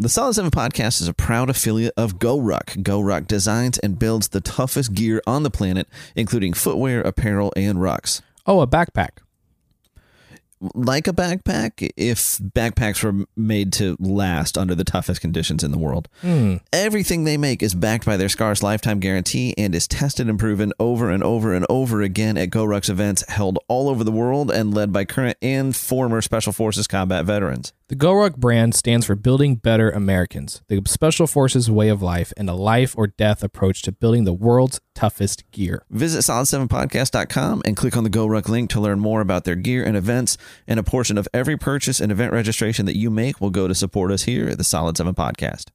The Solid 7 podcast is a proud affiliate of GoRuck. GoRuck designs and builds the toughest gear on the planet, including footwear, apparel, and rucks. Oh, a backpack. Like a backpack, if backpacks were made to last under the toughest conditions in the world. Hmm. Everything they make is backed by their Scars lifetime guarantee and is tested and proven over and over and over again at GoRuck's events held all over the world and led by current and former Special Forces combat veterans. The GoRuck brand stands for Building Better Americans, the Special Forces way of life, and a life or death approach to building the world's toughest gear. Visit solid7podcast.com and click on the GoRuck link to learn more about their gear and events. And a portion of every purchase and event registration that you make will go to support us here at the Solid 7 Podcast.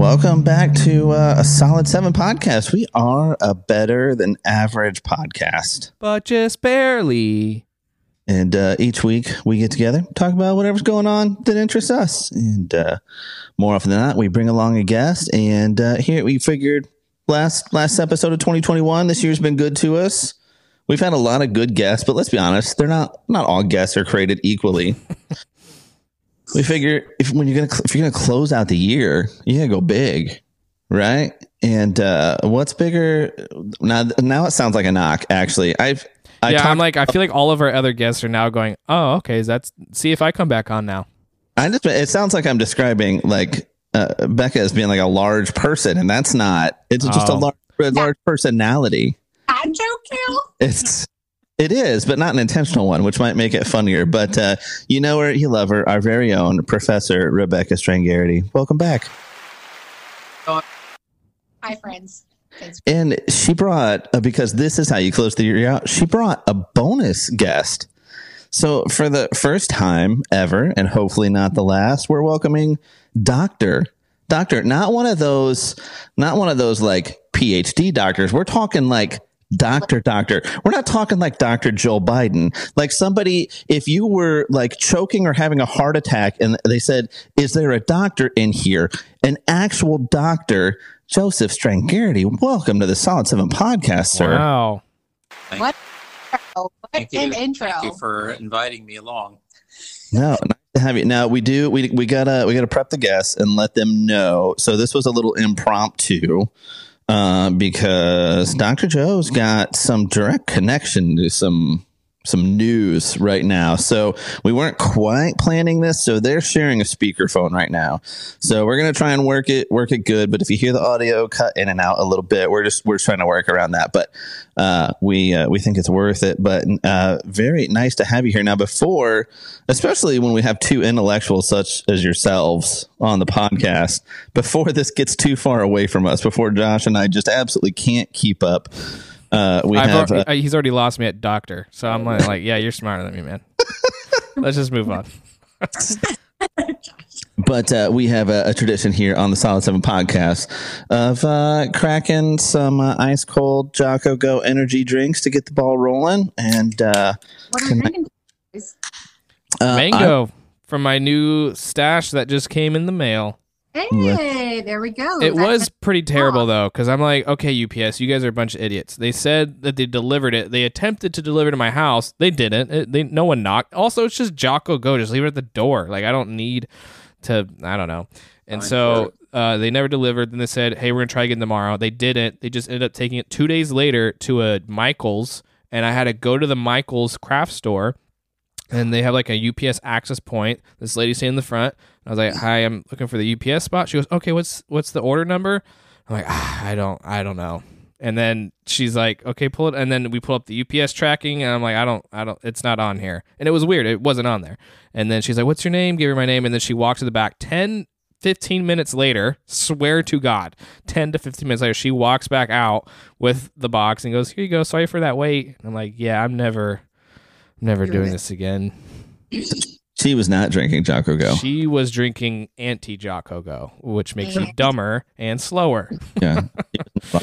Welcome back to uh, a Solid 7 Podcast. We are a better than average podcast. But just barely. And uh, each week we get together, talk about whatever's going on that interests us. And uh, more often than not, we bring along a guest. And uh, here we figured last last episode of 2021, this year's been good to us. We've had a lot of good guests, but let's be honest, they're not not all guests are created equally. We figure if when you're gonna if you're gonna close out the year, you gotta go big, right? And uh, what's bigger now? Now it sounds like a knock. Actually, I've I yeah, talked I'm like, I feel like all of our other guests are now going, oh, okay, is that's, see if I come back on now. I just it sounds like I'm describing like uh, Becca as being like a large person, and that's not. It's just a Oh. large, a large personality. I joke you. It's it is, but not an intentional one, which might make it funnier. But uh, you know her, you love her, our very own Professor Rebecca Strangarity. Welcome back. Hi, friends. Thanks. And she brought uh, because this is how you close the year out. She brought a bonus guest. So for the first time ever, and hopefully not the last, we're welcoming Doctor Doctor. Not one of those, not one of those like PhD doctors. We're talking like Doctor Doctor. We're not talking like Doctor Joe Biden. Like somebody, if you were like choking or having a heart attack, and they said, "Is there a doctor in here?" An actual doctor. Joseph Strangarity, welcome to the Solid Seven podcast, sir. Wow. What? Oh, what Thank you. an intro. Thank you for inviting me along. No, nice to have you. Now we do we we gotta we gotta prep the guests and let them know. So this was a little impromptu uh, because Dr. Joe's got some direct connection to some some news right now. So we weren't quite planning this. So they're sharing a speakerphone right now. So we're gonna try and work it work it good. But if you hear the audio cut in and out a little bit, we're just we're trying to work around that. But uh, we uh, we think it's worth it. But uh, very nice to have you here now. Before, especially when we have two intellectuals such as yourselves on the podcast, before this gets too far away from us, before Josh and I just absolutely can't keep up. Uh, we I've have al- uh, he's already lost me at doctor. So I'm like, like, yeah, you're smarter than me, man. Let's just move on. But uh, we have a, a tradition here on the Solid Seven podcast of uh, cracking some uh, ice cold Jocko Go energy drinks to get the ball rolling. And uh, What are Can I- uh, Mango from my new stash that just came in the mail. Hey, there we go. It That's was pretty terrible though, because I'm like, okay, UPS, you guys are a bunch of idiots. They said that they delivered it. They attempted to deliver to my house. They didn't. It, they no one knocked. Also, it's just Jocko Go. Just leave it at the door. Like I don't need to. I don't know. And Fine so uh, they never delivered. Then they said, hey, we're gonna try again tomorrow. They didn't. They just ended up taking it two days later to a Michaels, and I had to go to the Michaels craft store and they have like a UPS access point. This lady sitting in the front. I was like, "Hi, I'm looking for the UPS spot." She goes, "Okay, what's what's the order number?" I'm like, ah, "I don't, I don't know." And then she's like, "Okay, pull it." And then we pull up the UPS tracking, and I'm like, "I don't, I don't, it's not on here." And it was weird; it wasn't on there. And then she's like, "What's your name?" Give her my name, and then she walked to the back. 10, 15 minutes later, swear to God, ten to fifteen minutes later, she walks back out with the box and goes, "Here you go. Sorry for that wait." I'm like, "Yeah, I'm never." Never You're doing right. this again. she was not drinking Jocko Go. She was drinking anti Jocko Go, which makes you dumber and slower. Yeah.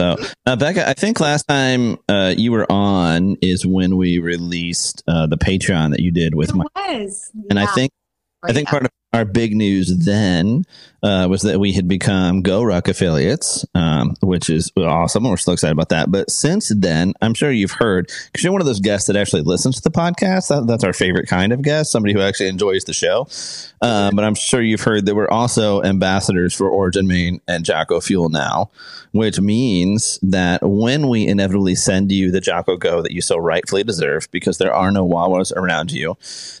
So, uh, Becca, I think last time uh, you were on is when we released uh, the Patreon that you did with It Mike, was. and I Yeah. think I think part of our big news then uh, was that we had become GoRuck affiliates, um, which is awesome. We're still excited about that. But since then, I'm sure you've heard because you're one of those guests that actually listens to the podcast. That, that's our favorite kind of guest, somebody who actually enjoys the show. Um, but I'm sure you've heard that we're also ambassadors for Origin Maine and Jocko Fuel now, which means that when we inevitably send you the Jocko Go that you so rightfully deserve, because there are no Wawas around you,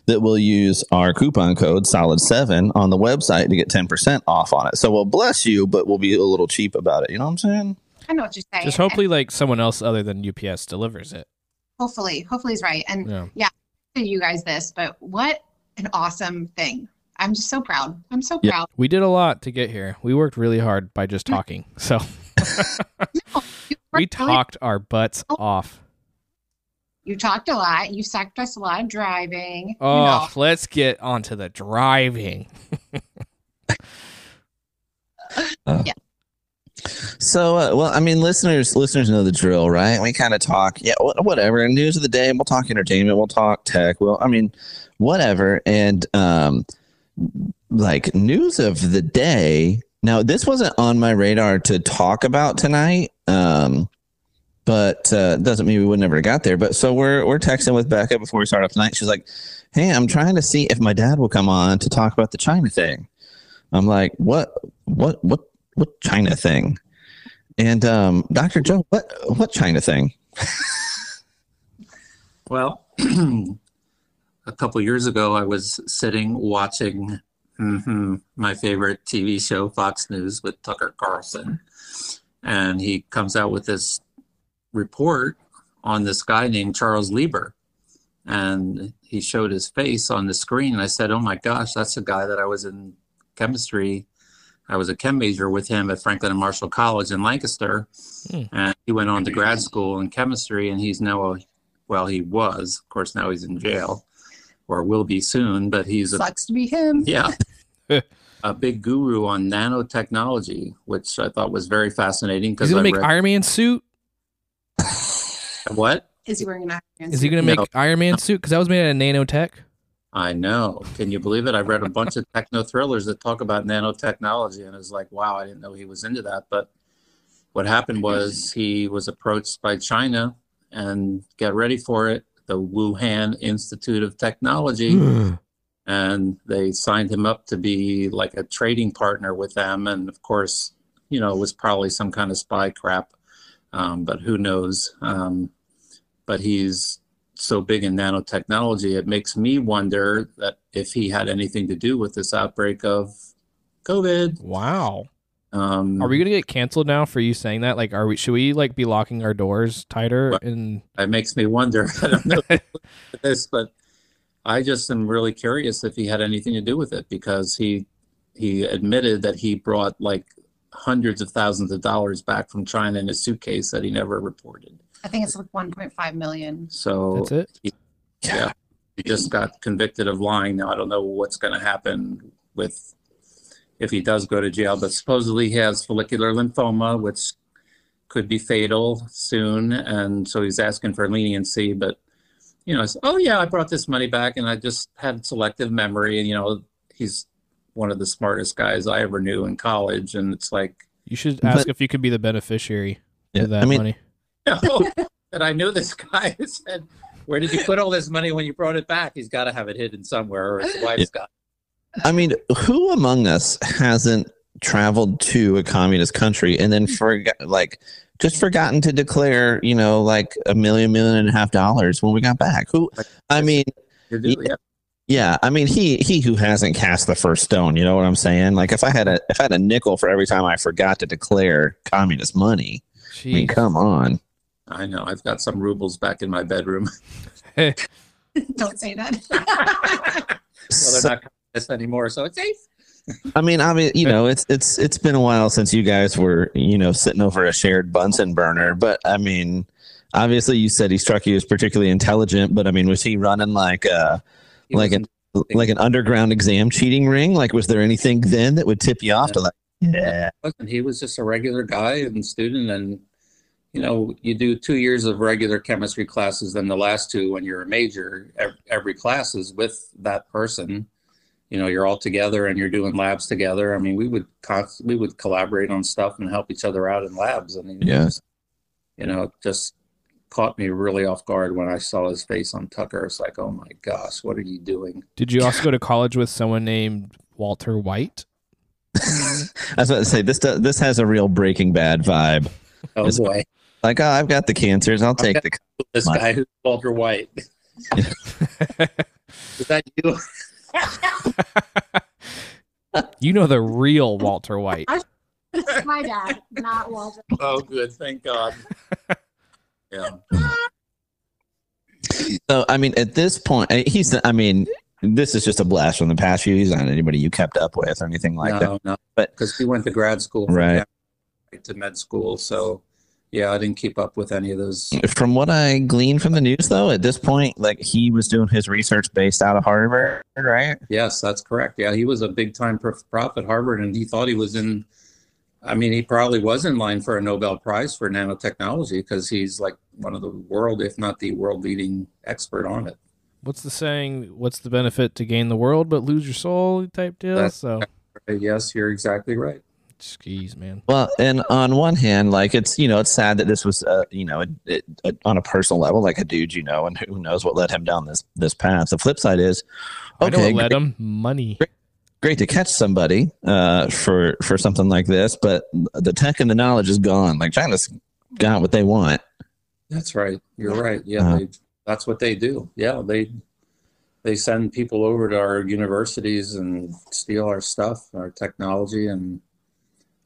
that we'll use our coupon code Solid7 on the website to get 10% off on it. So we'll bless you, but we'll be a little cheap about it. You know what I'm saying? I know what you're saying. Just hopefully, like someone else other than UPS delivers it. hopefully, hopefully he's right. And Yeah. yeah, to you guys this, but what an awesome thing. I'm just so proud. I'm so Yeah. proud. We did a lot to get here. We worked really hard by just talking. So No, we worked really- talked our butts oh. off. You talked a lot. You sacrificed a lot of driving. you Oh, know. let's get onto the driving. So, uh, well, I mean, listeners, listeners know the drill, right? We kind of talk, yeah, wha- whatever. News of the day. We'll talk entertainment. We'll talk tech. Well, I mean, whatever. And um, like news of the day. Now, this wasn't on my radar to talk about tonight. Um, but uh, doesn't mean we would never got there. But so we're we're texting with Becca before we start off tonight. She's like, "Hey, I'm trying to see if my dad will come on to talk about the China thing." I'm like, "What? What? What? What China thing?" And um, Dr. Joe, what what China thing? Well, a couple years ago, I was sitting watching mhm, my favorite TV show, Fox News, with Tucker Carlson, and he comes out with this report on this guy named Charles Lieber, and he showed his face on the screen. And I said, "Oh my gosh, that's the guy that I was in chemistry." I was a chem major with him at Franklin and Marshall College in Lancaster, Hmm. and he went on to grad school in chemistry, and he's now a well, he was. Of course, now he's in jail, or will be soon. But he's a Sucks to be him. yeah, a big guru on nanotechnology, which I thought was very fascinating He's because gonna I make read Iron Man suit. what Is he wearing an Iron Man Is he gonna make No. Iron Man suit? Because that was made out of nanotech. I know. Can you believe it? I read a bunch of techno thrillers that talk about nanotechnology, and it's like, wow, I didn't know he was into that. But what happened was he was approached by China, and get ready for it, the Wuhan Institute of Technology. and they signed him up to be like a trading partner with them. And of course, you know, it was probably some kind of spy crap, um, but who knows? Um, but he's so big in nanotechnology, it makes me wonder that if he had anything to do with this outbreak of COVID. Wow. Um, Are we gonna get canceled now for you saying that? Like, are we? Should we like be locking our doors tighter? What? And It makes me wonder. I don't know this, but I just am really curious if he had anything to do with it because he he admitted that he brought like hundreds of thousands of dollars back from China in a suitcase that he never reported. I think it's like 1.5 million. So that's it. yeah, he just got convicted of lying. Now I don't know what's going to happen with if he does go to jail, but supposedly he has follicular lymphoma, which could be fatal soon, and so he's asking for leniency. But you know, it's, oh yeah, I brought this money back, and I just had selective memory, and you know, he's one of the smartest guys I ever knew in college, and it's like, You should ask But- if you could be the beneficiary Yeah, of that I mean, money. no, and I knew this guy said. Where did you put all this money when you brought it back? He's got to have it hidden somewhere, or his wife's got. I mean, who among us hasn't traveled to a communist country and then forgot, like, just forgotten to declare, you know, like a million, million and a half dollars when we got back? Who? I mean, yeah. yeah, I mean, he he who hasn't cast the first stone. You know what I'm saying? Like, if I had a if I had a nickel for every time I forgot to declare communist money, I mean, come on. I know. I've got some rubles back in my bedroom. Don't say that. well, they're not this anymore, so it's safe. I mean, I mean, you know, it's it's it's been a while since you guys were, you know, sitting over a shared Bunsen burner. But I mean, obviously, you said he struck you as particularly intelligent. But I mean, was he running like a He like an like an underground exam cheating ring? Like, was there anything then that would tip you off to like, yeah, wasn't. He was just a regular guy and student, and you know, you do two years of regular chemistry classes, then the last two, when you're a major, every, every class is with that person. you know you're all together and you're doing labs together. I mean, we would const- we would collaborate on stuff and help each other out in labs. I mean, it Yeah. was, you know, just caught me really off guard when I saw his face on Tucker. It's like, oh my gosh, what are you doing? Did you also go to college with someone named Walter White? I was about to say this. does- This has a real Breaking Bad vibe. Oh boy, Like, oh, I've got the cancers. I'll take the. this My- guy who's Walter White. Is that you? You know the real Walter White. It's my dad, not Walter. Oh, good. Thank God. Yeah. So, I mean, at this point, uh, he's. I mean, this is just a blast from the past few. He's not anybody you kept up with or anything like that. no, no. But- because he went to grad school, from Right. To med school, so yeah, I didn't keep up with any of those. From what I gleaned from the news, though, at this point, like he was doing his research based out of Harvard, right? Yes, that's correct. Yeah, he was a big time prof prof at Harvard, and he thought he was in. I mean, he probably was in line for a Nobel Prize for nanotechnology because he's like one of the world, if not the world leading expert on it. What's the saying? What's the benefit to gain the world but lose your soul? Type deal. That's- so, Yes, you're exactly right. Skis, man. Well, and on one hand, like it's you know it's sad that this was uh, you know it, it, it, on a personal level, like a dude you know, and who knows what led him down this this path. The flip side is, I know okay, what led great, him money. great to catch somebody uh, for for something like this, but the tech and the knowledge is gone. Like China's got what they want. That's right. You're right. Yeah, Uh-huh. they, that's what they do. Yeah, they they send people over to our universities and steal our stuff, our technology, and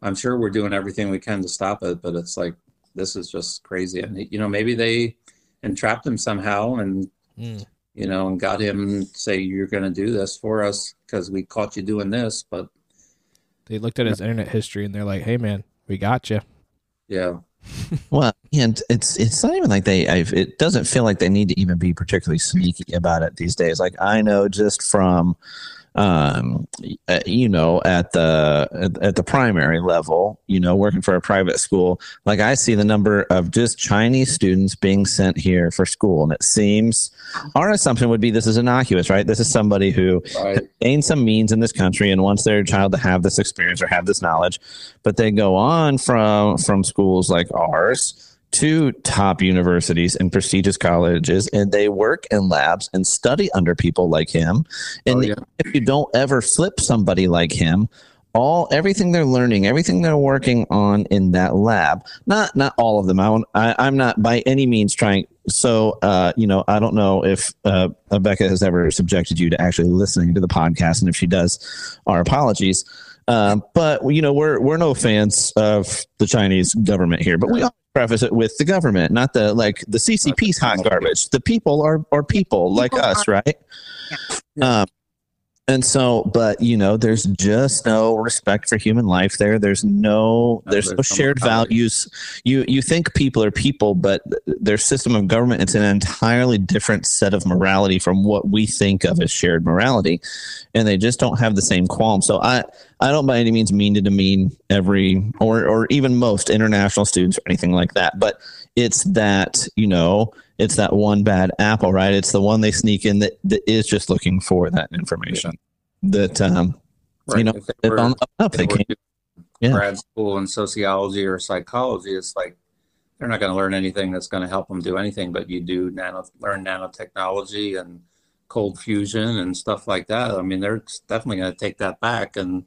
I'm sure we're doing everything we can to stop it. But it's like this is just crazy, and you know maybe they entrapped him somehow, and Mm. you know, and got him to say you're going to do this for us because we caught you doing this. But They looked at his internet history and they're like, "Hey, man, we got you." yeah, Well, and it's it's not even like they. I've, it doesn't feel like they need to even be particularly sneaky about it these days. Like I know just from, um, uh, you know, at the at, at the primary level, you know, working for a private school, like I see the number of just Chinese students being sent here for school, and it seems our assumption would be this is innocuous, right? This is somebody who right. gain some means in this country and wants their child to have this experience or have this knowledge but they go on from from schools like ours to top universities and prestigious colleges and they work in labs and study under people like him. And Oh, yeah. if you don't ever flip somebody like him all everything they're learning everything they're working on in that lab not not all of them. I, I I'm not by any means trying so uh you know i don't know if uh becca has ever subjected you to actually listening to the podcast and if she does our apologies. Um but you know we're we're no fans of the chinese government here but we always preface it with the government not the like the ccp's hot garbage. The people are are people like People us right? Um and so, but you know, there's just no respect for human life there. There's no, No, there's no there's no shared values. You you think people are people, but their system of government it's an entirely different set of morality from what we think of as shared morality, and they just don't have the same qualm. So I I don't by any means mean to demean every or or even most international students or anything like that, but it's that you know it's that one bad apple, right? It's the one they sneak in that, that is just looking for that information. That um, Right. you know, If they were- on up, they they. Yeah. grad school in sociology or psychology, it's like they're not going to learn anything that's going to help them do anything. But you do nano, learn nanotechnology and cold fusion and stuff like that. I mean, they're definitely going to take that back and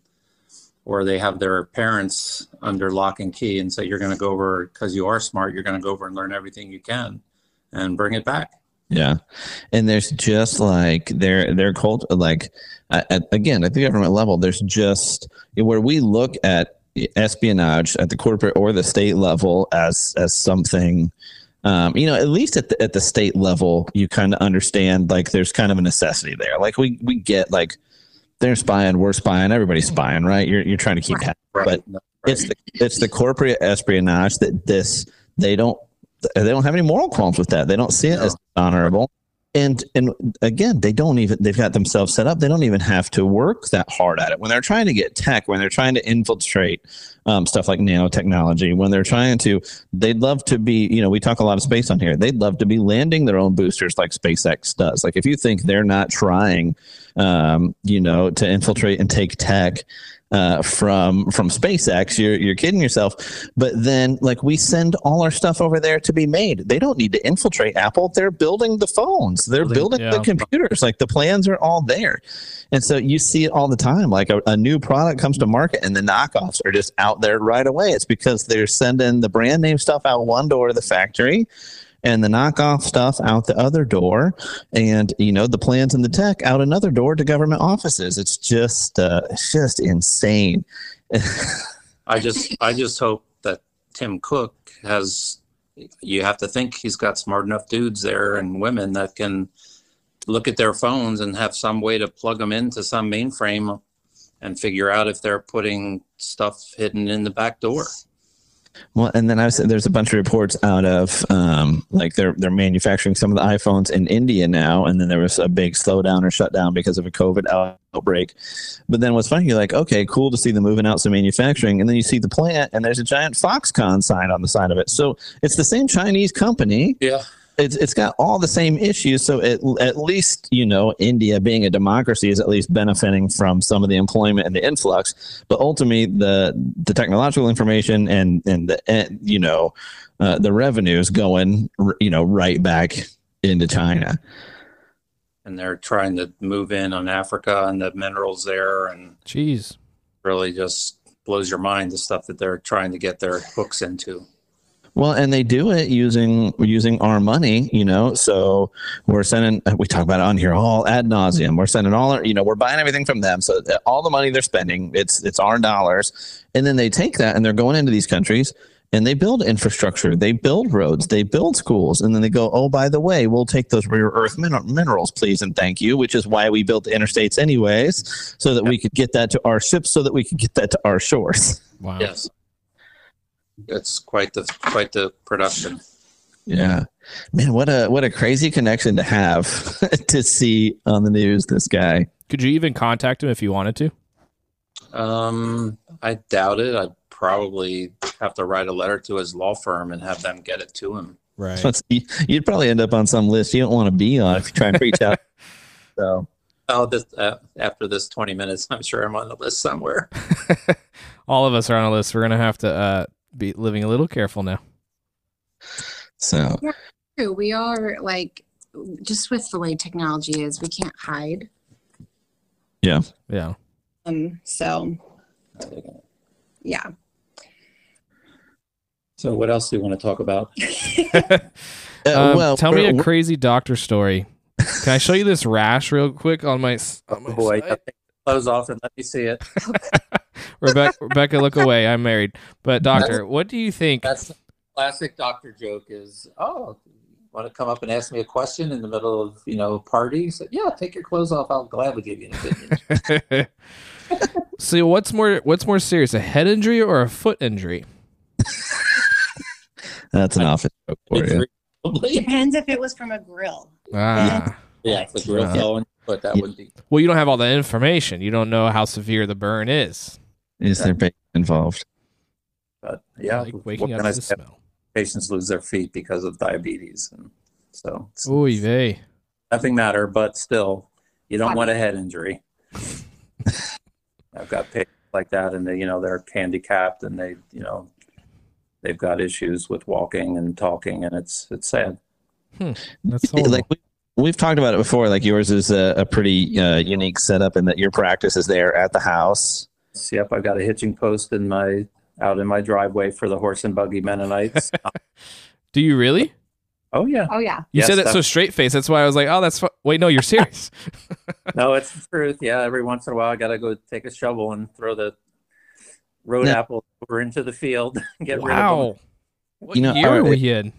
or they have their parents under lock and key and say you're going to go over because you are smart. You're going to go over and learn everything you can and bring it back. Yeah, and there's just like their their cult like at, again at the government level. There's just where we look at espionage at the corporate or the state level as as something. Um, you know, at least at the at the state level, you kind of understand like there's kind of a necessity there. Like we we get like they're spying, we're spying, everybody's mm-hmm. spying, right? You're you're trying to keep Right. But Right. it's the it's the corporate espionage that this they don't they don't have any moral qualms with that. They don't see it No. as honorable. And and again they don't even they've got themselves set up. They don't even have to work that hard at it. When they're trying to get tech when they're trying to infiltrate um, stuff like nanotechnology when they're trying to they'd love to be you know we talk a lot of space on here. They'd love to be landing their own boosters like spacex does. Like if you think they're not trying um, you know to infiltrate and take tech uh, from from SpaceX. You're you're kidding yourself. But then, like, we send all our stuff over there to be made. They don't need to infiltrate Apple. They're building the phones. They're Building- building the computers. Like the plans are all there. And so you see it all the time. Like a, a new product comes to market and the knockoffs are just out there right away. It's because they're sending the brand name stuff out one door of the factory and the knockoff stuff out the other door and you know the plans and the tech out another door to government offices it's just uh it's just insane I just I just hope that Tim Cook has you have to think he's got smart enough dudes there and women that can look at their phones and have some way to plug them into some mainframe and figure out if they're putting stuff hidden in the back door. Well, and then I said there's a bunch of reports out of um, like they're they're manufacturing some of the iPhones in India now, and then there was a big slowdown or shutdown because of a COVID outbreak. But then what's funny, you're like, okay, cool to see them moving out some manufacturing, and then you see the plant, and there's a giant Foxconn sign on the side of it. So it's the same Chinese company. Yeah. It's it's got all the same issues. So at at least you know India being a democracy is at least benefiting from some of the employment and the influx but ultimately the the technological information and and the and, you know uh, the revenues going you know right back into China. And they're trying to move in on Africa and the minerals there and Jeez. really just blows your mind the stuff that they're trying to get their hooks into. Well, and they do it using using our money, you know. So we're sending. We talk about it on here all ad nauseum. We're sending all our, you know, we're buying everything from them. So uh, all the money they're spending, it's it's our dollars, and then they take that and they're going into these countries and they build infrastructure, they build roads, they build schools, and then they go, oh, by the way, we'll take those rare earth min- minerals, please and thank you, which is why we built the interstates anyways, so that we could get that to our ships, so that we could get that to our shores. Wow. Yes. It's quite the quite the production. Yeah. Man, what a what a crazy connection to have to see on the news this guy. Could you even contact him if you wanted to? Um, I doubt it. I'd probably have to write a letter to his law firm and have them get it to him. Right. So You'd probably end up on some list you don't want to be on if you try and reach out. So Oh, this uh, after this twenty minutes, I'm sure I'm on the list somewhere. All of us are on a list. We're gonna have to uh, be living a little careful now. so True. We are like, just with the way technology is, we can't hide. Yeah. Yeah. Um. So yeah. So, what else do you want to talk about? uh, Um, well, tell me a crazy doctor story. Can I show you this rash real quick on my, on my Oh boy, side? close off and let me see it. Rebecca, Rebecca, look away. I'm married. But doctor, what do you think? That's the classic doctor joke. Is oh, want to come up and ask me a question in the middle of you know a party? So, yeah, take your clothes off. I'll gladly give you an opinion. so what's more what's more serious, a head injury or a foot injury? that's an office joke for you. Probably. Depends if it was from a grill. Ah. Yeah, if the grill Yeah. fell on, but that Yeah. would be. Well, you don't have all the information. You don't know how severe the burn is. Is there pain involved? But yeah, like what waking up to the smell. Patients lose their feet because of diabetes, and so it's Oy vey. nothing matter. But still, you don't want a head injury. I've got patients like that, and they, you know, they're handicapped, and they, you know, they've got issues with walking and talking, and it's it's sad. That's horrible. like we, we've talked about it before. Like yours is a, a pretty uh, unique setup in that your practice is there at the house. So, yep, I've got a hitching post in my out in my driveway for the horse and buggy Mennonites. Um, do you really? oh yeah, Oh yeah. You Yes, said that so straight face. That's why I was like, oh, that's fu- wait, no, you're serious. no, it's the truth. Yeah, every once in a while, I got to go take a shovel and throw the road Yeah. apple over into the field and get rid of wow. What You know, year are- are we in?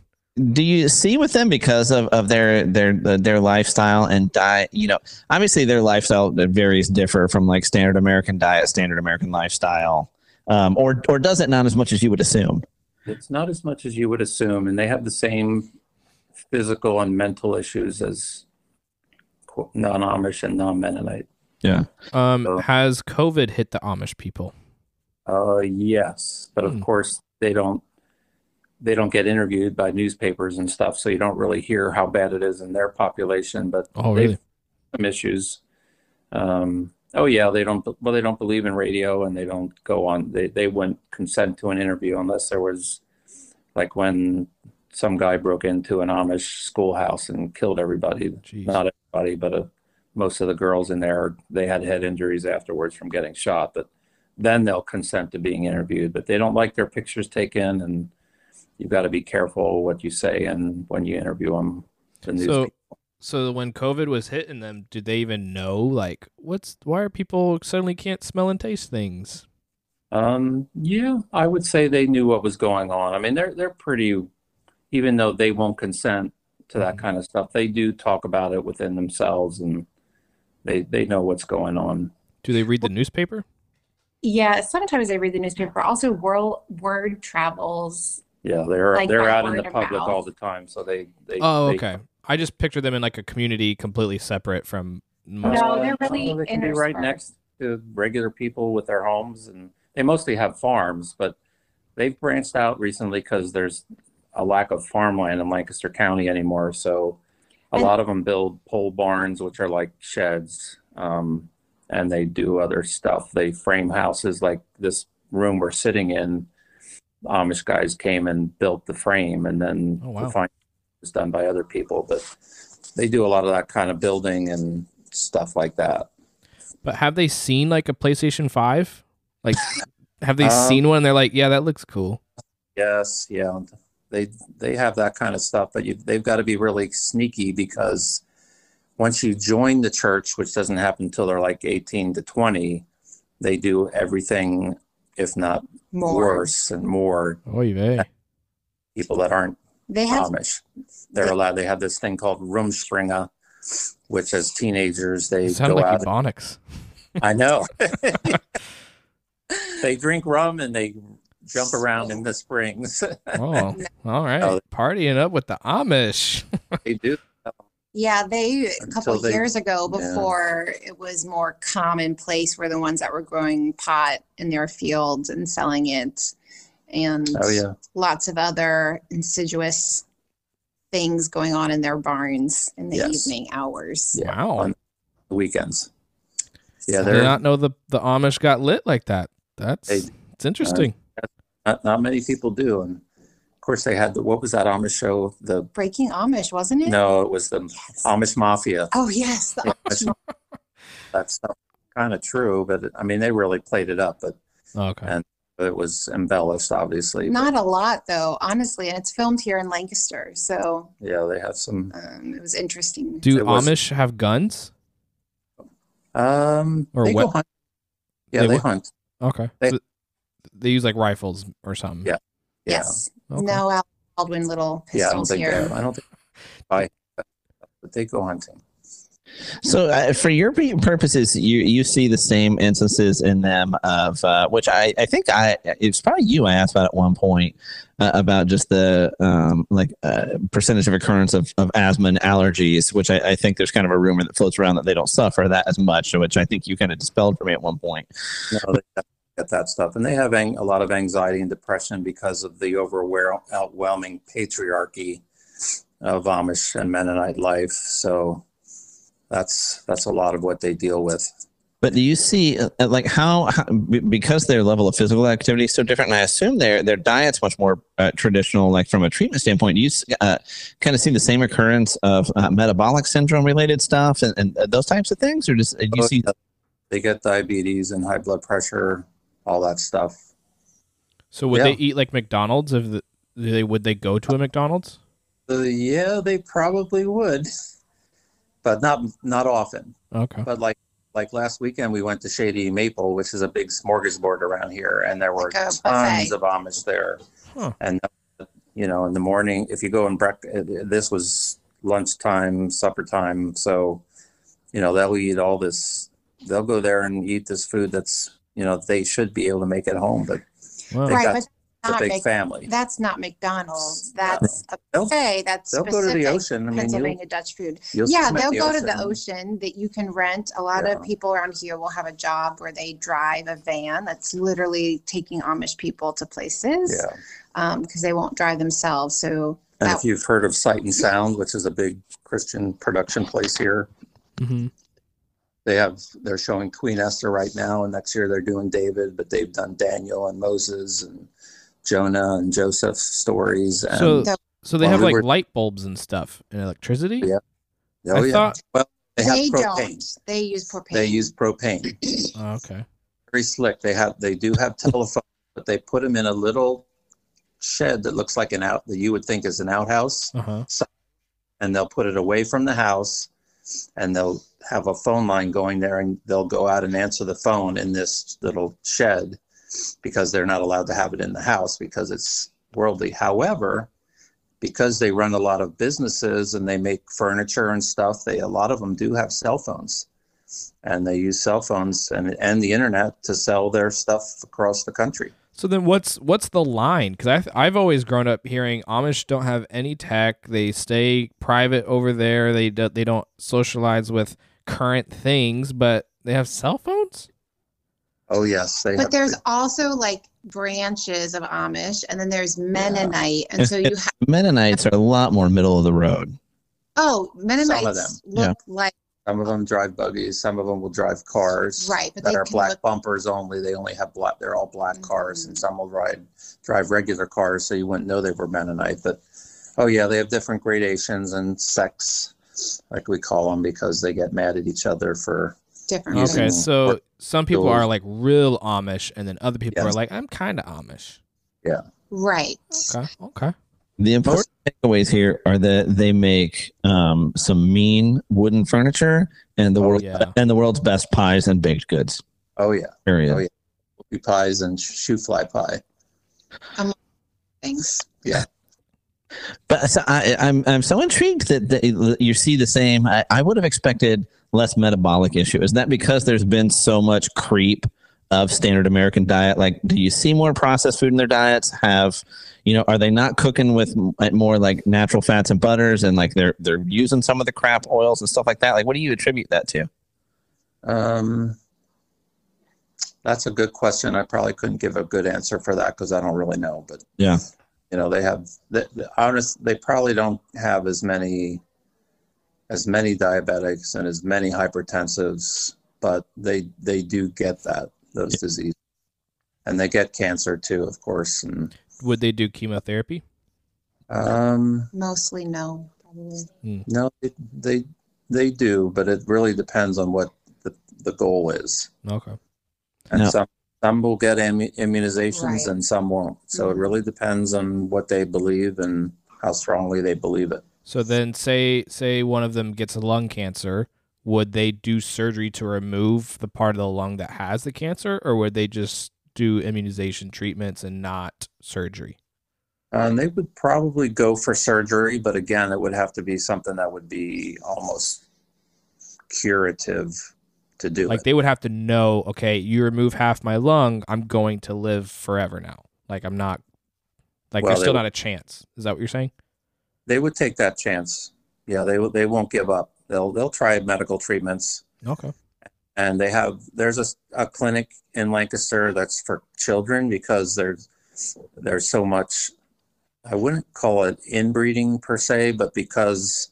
Do you see with them because of, of their their their lifestyle and diet you know obviously their lifestyle varies differ from like standard american diet standard american lifestyle um, or or does it not as much as you would assume. It's not as much as you would assume, and they have the same physical and mental issues as non-Amish and non-Mennonite. Yeah. Um, So- has COVID hit the Amish people? Uh, yes, but of Hmm. course they don't. They don't get interviewed by newspapers and stuff, so you don't really hear how bad it is in their population. But Oh, they've really? some issues. Um, oh yeah, they don't. Well, they don't believe in radio, and they don't go on. They they wouldn't consent to an interview unless there was, like when some guy broke into an Amish schoolhouse and killed everybody. Jeez. Not everybody, but uh most of the girls in there they had head injuries afterwards from getting shot. But then they'll consent to being interviewed. But they don't like their pictures taken, and you've got to be careful what you say and when you interview them. The news So, people. so when COVID was hitting them, did they even know like what's why are people suddenly can't smell and taste things? Um, yeah, I would say they knew what was going on. I mean, they're they're pretty, even though they won't consent to that Mhm. kind of stuff, they do talk about it within themselves, and they they know what's going on. Do they read the newspaper? Yeah, sometimes I read the newspaper. Also, world word travels. Yeah, they're Like they're out in the public mouth. all the time, so they they Oh, they- okay. I just picture them in like a community completely separate from most. No, they're really they can be right next to regular people with their homes, and they mostly have farms, but they've branched out recently because there's a lack of farmland in Lancaster County anymore. So a And- lot of them build pole barns, which are like sheds, um, and they do other stuff. They frame houses like this room we're sitting in. Amish guys came and built the frame, and then Oh, wow. the was done by other people, but they do a lot of that kind of building and stuff like that. But have they seen like a PlayStation 5? Like have they Um, seen one they're like, "Yeah, that looks cool." Yes, yeah, they they have that kind of stuff, but you, they've got to be really sneaky because once you join the church, which doesn't happen until they're like eighteen to twenty, they do everything, if not More. worse and more. Oy vey. People that aren't They have Amish, they're allowed. They have this thing called Rumspringa, which as teenagers they It sounded go like out. Ebonics. I know. they drink rum and they jump around in the springs. Oh, all right. Partying up with the Amish. they do. Yeah, they a couple Until they- years ago, yeah. before it was more commonplace, were the ones that were growing pot in their fields and selling it, and Oh yeah. lots of other insidious things going on in their barns in the Yes. evening hours. Yeah. Wow. On the weekends. Yeah, I did they're not know the the Amish got lit like that. That's They- it's interesting. Uh, not, not many people do. And of course they had the, what was that Amish show? The Breaking Amish, wasn't it? no, it was the Yes. Amish Mafia. Oh yes. the Yeah, Amish- That's kind of true, but I mean they really played it up, but okay. and- it was embellished, obviously. but, Not a lot though, honestly, and it's filmed here in Lancaster, so yeah, they have some. um, it was interesting. Do it was- Amish have guns? Um, Or they what- go hunt. Yeah, They they, hunt. Okay. They- So they use like rifles or something. Yeah. Yeah. Yes. Okay. No Alec Baldwin little Yeah, I don't pistols think here. they, I don't think I, but they go hunting. So, uh, for your pe- purposes, you you see the same instances in them of uh, which I I think I it's probably you I asked about at one point uh, about just the um, like uh, percentage of occurrence of, of asthma and allergies, which I, I think there's kind of a rumor that floats around that they don't suffer that as much, which I think you kind of dispelled for me at one point. No, they get that stuff, and they have ang- a lot of anxiety and depression because of the overwhelming patriarchy of Amish and Mennonite life. So that's that's a lot of what they deal with. But do you see uh, like how, how because their level of physical activity is so different, and I assume their their diet's much more uh, traditional, like from a treatment standpoint. Do you uh, kind of see the same occurrence of uh, metabolic syndrome related stuff and, and uh, those types of things, or just uh, do you Oh, see? They get diabetes and high blood pressure, all that stuff. So would Yeah. they eat like McDonald's if the, they would they go to a McDonald's? Uh, yeah, they probably would, but not not often. Okay. But like like last weekend, we went to Shady Maple, which is a big smorgasbord around here, and there were Like tons of Amish there. Huh. And you know, in the morning, if you go and break, this was lunchtime, supper time, so you know they'll eat all this. They'll go there and eat this food that's you know they should be able to make it home, but Wow. They Right, got- but It's a not big Mc- family. That's not McDonald's. That's a They'll- buffet. That's They'll go to the specific ocean. I mean, Pennsylvania you'll, Dutch food. you'll yeah, swim they'll the go to the ocean that you can rent. A lot Yeah. of people around here will have a job where they drive a van that's literally taking Amish people to places Yeah. because they won't drive themselves. So And that, if you've heard of Sight and Sound, which is a big Christian production place here, hmm they have they're showing Queen Esther right now, and next year they're doing David, but they've done Daniel and Moses and Jonah and Joseph stories. And So, So- so they Well, have like were- light bulbs and stuff and electricity. Yeah. oh I yeah, thought- well they have they propane. don't. They use propane. They use propane. Oh, okay. Very slick. They have they do have telephone, but they put them in a little shed that looks like an out that you would think is an outhouse. Uh huh. and they'll put it away from the house and they'll have a phone line going there and they'll go out and answer the phone in this little shed because they're not allowed to have it in the house because it's worldly. However because they run a lot of businesses and they make furniture and stuff they a lot of them do have cell phones. And they use cell phones and, and the internet to sell their stuff across the country So then, what's what's the line? Because I've I've always grown up hearing Amish don't have any tech. They stay private over there. They do, they don't socialize with current things, but they have cell phones. oh yes they but have there's also like branches of Amish, and then there's Mennonite, and so you have Mennonites are a lot more middle of the road. oh Mennonites look like some of them drive buggies some of them will drive cars right, but that they are black look bumpers only. They only have black. They're all black cars, Mhm. and some will ride drive regular cars, so you wouldn't know they were Mennonite. But oh yeah, they have different gradations and sects, like we call them, because they get mad at each other for. different. Using- Okay, things. so some people those- are like real Amish, and then other people are like, I'm kind of Amish. Yeah. Right. Okay, okay. The important takeaways here are that they make um, some mean wooden furniture and the Oh, world yeah. and the world's best pies and baked goods. Oh yeah, Period. Oh, yeah. whoopie pies and shoofly pie. Thanks. Yeah, But so I, I'm I'm so intrigued that, that you see the same. I, I would have expected less metabolic issue. Is that because there's been so much creep of standard American diet? Like, do you see more processed food in their diets? Have you know? Are they not cooking with more like natural fats and butters, and like they're they're using some of the crap oils and stuff like that? Like, what do you attribute that to? Um, that's a good question. I probably couldn't give a good answer for that because I don't really know. But Yeah. you know, they have. The, the, honest, they probably don't have as many, as many diabetics and as many hypertensives, but they they do get that those diseases, and they get cancer too, of course. And Would they do chemotherapy? um, Mostly no. Probably. no, they, they they do, but it really depends on what the the goal is. Okay. and Now- some some will get immu- immunizations Right. and some won't. So it Mhm. really depends on what they believe and how strongly they believe it. So then, say say one of them gets a lung cancer, would they do surgery to remove the part of the lung that has the cancer, or would they just do immunization treatments and not surgery? And they would probably go for surgery, but again, it would have to be something that would be almost curative to do Like it. they would have to know, okay, you remove half my lung, I'm going to live forever now. Like I'm not, like Well, there's still would- not a chance. Is that what you're saying? They would take that chance. Yeah, they they won't give up. They'll they'll try medical treatments. Okay. And they have there's a, a clinic in lancaster that's for children because there's there's so much i wouldn't call it inbreeding per se but because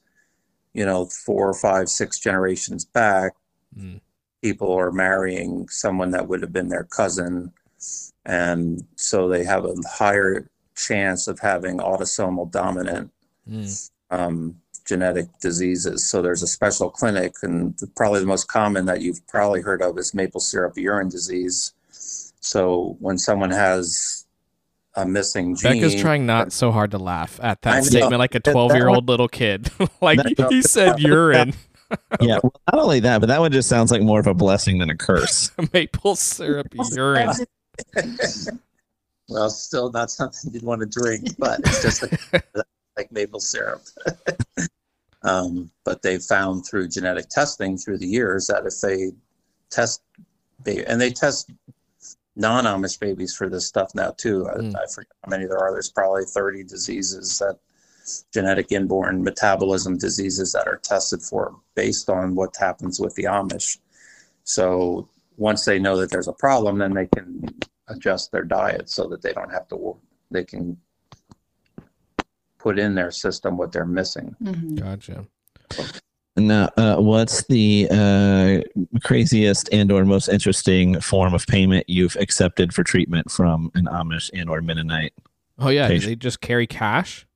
you know four five six generations back Mm. people are marrying someone that would have been their cousin and so they have a higher chance of having autosomal dominant Mm. um, genetic diseases. So there's a special clinic, and the- probably the most common that you've probably heard of is maple syrup urine disease. So when someone has a missing gene, Becca's trying not so hard to laugh at I that know. statement like a 12 year old little kid. like he said urine, Yeah. Well, not only that, but that one just sounds like more of a blessing than a curse. maple syrup urine. well, still not something you'd want to drink, but it's just like, like maple syrup. um, but they found through genetic testing through the years that if they test, and they test non-Amish babies for this stuff now too. Mm. I, I forget how many there are. There's probably 30 diseases that genetic inborn metabolism diseases that are tested for based on what happens with the Amish. So once they know that there's a problem, then they can adjust their diet so that they don't have to. They can put in their system what they're missing. Mhm. Gotcha. Now, uh, what's the uh, craziest and or most interesting form of payment you've accepted for treatment from an Amish and or Mennonite? Oh yeah, Patient. they just carry cash?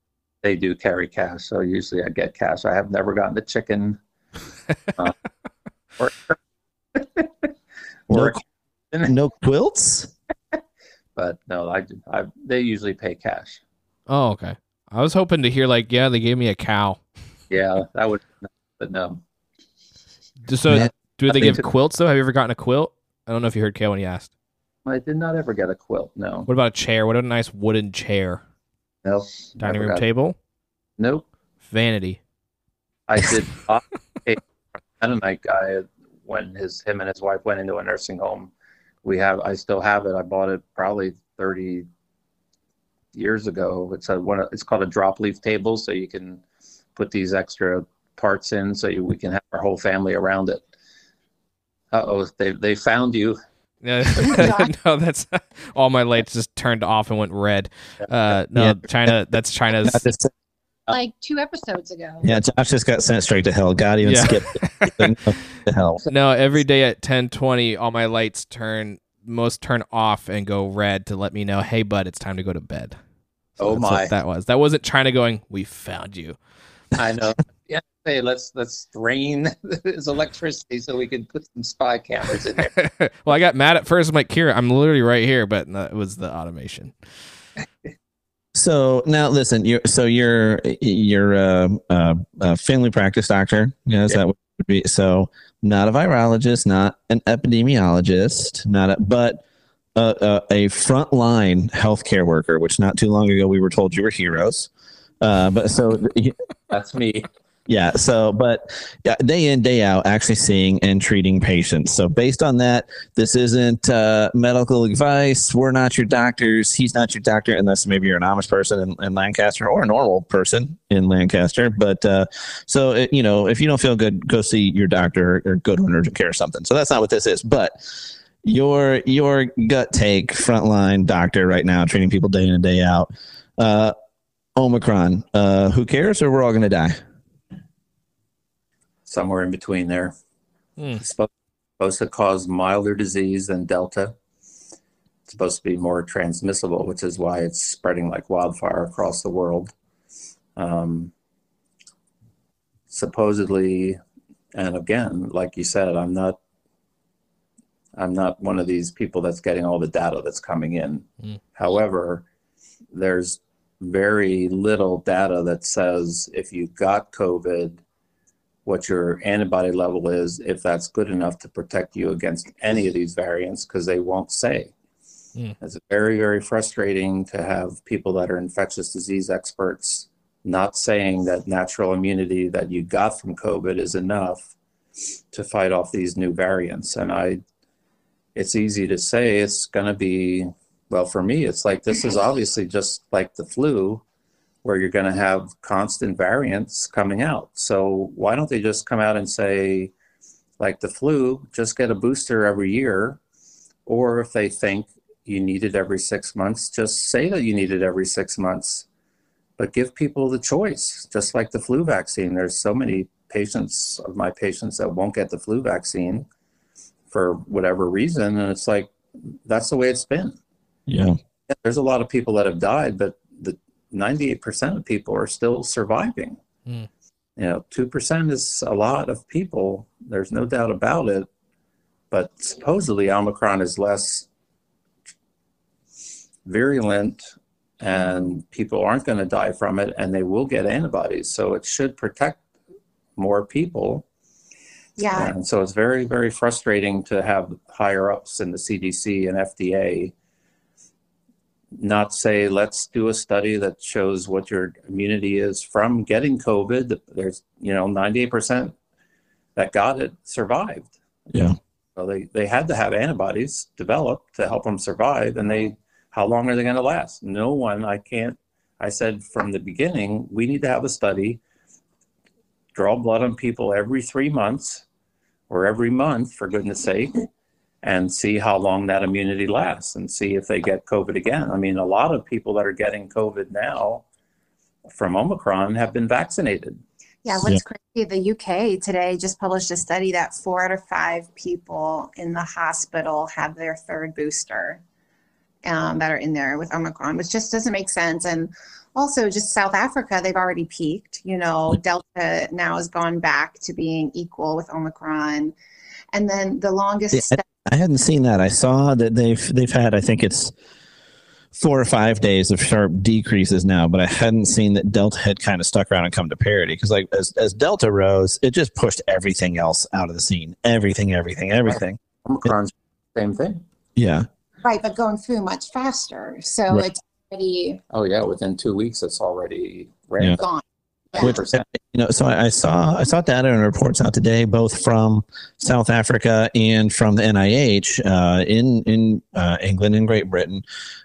They do carry cash, so usually I get cash. I have never gotten the chicken. uh, or, No, no quilts? but no, I, I they usually pay cash. Oh okay. I was hoping to hear like, yeah, they gave me a cow. Yeah, that would, but no. So Man, do they give think- quilts though? Have you ever gotten a quilt? I don't know if you heard Kale when he asked. I did not ever get a quilt. No, What about a chair? What about a nice wooden chair? no, Dining room got- table? Nope. Vanity. I did. not pay for a Mennonite guy when his him and his wife went into a nursing home. We have. I still have it. I bought it probably thirty years ago. It's a one. of- It's called a drop leaf table, so you can put these extra parts in, so you, we can have our whole family around it. Uh oh, they they found you. No, that's all my lights just turned off and went red. Uh, no, Yeah. China. That's China's. Not to say- Like two episodes ago. yeah, Josh just got sent straight to hell. God even Yeah. skipped to hell. No, every day at ten twenty, all my lights turn most turn off and go red to let me know, hey, bud, it's time to go to bed. Oh, that's what my. that was. That wasn't China going. We found you. I know. Yeah. Hey, let's let's drain his electricity so we can put some spy cameras in there. well, I got mad at first. I'm like, Kira, I'm literally right here, but no, it was the automation. So now listen, you're so you're you're a, a, a family practice doctor. Yeah, is Yeah. that would be? So not a virologist, not an epidemiologist, not a but a, a, a frontline healthcare worker. Which not too long ago we were told you were heroes. Uh, but so That's me. Yeah. So, but yeah, day in, day out, actually seeing and treating patients. So, based on that, this isn't uh, medical advice. We're not your doctors. He's not your doctor, unless maybe you're an Amish person in, in Lancaster or a normal person in Lancaster. But uh, so, it, you know, if you don't feel good, go see your doctor or go to an urgent care or something. So, that's not what this is. But your your gut take frontline doctor right now treating people day in and day out uh omicron uh who cares or we're all gonna die Somewhere in between there. Hmm. It's supposed, supposed to cause milder disease than Delta. It's supposed to be more transmissible, which is why it's spreading like wildfire across the world. Um, supposedly, and again, like you said, I'm not. I'm not one of these people that's getting all the data that's coming in. Mm. However, there's very little data that says if you got COVID, what your antibody level is, if that's good enough to protect you against any of these variants, because they won't say. Mm. It's very, very frustrating to have people that are infectious disease experts not saying that natural immunity that you got from COVID is enough to fight off these new variants. And I, it's easy to say it's going to be, well, for me, it's like this is obviously just like the flu where you're going to have constant variants coming out. So why don't they just come out and say, like the flu, just get a booster every year? Or if they think you need it every six months, just say that you need it every six months. But give people the choice, just like the flu vaccine. There's so many patients of my patients that won't get the flu vaccine for whatever reason. And it's like, that's the way it's been yeah there's a lot of people that have died, but 98% of people are still surviving. Hmm. You know, 2% is a lot of people. There's no doubt about it. But supposedly Omicron is less virulent and people aren't going to die from it and they will get antibodies. So it should protect more people. Yeah. And so it's very, very frustrating to have higher ups in the CDC and FDA not say, let's do a study that shows what your immunity is from getting COVID. There's, you know, 98% that got it survived. Yeah. So they, they had to have antibodies developed to help them survive. And they, how long are they going to last? No one, I can't, I said from the beginning, we need to have a study, draw blood on people every three months or every month, for goodness sake, and see how long that immunity lasts and see if they get COVID again. I mean, a lot of people that are getting COVID now from Omicron have been vaccinated. Yeah, what's crazy, the UK today just published a study that four out of five people in the hospital have their third booster um, that are in there with Omicron, which just doesn't make sense. And also, just South Africa, they've already peaked. You know, Delta now has gone back to being equal with Omicron. And then the longest Yeah, stu- I hadn't seen that. I saw that they've they've had I think it's four or five days of sharp decreases now, but I hadn't seen that Delta had kind of stuck around and come to parity because like as as Delta rose, it just pushed everything else out of the scene. Everything, everything, everything. Omicron's same thing. Yeah. right, but going through much faster. So Right. it's already Oh yeah, within two weeks it's already Yeah. gone. Which you know, so I, I saw I saw data and reports out today, both from South Africa and from the NIH uh, in in uh, England and Great Britain,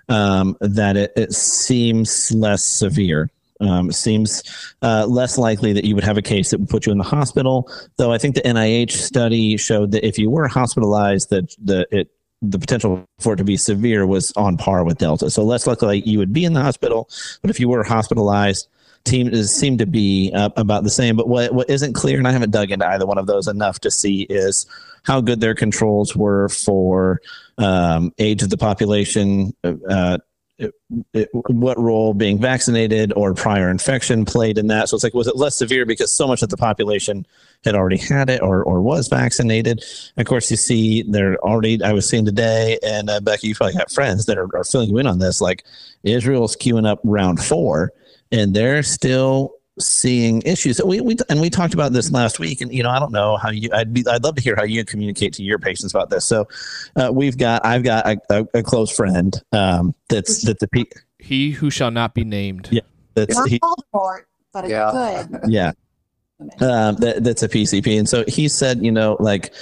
um, that it, it seems less severe. Um, seems uh, less likely that you would have a case that would put you in the hospital. Though I think the NIH study showed that if you were hospitalized, that the it the potential for it to be severe was on par with Delta. So less likely you would be in the hospital, but if you were hospitalized, team is seem to be uh, about the same. But what what isn't clear, and I haven't dug into either one of those enough to see, is how good their controls were for um, age of the population. Uh, it, it, what role being vaccinated or prior infection played in that? So it's like, was it less severe because so much of the population had already had it or, or was vaccinated? Of course, you see, they're already. I was seeing today, and uh, Becky, you probably got friends that are, are filling you in on this. Like Israel's queuing up round four and they're still seeing issues. We, we and we talked about this last week, and you know I don't know how you. I'd be I'd love to hear how you communicate to your patients about this. So uh, we've got I've got a, a, a close friend um, that's that the pe- He who shall not be named. Yeah. that's Not he, Voldemort, but a Yeah. good. yeah um, that, that's a PCP, and so he said, you know, like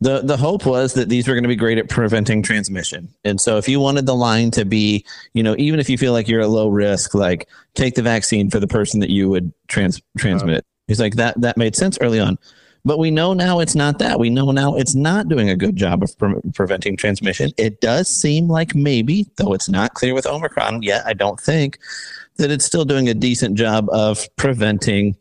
the the hope was that these were going to be great at preventing transmission, and so if you wanted the line to be, you know, even if you feel like you're at low risk, like take the vaccine for the person that you would trans transmit. Uh-huh. He's like that that made sense early on. But we know now it's not that. We know now it's not doing a good job of pre- preventing transmission. It does seem like maybe, though it's not clear with Omicron yet, I don't think, that it's still doing a decent job of preventing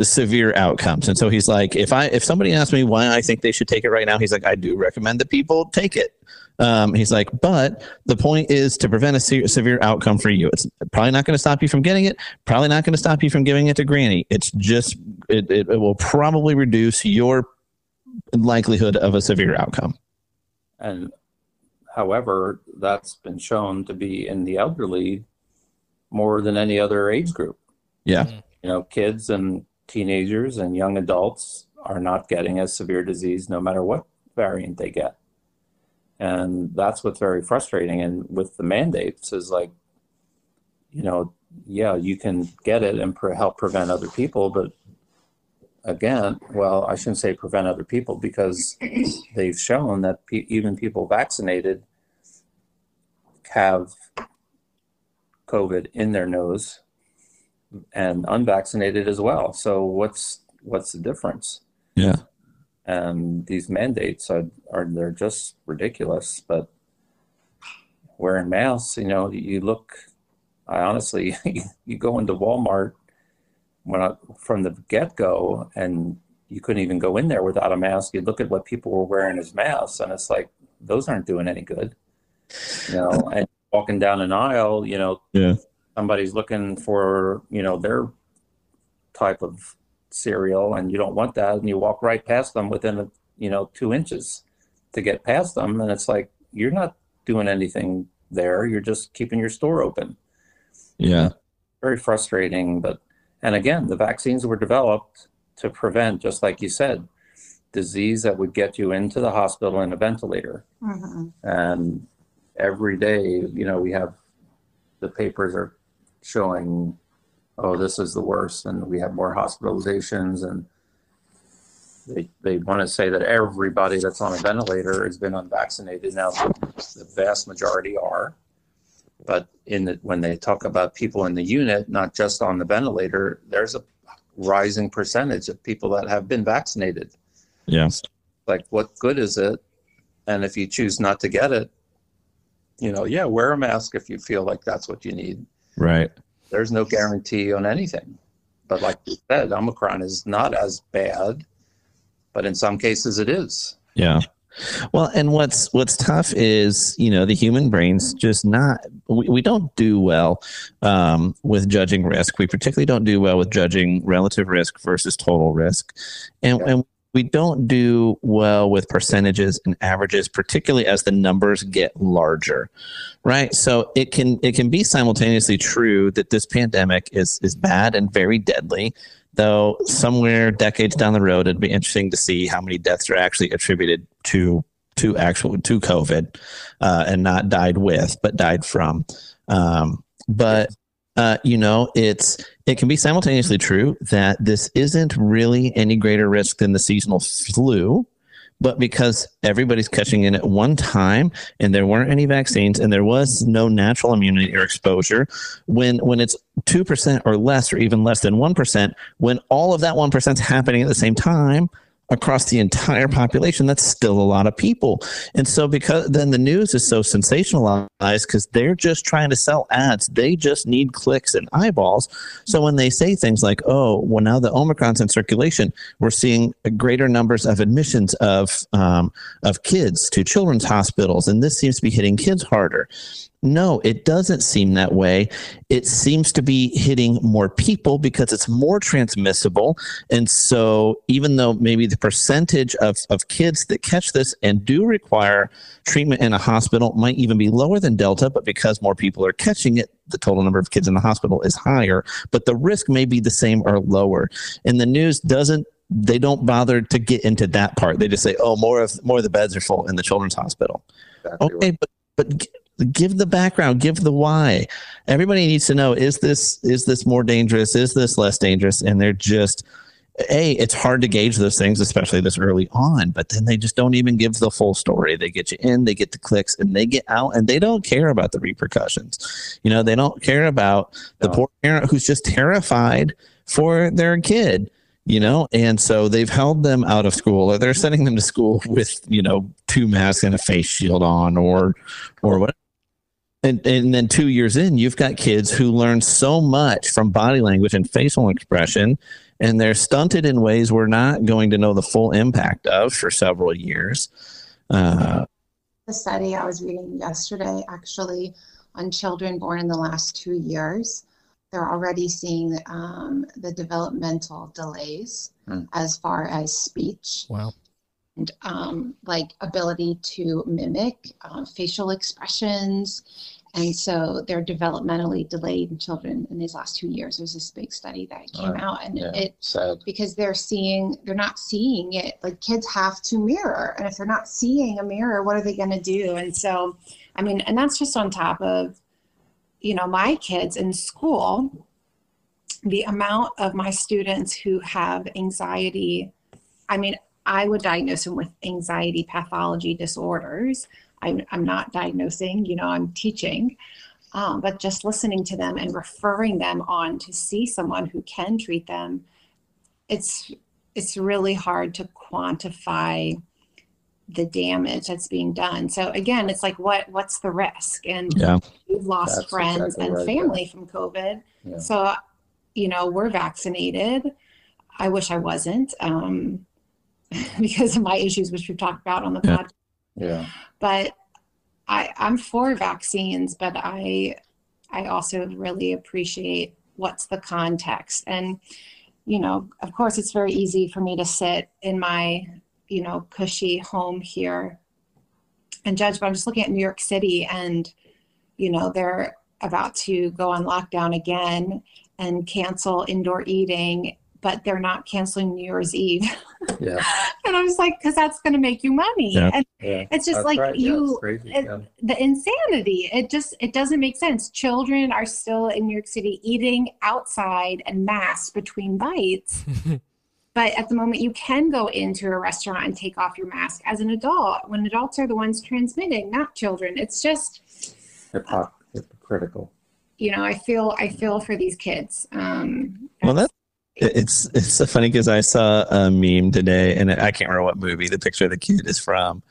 severe outcomes. And so he's like, if I if somebody asks me why I think they should take it right now, he's like, I do recommend that people take it. Um, he's like, but the point is to prevent a se- severe outcome for you. It's probably not going to stop you from getting it. Probably not going to stop you from giving it to Granny. It's just it, it, it will probably reduce your likelihood of a severe outcome. And however, that's been shown to be in the elderly more than any other age group. Yeah. You know, kids and teenagers and young adults are not getting as severe disease no matter what variant they get. And that's what's very frustrating. And with the mandates is like, you know, yeah, you can get it and pre- help prevent other people, but again, well, I shouldn't say prevent other people because they've shown that pe- even people vaccinated have COVID in their nose and unvaccinated as well. So what's what's the difference? Yeah. And these mandates are, are they're just ridiculous. But wearing masks, you know, you look. I honestly, you go into Walmart when I, from the get go, and you couldn't even go in there without a mask. You look at what people were wearing as masks, and it's like those aren't doing any good. You know, and walking down an aisle, you know, Yeah. Somebody's looking for you know their type of cereal, and you don't want that, and you walk right past them within a, you know two inches to get past them, and it's like you're not doing anything there. You're just keeping your store open Yeah. very frustrating. But and again, the vaccines were developed to prevent, just like you said, disease that would get you into the hospital in a ventilator. Mhm. And every day, you know, we have the papers are showing, oh, this is the worst, and we have more hospitalizations, and they, they want to say that everybody that's on a ventilator has been unvaccinated. Now, the vast majority are. But in the, when they talk about people in the unit, not just on the ventilator, there's a rising percentage of people that have been vaccinated. Yes. Like, what good is it? And if you choose not to get it, you know, yeah, wear a mask if you feel like that's what you need. Right. There's no guarantee on anything. But like you said, Omicron is not as bad, but in some cases it is. Yeah. Well, and what's what's tough is you know the human brain's just not we, we don't do well um, with judging risk. We particularly don't do well with judging relative risk versus total risk, and, Yeah. and we don't do well with percentages and averages, particularly as the numbers get larger, right? So it can it can be simultaneously true that this pandemic is is bad and very deadly, though somewhere decades down the road it'd be interesting to see how many deaths are actually attributed to to actual to covid uh, and not died with but died from um, but uh, you know it's it can be simultaneously true that this isn't really any greater risk than the seasonal flu but because everybody's catching it at one time and there weren't any vaccines and there was no natural immunity or exposure when when it's 2% or less or even less than 1% when all of that 1% is happening at the same time across the entire population that's still a lot of people. And so because then the news is so sensationalized because they're just trying to sell ads. They just need clicks and eyeballs. So when they say things like oh well now the omicron's in circulation we're seeing greater numbers of admissions of um, of kids to children's hospitals. And this seems to be hitting kids harder no, it doesn't seem that way. It seems to be hitting more people because it's more transmissible. And so, even though maybe the percentage of, of kids that catch this and do require treatment in a hospital might even be lower than Delta, but because more people are catching it, the total number of kids in the hospital is higher, but the risk may be the same or lower. And the news doesn't they don't bother to get into that part. They just say, "Oh, more of more of the beds are full in the children's hospital." Exactly Okay, but but g- give the background, give the why. Everybody needs to know: is this is this more dangerous? Is this less dangerous? And they're just a. It's hard to gauge those things, especially this early on. But then they just don't even give the full story. They get you in, they get the clicks, and they get out, and they don't care about the repercussions. You know, they don't care about the No. poor parent who's just terrified for their kid you know and so they've held them out of school or they're sending them to school with you know two masks and a face shield on or or what and, and then two years in you've got kids who learn so much from body language and facial expression and they're stunted in ways we're not going to know the full impact of for several years uh, The study I was reading yesterday, actually, on children born in the last two years, they're already seeing um, the developmental delays Hmm. as far as speech Wow. And um, like ability to mimic uh, facial expressions. And so they're developmentally delayed in children in these last two years. There's this big study that came Right. out, and Yeah. it Sad. because they're seeing they're not seeing it like kids have to mirror and if they're not seeing a mirror what are they going to do and so i mean and that's just on top of you know my kids in school the amount of my students who have anxiety i mean i would diagnose them with anxiety pathology disorders. I'm, I'm not diagnosing you know i'm teaching um, but just listening to them and referring them on to see someone who can treat them it's it's really hard to quantify the damage that's being done. So again it's like what what's the risk? And yeah. we've lost That's friends exactly and right, family from covid. Yeah. so you know we're vaccinated. I wish i wasn't um, because of my issues which we've talked about on the Yeah. podcast Yeah. but I, I'm for vaccines, but I I also really appreciate what's the context. And, you know, of course it's very easy for me to sit in my, you know, cushy home here and judge, but I'm just looking at New York City and, you know, they're about to go on lockdown again and cancel indoor eating, but they're not canceling New Year's Eve. Yeah. and I was like, because that's going to make you money. Yeah. And Yeah. it's just That's like right. You, crazy. it- Yeah. the insanity. It just it doesn't make sense. Children are still in New York City eating outside and masked between bites. But at the moment, you can go into a restaurant and take off your mask as an adult when adults are the ones transmitting, not children. It's just, Hypocr- hypocritical. you know, I feel I feel for these kids. Um, Well, that it's it's so funny because I saw a meme today, and I can't remember what movie the picture of the kid is from,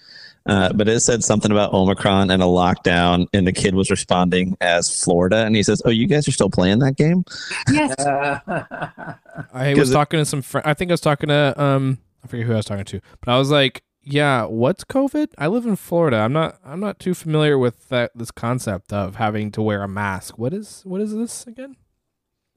uh, but it said something about Omicron and a lockdown, and the kid was responding as Florida, and he says, "Oh, you guys are still playing that game?" yes, I 'Cause was talking to some friend. I think I was talking to um I forget who I was talking to, but I was like, "Yeah, what's COVID? I live in Florida. I'm not I'm not too familiar with that this concept of having to wear a mask. What is what is this again?"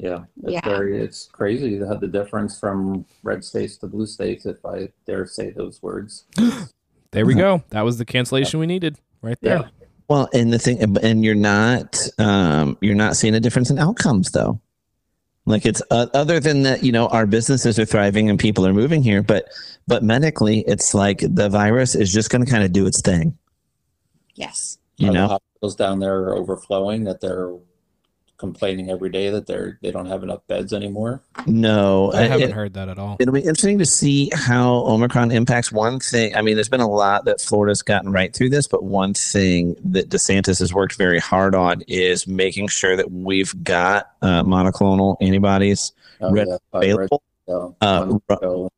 Yeah, it's Yeah. very it's crazy to have the difference from red states to blue states, if I dare say those words. There we go. That was the cancellation we needed right there. Yeah. Well, and the thing, and you're not, um, you're not seeing a difference in outcomes though. Like it's uh, other than that, you know, our businesses are thriving and people are moving here, but but medically, it's like the virus is just going to kind of do its thing. yes. You Are the know, hospitals down there are overflowing that they're complaining every day that they're they don't have enough beds anymore. no, I haven't heard that at all. It'll be interesting to see how Omicron impacts one thing. I mean, there's been a lot that Florida's gotten right through this, but one thing that DeSantis has worked very hard on is making sure that we've got uh, monoclonal antibodies Red- yeah, five red- available. so, Uh, months ru-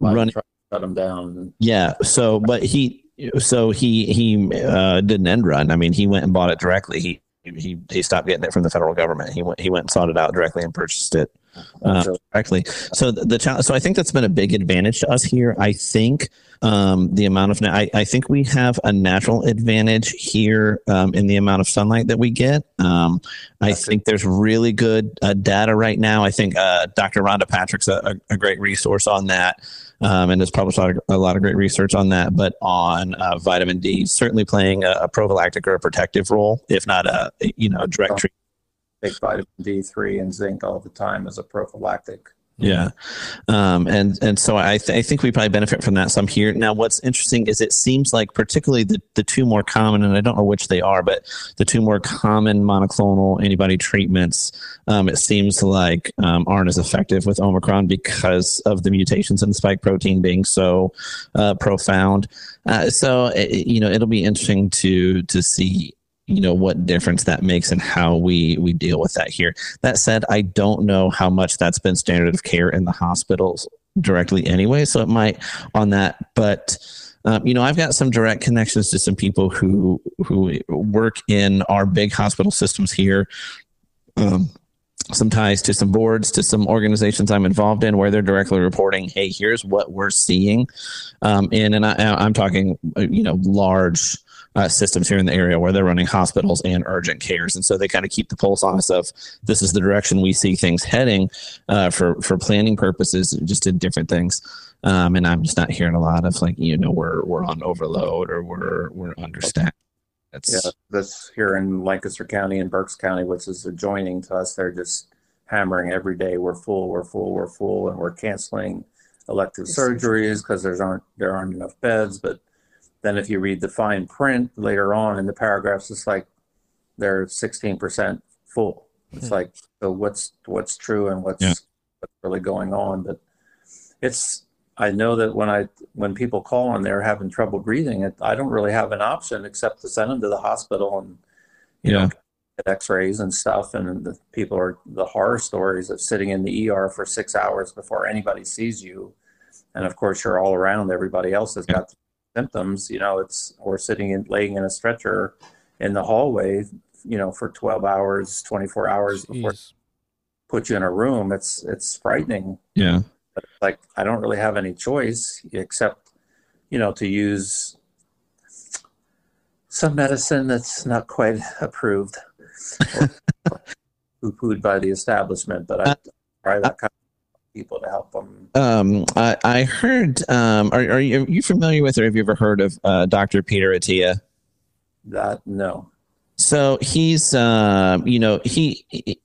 running- shut them down. Yeah. So, but he, so he he uh, did an end run. I mean, he went and bought it directly. He he he stopped getting it from the federal government. He went he went and sought it out directly and purchased it. Uh, So. So the, the challenge. So I think that's been a big advantage to us here. I think um, the amount of I, I think we have a natural advantage here um, in the amount of sunlight that we get. Um, I think there's really good uh, data right now. I think uh, Dr. Rhonda Patrick's a, a, a great resource on that. Um, and has published a lot, of, a lot of great research on that, but on uh, vitamin D, certainly playing a, a prophylactic or a protective role, if not a you know direct treatment. take vitamin D3 and zinc all the time as a prophylactic. Yeah, um, and and so I, th- I think we probably benefit from that some here. Now, what's interesting is it seems like particularly the the two more common, and I don't know which they are, but the two more common monoclonal antibody treatments, um, it seems like um, aren't as effective with Omicron because of the mutations in the spike protein being so uh, profound. Uh, so it, you know it'll be interesting to to see you know what difference that makes and how we we deal with that here. That said i don't know how much that's been standard of care in the hospitals directly anyway so it might on that but um, you know i've got some direct connections to some people who who work in our big hospital systems here um, some ties to some boards to some organizations i'm involved in where they're directly reporting hey here's what we're seeing um, in and I, i'm talking uh, you know large uh, systems here in the area where they're running hospitals and urgent cares, and so they kind of keep the pulse on us of this is the direction we see things heading uh, for for planning purposes, just in different things. Um, and I'm just not hearing a lot of like you know we're we're on overload or we're we're understaffed. That's Yeah, that's here in Lancaster County and Berks County, which is adjoining to us. They're just hammering every day. We're full, we're full, we're full, and we're canceling elective surgeries because there's aren't there aren't enough beds. But then if you read the fine print later on in the paragraphs, it's like they're 16% full. It's Hmm. like so what's what's true and what's Yeah. what's really going on. But it's I know that when I when people call and they're having trouble breathing, it, I don't really have an option except to send them to the hospital and you Yeah. know get X-rays and stuff. And the people are the horror stories of sitting in the ER for six hours before anybody sees you, and of course you're all around everybody else has Yeah. got symptoms. You know, it's or sitting and laying in a stretcher in the hallway, you know, for 12 hours, 24 hours before put you in a room. It's it's frightening yeah. like I don't really have any choice except, you know, to use some medicine that's not quite approved or poo-pooed by the establishment, but I uh, try that kind of people to help them. Um, I, I heard. Um, are, are you are you familiar with or have you ever heard of uh, Dr. Peter Attia? That no, So he's, um, you know, he, he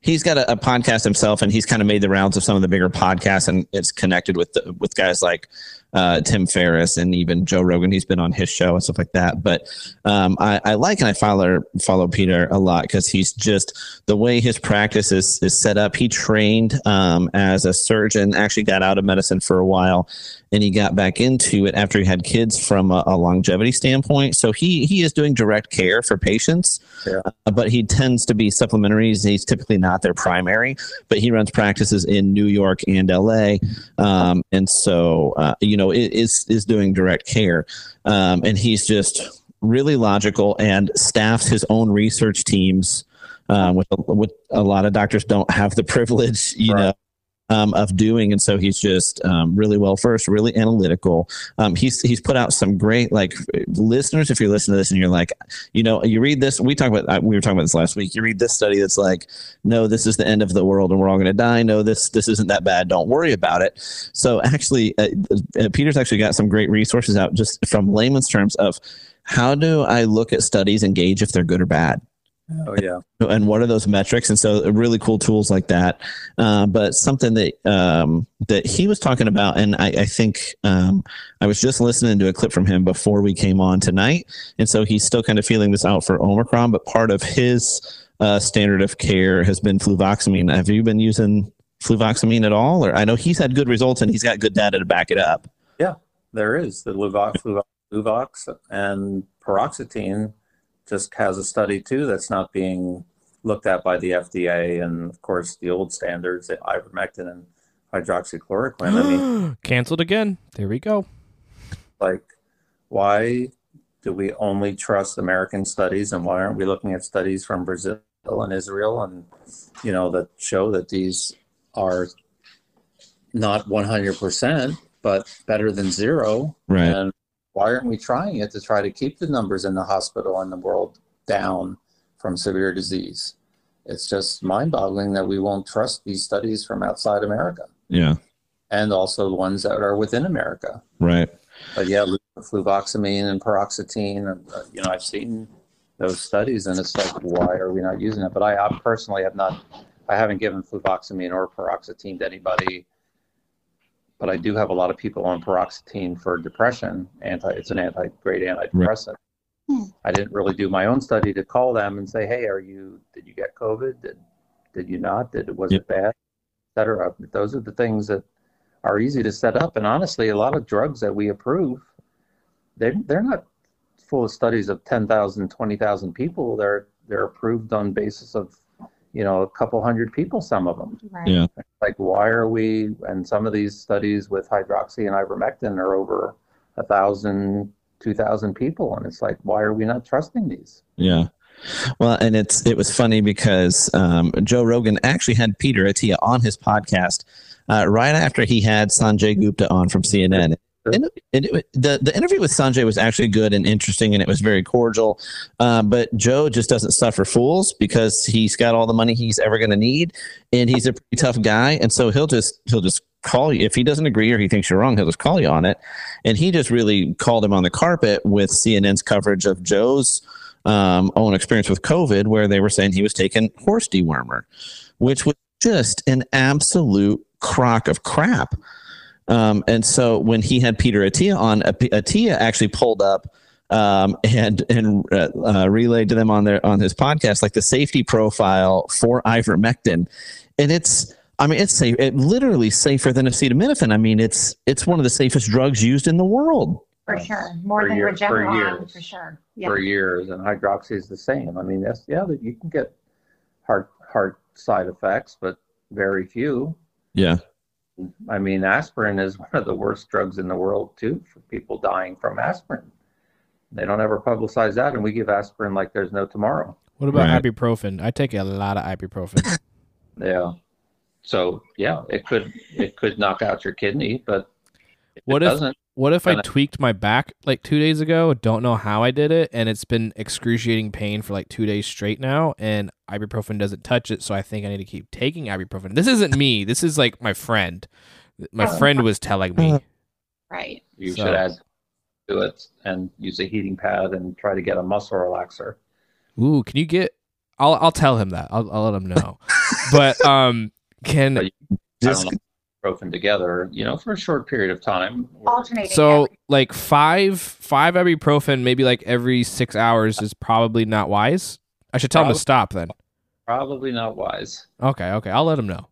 he's got a, a podcast himself, and he's kind of made the rounds of some of the bigger podcasts, and it's connected with the, with guys like uh, Tim Ferriss and even Joe Rogan. He's been on his show and stuff like that. But um, I, I like and I follow follow Peter a lot because he's just the way his practice is is set up. He trained um, as a surgeon, actually got out of medicine for a while, and he got back into it after he had kids from a, a longevity standpoint. So he he is doing direct care for patients, Yeah. uh, but he tends to be supplementaries. He's typically not their primary, but he runs practices in New York and LA, um, and so uh, you know is is doing direct care, um, and he's just really logical and staffs his own research teams. Um, with with a lot of doctors don't have the privilege, you Right. know, um, of doing, and so he's just um, really well versed, really analytical. Um, he's he's put out some great like listeners. If you're listening to this and you're like, you know, you read this, we talked about we were talking about this last week. You read this study that's like, no, this is the end of the world and we're all going to die. No, this this isn't that bad. Don't worry about it. So actually, uh, uh, Peter's actually got some great resources out just from layman's terms of how do I look at studies and gauge if they're good or bad Oh yeah. and what are those metrics? And so really cool tools like that. Uh, but something that um, that he was talking about and i, I think um, i was just listening to a clip from him before we came on tonight. And so he's still kind of feeling this out for omicron but part of his uh, standard of care has been fluvoxamine. Have you been using fluvoxamine at all? Or i know he's had good results and he's got good data to back it up. Yeah, There is. The Luvox, Luvox, Luvox and paroxetine just has a study too that's not being looked at by the FDA and of course the old standards, the ivermectin and hydroxychloroquine. I mean, Canceled again. There we go. like, why do we only trust American studies and why aren't we looking at studies from Brazil and Israel and you know that show that these are not 100% but better than zero right and why aren't we trying it to try to keep the numbers in the hospital and the world down from severe disease? It's just mind boggling that we won't trust these studies from outside America yeah and also the ones that are within America. right But yeah, fluvoxamine and paroxetine, and, uh, you know, I've seen those studies and it's like, why are we not using it? But I, I personally have not, I haven't given fluvoxamine or paroxetine to anybody. But I do have a lot of people on paroxetine for depression. Anti, it's an anti, great antidepressant. Hmm. I didn't really do my own study to call them and say, hey, are you, did you get COVID? Did, did you not? Did, was Yep. it bad? Et cetera. Those are the things that are easy to set up. And honestly, a lot of drugs that we approve, they're, they're not full of studies of 10,000, 20,000 people. They're, they're approved on basis of, you know, a couple hundred people, some of them. Right. Yeah. Like, why are we, and some of these studies with hydroxy and ivermectin are over a thousand, two thousand people. And it's like, why are we not trusting these? Yeah. Well, and it's it was funny because um, Joe Rogan actually had Peter Attia on his podcast uh, right after he had Sanjay Gupta on from CNN. The the interview with Sanjay was actually good and interesting, and it was very cordial. Uh, but Joe just doesn't suffer fools because he's got all the money he's ever going to need, and he's a pretty tough guy, and so he'll just he'll just call you if he doesn't agree or he thinks you're wrong. He'll just call you on it, and he just really called him on the carpet with CNN's coverage of Joe's um, own experience with COVID, where they were saying he was taking horse dewormer, which was just an absolute crock of crap. Um, and so when he had Peter Attia on, Attia actually pulled up um, and and uh, uh, relayed to them on their on his podcast like the safety profile for ivermectin, and it's. I mean, it's safe. It literally safer than acetaminophen. I mean, it's it's one of the safest drugs used in the world. For sure. More For than year- for years. for sure. Yeah. for years, and hydroxy is the same. I mean, that's yeah, that you can get heart heart side effects, but very few. Yeah, I mean, aspirin is one of the worst drugs in the world too for people dying from aspirin. They don't ever publicize that, and we give aspirin like there's no tomorrow. What about Right. ibuprofen? I take a lot of ibuprofen. Yeah. So yeah, it could it could knock out your kidney, but if What it if- doesn't? What if I tweaked my back like two days ago? Don't know how I did it, and it's been excruciating pain for like two days straight now, and ibuprofen doesn't touch it, so I think I need to keep taking ibuprofen. This isn't me. This is like my friend. My Oh. friend was telling me. Right. You So- should add to it and use a heating pad and try to get a muscle relaxer. Ooh, can you get? I'll I'll tell him that. I'll I'll let him know. but um, can just don't ibuprofen together, you know, for a short period of time. Alternating. So every- like five five ibuprofen, maybe like every six hours is probably not wise. I should tell him to stop then. Probably not wise. Okay, okay, I'll let him know.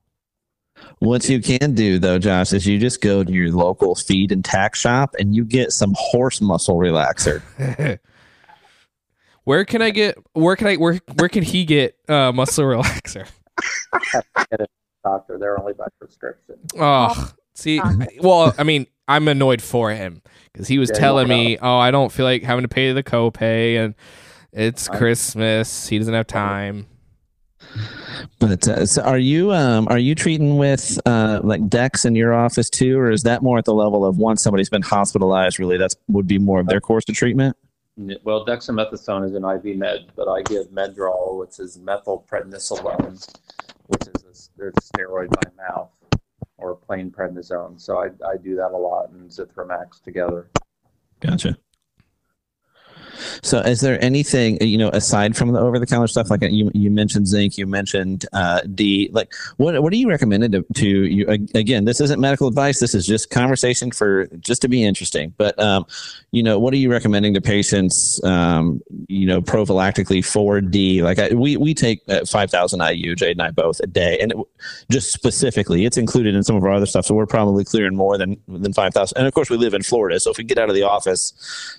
What you can do though, Josh, is you just go to your local feed and tack shop and you get some horse muscle relaxer. where can I get? Where can I? Where where can he get uh, muscle relaxer? Doctor, they're only by prescription. Oh, see, well, I mean, I'm annoyed for him because he was Yeah, telling no me, "Oh, I don't feel like having to pay the copay, and it's I- Christmas. He doesn't have time." But uh, so are you um are you treating with uh like Dex in your office too, or is that more at the level of once somebody's been hospitalized? Really, that's would be more of their course of treatment. Well, dexamethasone is an IV med, but I give Medrol, which is methylprednisolone, which is a, there's steroid by mouth, or plain prednisone. So I, I do that a lot, and Zithromax together. Gotcha. So, is there anything you know aside from the over-the-counter stuff? Like uh, you, you mentioned zinc, you mentioned uh, D. Like, what what do you recommend to, to you? Again, this isn't medical advice. This is just conversation for just to be interesting. But um, you know, what are you recommending to patients? Um, you know, prophylactically for D. Like I, we we take uh, five thousand IU, Jade and I both a day, and it, just specifically, it's included in some of our other stuff. So we're probably clearing more than than five thousand. And of course, we live in Florida, so if we get out of the office,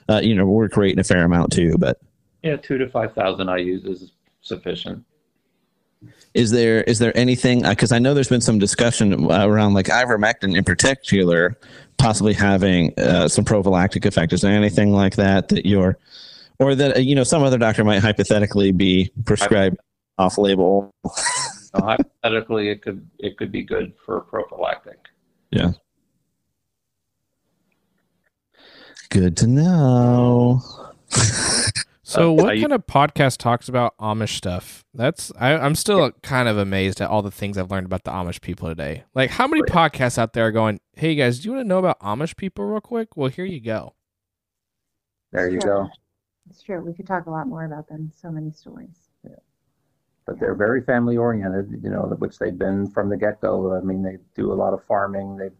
uh, you know, we're creating a fair amount too. But Yeah, two to five thousand IU is sufficient. is there is there anything? Because I know there's been some discussion around like ivermectin in particular, possibly having uh, some prophylactic effect. Is there anything like that that you're, or that uh, you know, some other doctor might hypothetically be prescribed off label? So hypothetically, it could it could be good for prophylactic. Yeah. Good to know. So, Uh, what I- kind of podcast talks about Amish stuff? That's I, I'm still kind of amazed at all the things I've learned about the Amish people today. Like, how many podcasts out there are going, "Hey guys, do you want to know about Amish people real quick?" Well, here you go. There you Sure. go. It's true. We could talk a lot more about them. So many stories. But they're very family oriented, you know, which they've been from the get go. I mean, they do a lot of farming. They,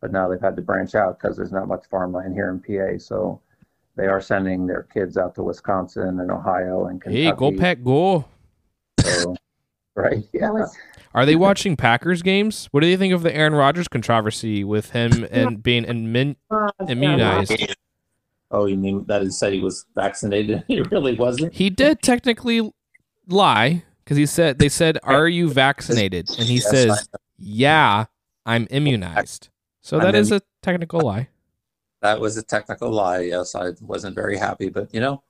but now they've had to branch out because there's not much farmland here in PA. So they are sending their kids out to Wisconsin and Ohio and Kentucky. Hey, go pack, go! So, right? Yeah. Was Are they watching Packers games? What do you think of the Aaron Rodgers controversy with him and being immun- immunized? Oh, you mean that he said he was vaccinated? He really wasn't. He did technically lie because he said they said, "Are you vaccinated?" And he Yes, says, "Yeah, I'm immunized." So I'm that is a technical lie. That was a technical lie. Yes, I wasn't very happy, but you know,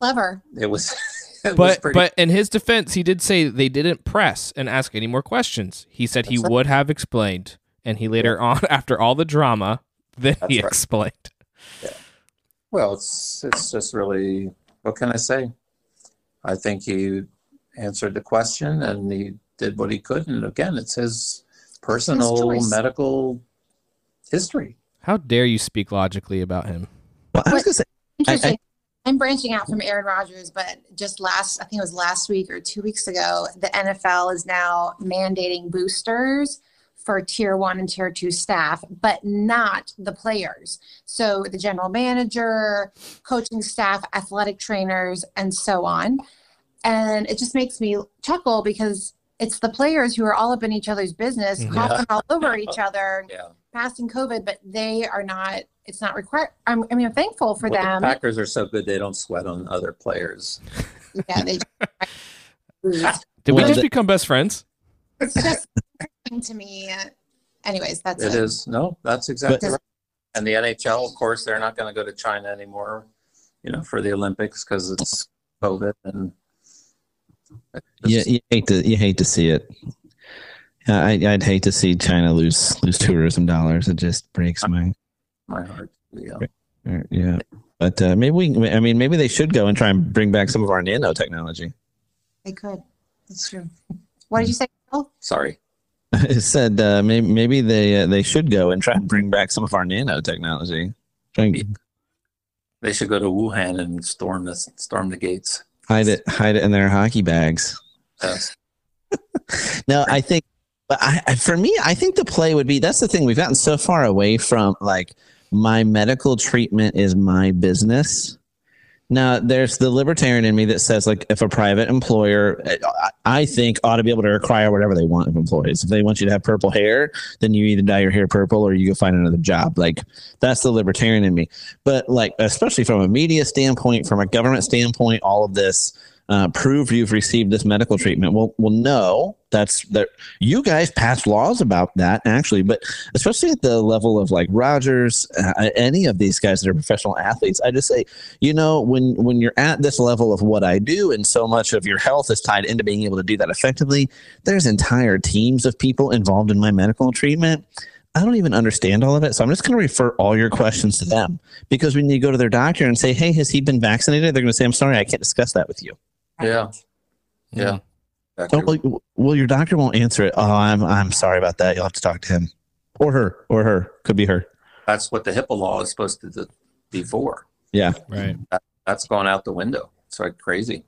clever. it was. It But pretty. but in his defense, he did say they didn't press and ask any more questions. He said he right. would have explained, and he later on, after all the drama, then he right. explained. Well, it's it's just really what can I say? I think he answered the question and he did what he could. And again, it's his personal choice. medical history. How dare you speak logically about him? Well, I was gonna say, Interesting. I, am branching out from Aaron Rodgers, but just last, I think it was last week or two weeks ago, the NFL is now mandating boosters for tier one and tier two staff, but not the players. So the general manager, coaching staff, athletic trainers, and so on. And it just makes me chuckle because it's the players who are all up in each other's business, mm-hmm. Yeah. coughing all over each other, Yeah. Passing COVID, but they are not. It's not required. I'm, I mean, I'm thankful for Well, them. The Packers are so good they don't sweat on other players. Yeah, they just, Did Well, we just the- become best friends? it's just to me. Anyways, that's It it. is no, that's exactly But- right. And the NHL, of course, they're not going to go to China anymore, you know, for the Olympics because it's COVID and. you, you hate to you hate to see it. Yeah, I, I'd hate to see China lose lose tourism dollars. It just breaks my my heart. Yeah. Yeah, but uh, maybe we. I mean, maybe they should go and try and bring back some of our nanotechnology. They could. That's true. What did you say? Phil? Sorry. it said uh, maybe maybe they uh, they should go and try and bring back some of our nanotechnology. Try and They should go to Wuhan and storm the storm the gates. hide it hide it in their hockey bags. Yes. No, I think But I, for me, I think the play would be that's the thing. We've gotten so far away from like my medical treatment is my business. Now, there's the libertarian in me that says, like, if a private employer, I think, ought to be able to require whatever they want of employees. If they want you to have purple hair, then you either dye your hair purple or you go find another job. Like, that's the libertarian in me. But, like, especially from a media standpoint, from a government standpoint, all of this, uh, prove you've received this medical treatment. Well, well, no, that's that you guys passed laws about that actually, but especially at the level of like Rodgers, uh, any of these guys that are professional athletes, I just say, you know, when when you're at this level of what I do, and so much of your health is tied into being able to do that effectively, there's entire teams of people involved in my medical treatment. I don't even understand all of it. So I'm just going to refer all your questions to them because when you go to their doctor and say, Hey, has he been vaccinated? They're going to say, I'm sorry, I can't discuss that with you. Yeah. Yeah. Oh, well, well, your doctor won't answer it. Oh, I'm I'm sorry about that. You'll have to talk to him, or her, or her. Could be her. That's what the HIPAA law is supposed to be for. Yeah. Right. That, that's gone out the window. It's like crazy.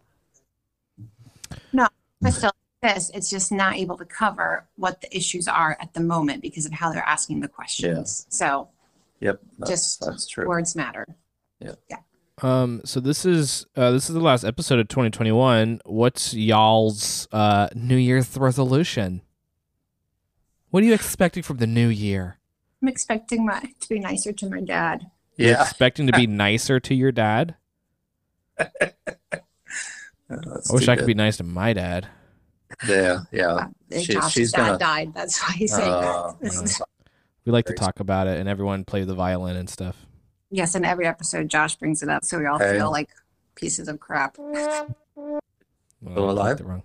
No, but still, this it's just not able to cover what the issues are at the moment because of how they're asking the questions. So Yep. That's, Just that's true. words matter. Um, so this is uh, this is the last episode of 2021. What's y'all's uh, New Year's resolution? What are you expecting from the new year? I'm expecting my to be nicer to my dad. You're Yeah. expecting to be nicer to your dad. That's I wish I could good. be nice to my dad. Yeah. Yeah. Uh, she- she's dad gonna- died. That's why he's saying Uh, that. We like to talk about it, and everyone play the violin and stuff. Yes, in every episode, Josh brings it up, so we all Hey. feel like pieces of crap. Well, Still I alive? clicked it wrong.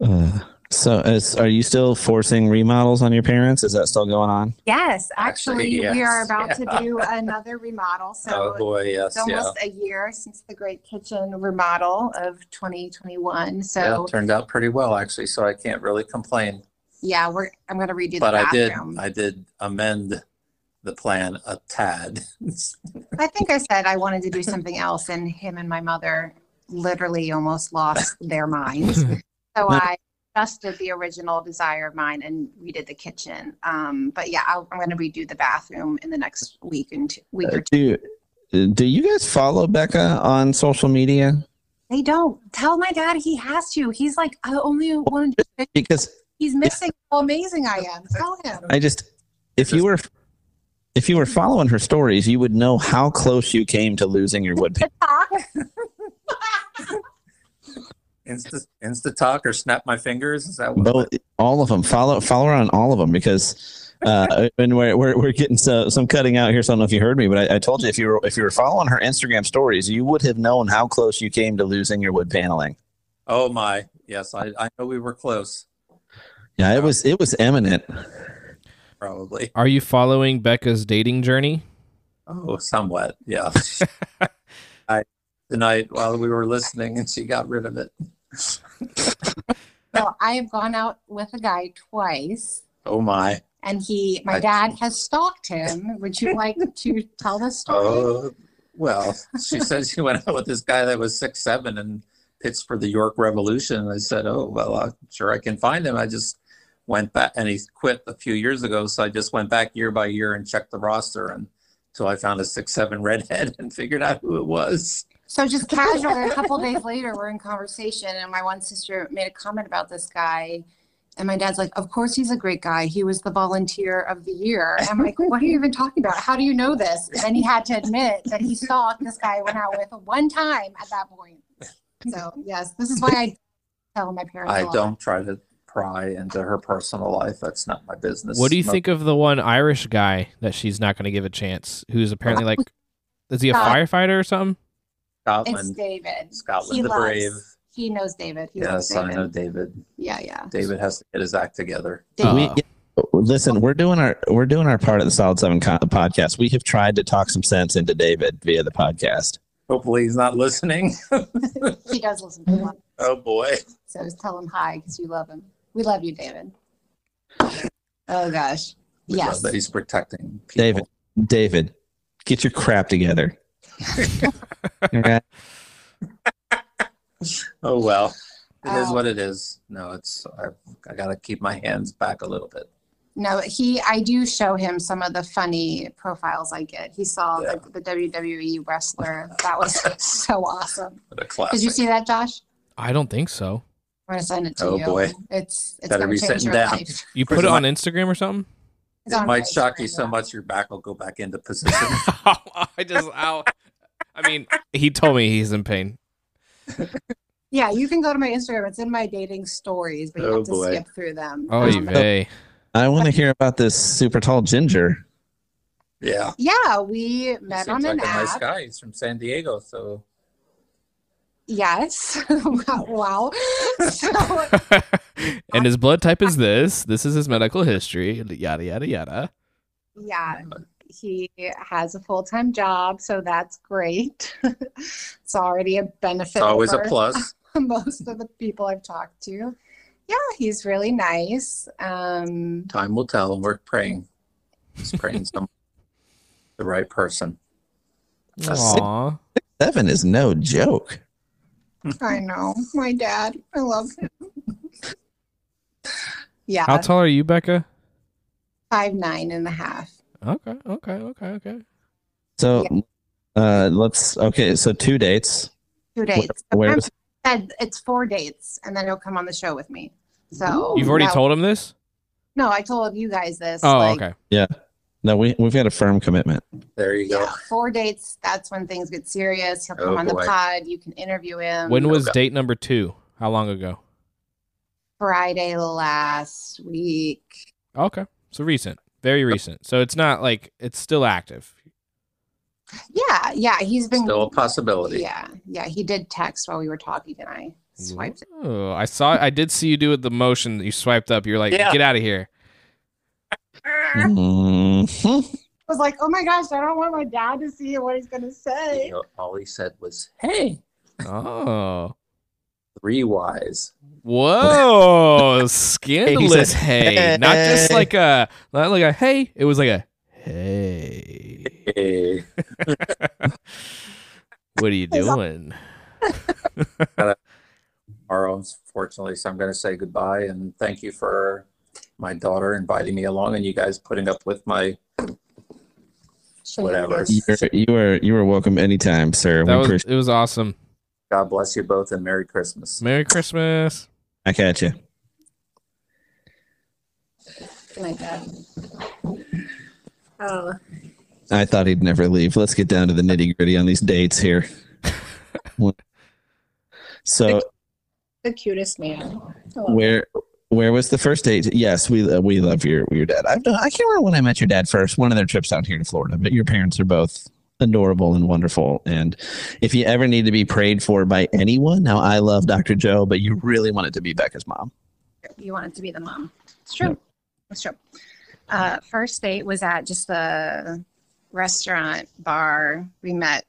Uh, so, is, are you still forcing remodels on your parents? Is that still going on? Yes, Actually, actually, we are yes. about Yeah. to do another remodel. So oh boy. Yes. it's Yeah. almost a year since the Great Kitchen remodel of 2021. Yeah. So it Turned out pretty well actually. So I can't really complain. yeah, we're I'm going to redo the But I did. bathroom. I did amend the plan a tad. I think I said I wanted to do something else, and him and my mother literally almost lost their minds. So I adjusted the original desire of mine and redid the kitchen. Um, but yeah, I'll, I'm going to redo the bathroom in the next week and two, week or two. Do Do you guys follow Becca on social media? They don't tell my dad he has to. He's like, I only want to. Because He's missing how amazing I am. Tell him. I just, if you were, if you were following her stories, you would know how close you came to losing your wood. Insta Insta talk or snap my fingers. Is that what? Both, all of them. Follow follow her on all of them because. Uh, and we're, we're, we're getting so, some cutting out here. So I don't know if you heard me, but I, I told you if you were if you were following her Instagram stories, you would have known how close you came to losing your wood paneling. Oh my. Yes, I, I know we were close. Yeah, it was it was imminent. Probably. Are you following Becca's dating journey? Oh, somewhat. Yeah. I tonight while we were listening, and she got rid of it. So I have gone out with a guy twice, Oh my. and he, my I- dad, has stalked him. Would you like to tell the story? Oh well. She said she went out with this guy that was six seven and pitched for the York Revolution. And I said, oh well, I'm sure I can find him. I just went back, and he quit a few years ago. So I just went back year by year and checked the roster, and until I found a six seven redhead and figured out who it was. So just casually, a couple days later, we're in conversation, and my one sister made a comment about this guy, and my dad's like, "Of course, he's a great guy. He was the volunteer of the year." And I'm like, "What are you even talking about? How do you know this?" And he had to admit that he saw this guy I went out with one time at that point. So yes, this is why I tell my parents. I don't try to pry into her personal life. That's not my business. What do you Mo- think of the one Irish guy that she's not going to give a chance? Who's apparently like, is he a firefighter or something? It's Scotland? David. Scotland He the loves- Brave. He knows David. He loves Yes, I David. know David. Yeah, yeah. David has to get his act together. David. Uh, We, listen, we're doing our we're doing our part at the Solid Seven co- podcast. We have tried to talk some sense into David via the podcast. Hopefully, he's not listening. he does listen to a lot. oh boy. So just tell him hi because you love him. We love you, David. Oh gosh. We Yes. love that he's protecting people. David, David, get your crap together. Okay? Oh well. It is Oh. what it is. No, it's I, I got to keep my hands back a little bit. No, he. I do show him some of the funny profiles I get. He saw Yeah. the, the WWE wrestler. That was so awesome. What a classic. Did you see that, Josh? I don't think so. I'm gonna send it to Oh, you. boy. It's it's Better gonna be sitting down. life. You put it on Instagram or something? It's It might my shock you so much your back will go back into position. I just, ow. I mean, he told me he's in pain. Yeah, you can go to my Instagram. It's in my dating stories, but you Oh, have to boy. skip through them. Oh, Um, you vey. I want to hear about this super tall ginger. yeah. yeah, we He met seems on an like a nice app. guy. He's from San Diego, so Yes. wow. So and his blood type is this. This is his medical history. Yada, yada, yada. yeah, he has a full time job, so that's great. it's already a benefit. it's always a plus. Most of the people I've talked to. Yeah, he's really nice. Um, Time will tell, and we're praying. Just praying some the right person. Aw. Seven is no joke. I know my dad. I love him. Yeah, How tall are you, Becca? five nine and a half. Okay, okay, okay, okay. So, uh, let's okay. So two dates. Two dates. where I'm said it's four dates, and then he'll come on the show with me. So You've already that- told him this? No, I told you guys this. Oh, like, okay. No, we we've got a firm commitment. There you go. Yeah, four dates. That's when things get serious. He'll come Oh, on the boy. pod. You can interview him. When was Okay. date number two? How long ago? Friday last week? Okay. So recent. Very recent. So it's not like it's still active. Yeah, yeah. He's been. Still a possibility. Yeah, yeah. He did text while we were talking, and I swiped it. Oh, I saw I did see you do it the motion that you swiped up. You're like, Yeah. get out of here. Mhm. I was like, oh my gosh, I don't want my dad to see what he's gonna say. You know, all he said was, "Hey, Oh. three wise." Whoa. Scandalous hey. "Hey." Not just like a not like a hey. It was like a hey. Hey. What are you doing? Tomorrow, unfortunately, so I'm going to say goodbye and thank you for my daughter inviting me along and you guys putting up with my whatever. You're, you are you are welcome anytime, sir. That we was appreciate it was awesome. God bless you both and Merry Christmas. Merry Christmas. I catch you. Good night, Dad. Oh, I thought he'd never leave. Let's get down to the nitty gritty on these dates here. so the cutest man. Where where was the first date? Yes, we uh, we love your your dad. I've, I can't remember when I met your dad first. One of their trips down here to Florida, but your parents are both adorable and wonderful. And if you ever need to be prayed for by anyone, now I love Dr. Joe, but you really want it to be Becca's mom. You want it to be the mom. It's true. It's true. Uh, first date was at just the restaurant bar. We met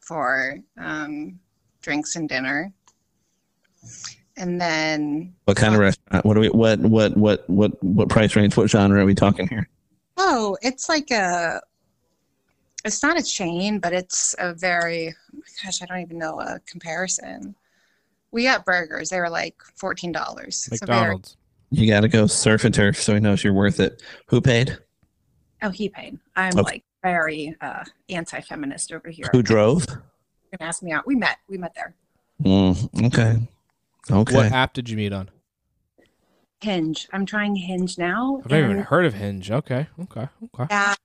for um, drinks and dinner, and then What kind of restaurant? What do we? What what what what what price range? What genre are we talking here? oh, it's like a. It's not a chain, but it's a very. Oh my gosh, I don't even know a comparison. We got burgers. They were like fourteen dollars. McDonald's. You got to go surf and turf, so he knows you're worth it. Who paid? Oh, he paid. I'm Okay. like very uh, anti-feminist over here. Who drove? You're ask me out. We met. We met there. Mm, okay. Okay. What app did you meet on? Hinge. I'm trying Hinge now. I've never even heard of Hinge. Okay, okay, okay. uh, I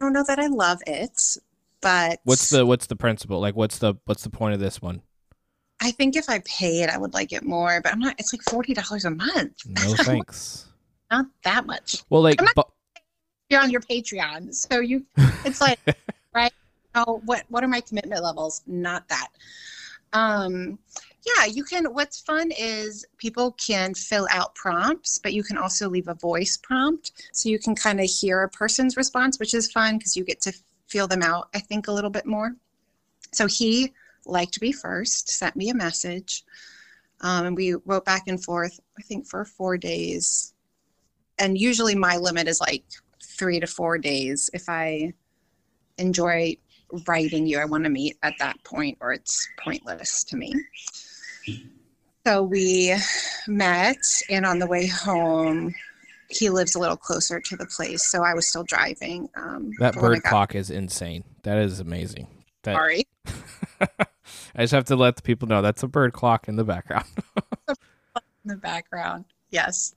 don't know that I love it, but What's the what's the principle? Like, what's the what's the point of this one? I think if I paid, I would like it more. But I'm not. It's like forty dollars a month. No thanks. Not that much. Well, like, not- bu- You're on your Patreon, so you. It's like right. Oh, what what are my commitment levels? Not that. Um, yeah, you can. What's fun is people can fill out prompts, but you can also leave a voice prompt, so you can kind of hear a person's response, which is fun because you get to feel them out. I think a little bit more. So he liked me first, sent me a message, um, and we wrote back and forth. I think for four days, and usually my limit is like three to four days. If I enjoy writing you, I want to meet at that point, or it's pointless to me. So we met, and on the way home, he lives a little closer to the place, so I was still driving. Um, That but when I bird clock is insane. That is amazing. That, Sorry. I just have to let the people know that's a bird clock in the background. in the background. Yes.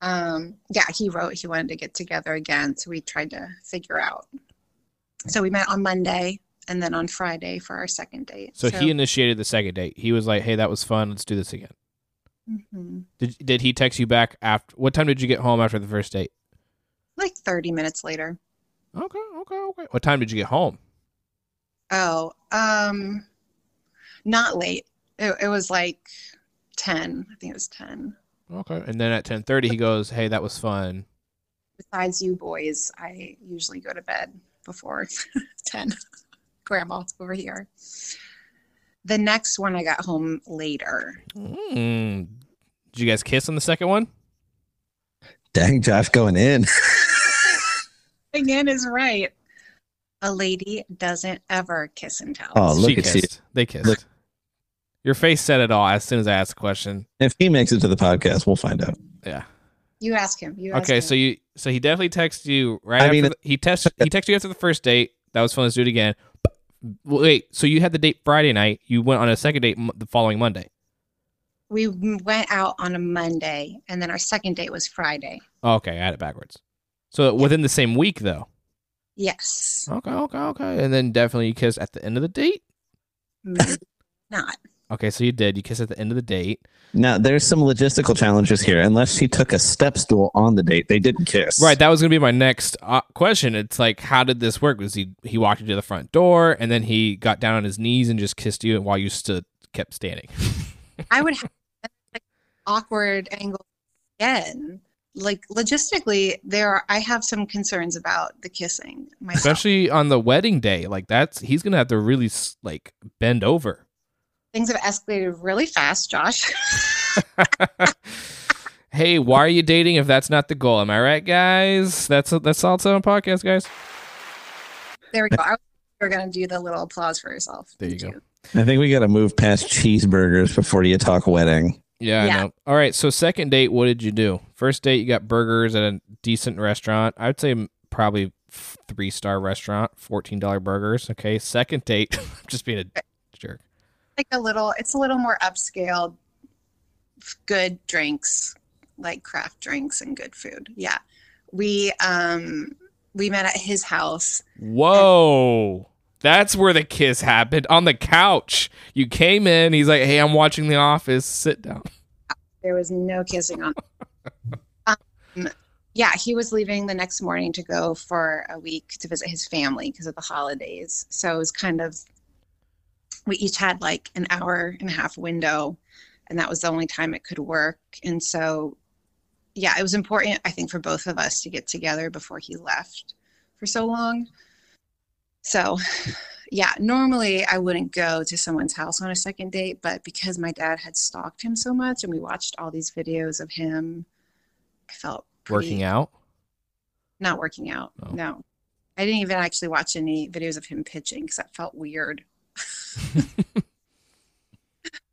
Um, yeah, he wrote he wanted to get together again, so we tried to figure out. So we met on Monday and then on Friday for our second date. So, he initiated the second date. He was like, "Hey, that was fun. Let's do this again." Mhm. Did did he text you back after? What time did you get home after the first date? like 30 minutes later. Okay, okay, okay. What time did you get home? Oh, um, not late. It, it was like 10. I think it was 10. Okay, and then at ten thirty, he goes, "Hey, that was fun." Besides you boys, I usually go to bed before 10. Grandma over here. The next one I got home later. Mm. Did you guys kiss on the second one? Dang, Josh going in. Again is right. A lady doesn't ever kiss and tell. Oh, look she at you. kissed. They kissed. Look. Your face said it all as soon as I asked the question. If he makes it to the podcast, we'll find out. Yeah. You ask him. You ask Okay, him. so you so he definitely texted you right I after mean- the, he text he texted you after the first date. That was fun. Let's do it again. Wait, so you had the date Friday night. You went on a second date m- the following Monday. we went out on a Monday, and then our second date was Friday. Oh, okay, I had it backwards. So within the same week, though. Yes, Okay, okay, okay. And then definitely you kissed at the end of the date. Maybe not. Okay, so you did. You kissed at the end of the date. Now, there's some logistical challenges here. Unless she took a step stool on the date, they didn't kiss. Right, that was gonna be my next uh, question. It's like, how did this work? Was he he walked you to the front door and then he got down on his knees and just kissed you while you stood kept standing? I would have like, awkward angle again. Like logistically, there are, I have some concerns about the kissing myself. Especially on the wedding day, like that's he's gonna have to really s- like bend over. Things have escalated really fast, Josh. hey, why are you dating if that's not the goal? Am I right, guys? That's that's also on podcast, guys. there we go. I was we're gonna do the little applause for yourself. There you Thank go. I think we got to move past cheeseburgers before you talk wedding. Yeah, Yeah. Know. All right, so second date, what did you do? First date, you got burgers at a decent restaurant. I would say probably three star restaurant, fourteen dollar burgers. Okay. Second date, just being a jerk. Like a little, it's a little more upscale, good drinks, like craft drinks and good food. Yeah, we um we met at his house. Whoa. That's where the kiss happened on the couch. You came in. He's like, "Hey, I'm watching The Office. Sit down." There was no kissing on. um, yeah, he was leaving the next morning to go for a week to visit his family because of the holidays. So it was kind of, we each had like an hour and a half window, and that was the only time it could work. And so, yeah, it was important, I think, for both of us to get together before he left for so long. So, yeah, normally I wouldn't go to someone's house on a second date, but because my dad had stalked him so much and we watched all these videos of him, I felt pretty- Working out. Not working out. Oh. No. I didn't even actually watch any videos of him pitching because that felt weird.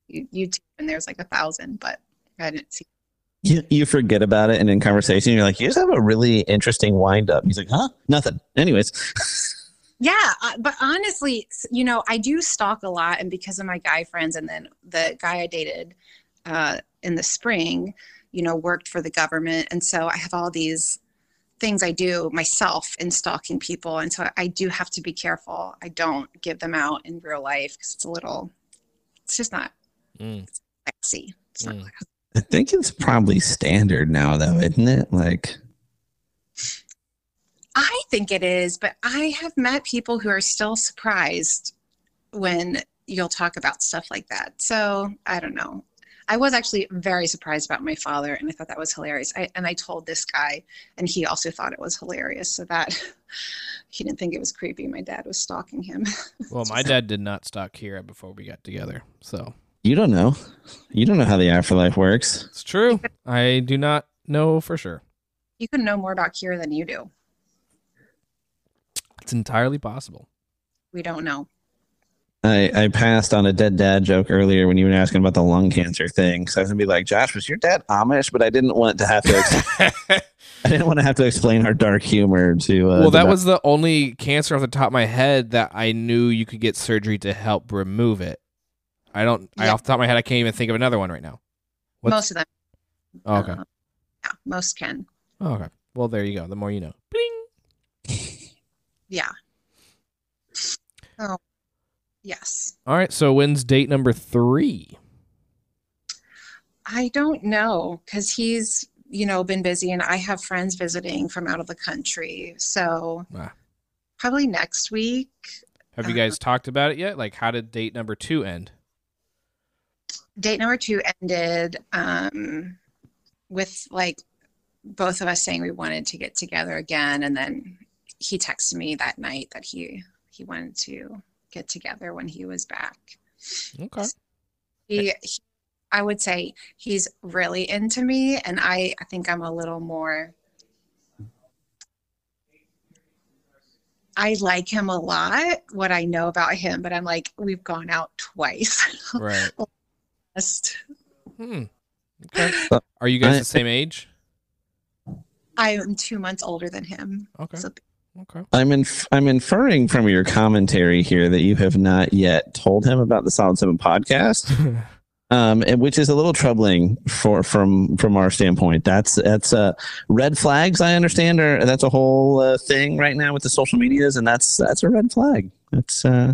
You- YouTube and there's like a thousand, but I didn't see. You, you forget about it, and in conversation, you're like, you just have a really interesting wind up. He's like, huh? Nothing. Anyways. Yeah, uh, but honestly, you know, I do stalk a lot, and because of my guy friends, and then the guy I dated uh, in the spring, you know, worked for the government, and so I have all these things I do myself in stalking people, and so I do have to be careful. I don't give them out in real life because it's a little, it's just not Mm. sexy. It's not Mm. I think it's probably standard now, though, isn't it? Like, I think it is, but I have met people who are still surprised when you'll talk about stuff like that. So I don't know. I was actually very surprised about my father, and I thought that was hilarious. I, and I told this guy, and he also thought it was hilarious. So that he didn't think it was creepy. My dad was stalking him. Well, my dad did not stalk Kira before we got together, so you don't know. You don't know how the afterlife works. it's true. I do not know for sure. You could know more about Kira than you do. It's entirely possible. We don't know. I, I passed on a dead dad joke earlier when you were asking about the lung cancer thing. So I was gonna be like, Josh, was your dad Amish? But I didn't want to have to. Ex- I didn't want to have to explain our dark humor to. Uh, well, that the- was the only cancer off the top of my head that I knew you could get surgery to help remove it. I don't. I off the top of my head, I can't even think of another one right now. What's- Most of them. Oh, okay. uh, yeah, most can. Oh, okay. Well, there you go. The more you know. Bling. Yeah. Oh, yes. All right. So when's date number three? I don't know because he's, you know, been busy and I have friends visiting from out of the country. So Ah. probably next week. Have you guys talked about it yet? Like, how did date number two end? Date number two ended um, with like both of us saying we wanted to get together again. And then he texted me that night that he he wanted to get together when he was back. Okay. He, he I would say he's really into me and I, I think I'm a little more I like him a lot, what I know about him, but I'm like, we've gone out twice. Right. Just- Hmm. Okay. Are you guys I- the same age? I am two months older than him. Okay. So Okay. I'm inf- I'm inferring from your commentary here that you have not yet told him about the Solid Seven podcast, um, and which is a little troubling for from from our standpoint. That's that's uh, red flags. I understand, or that's a whole uh, thing right now with the social medias, and that's that's a red flag. That's uh,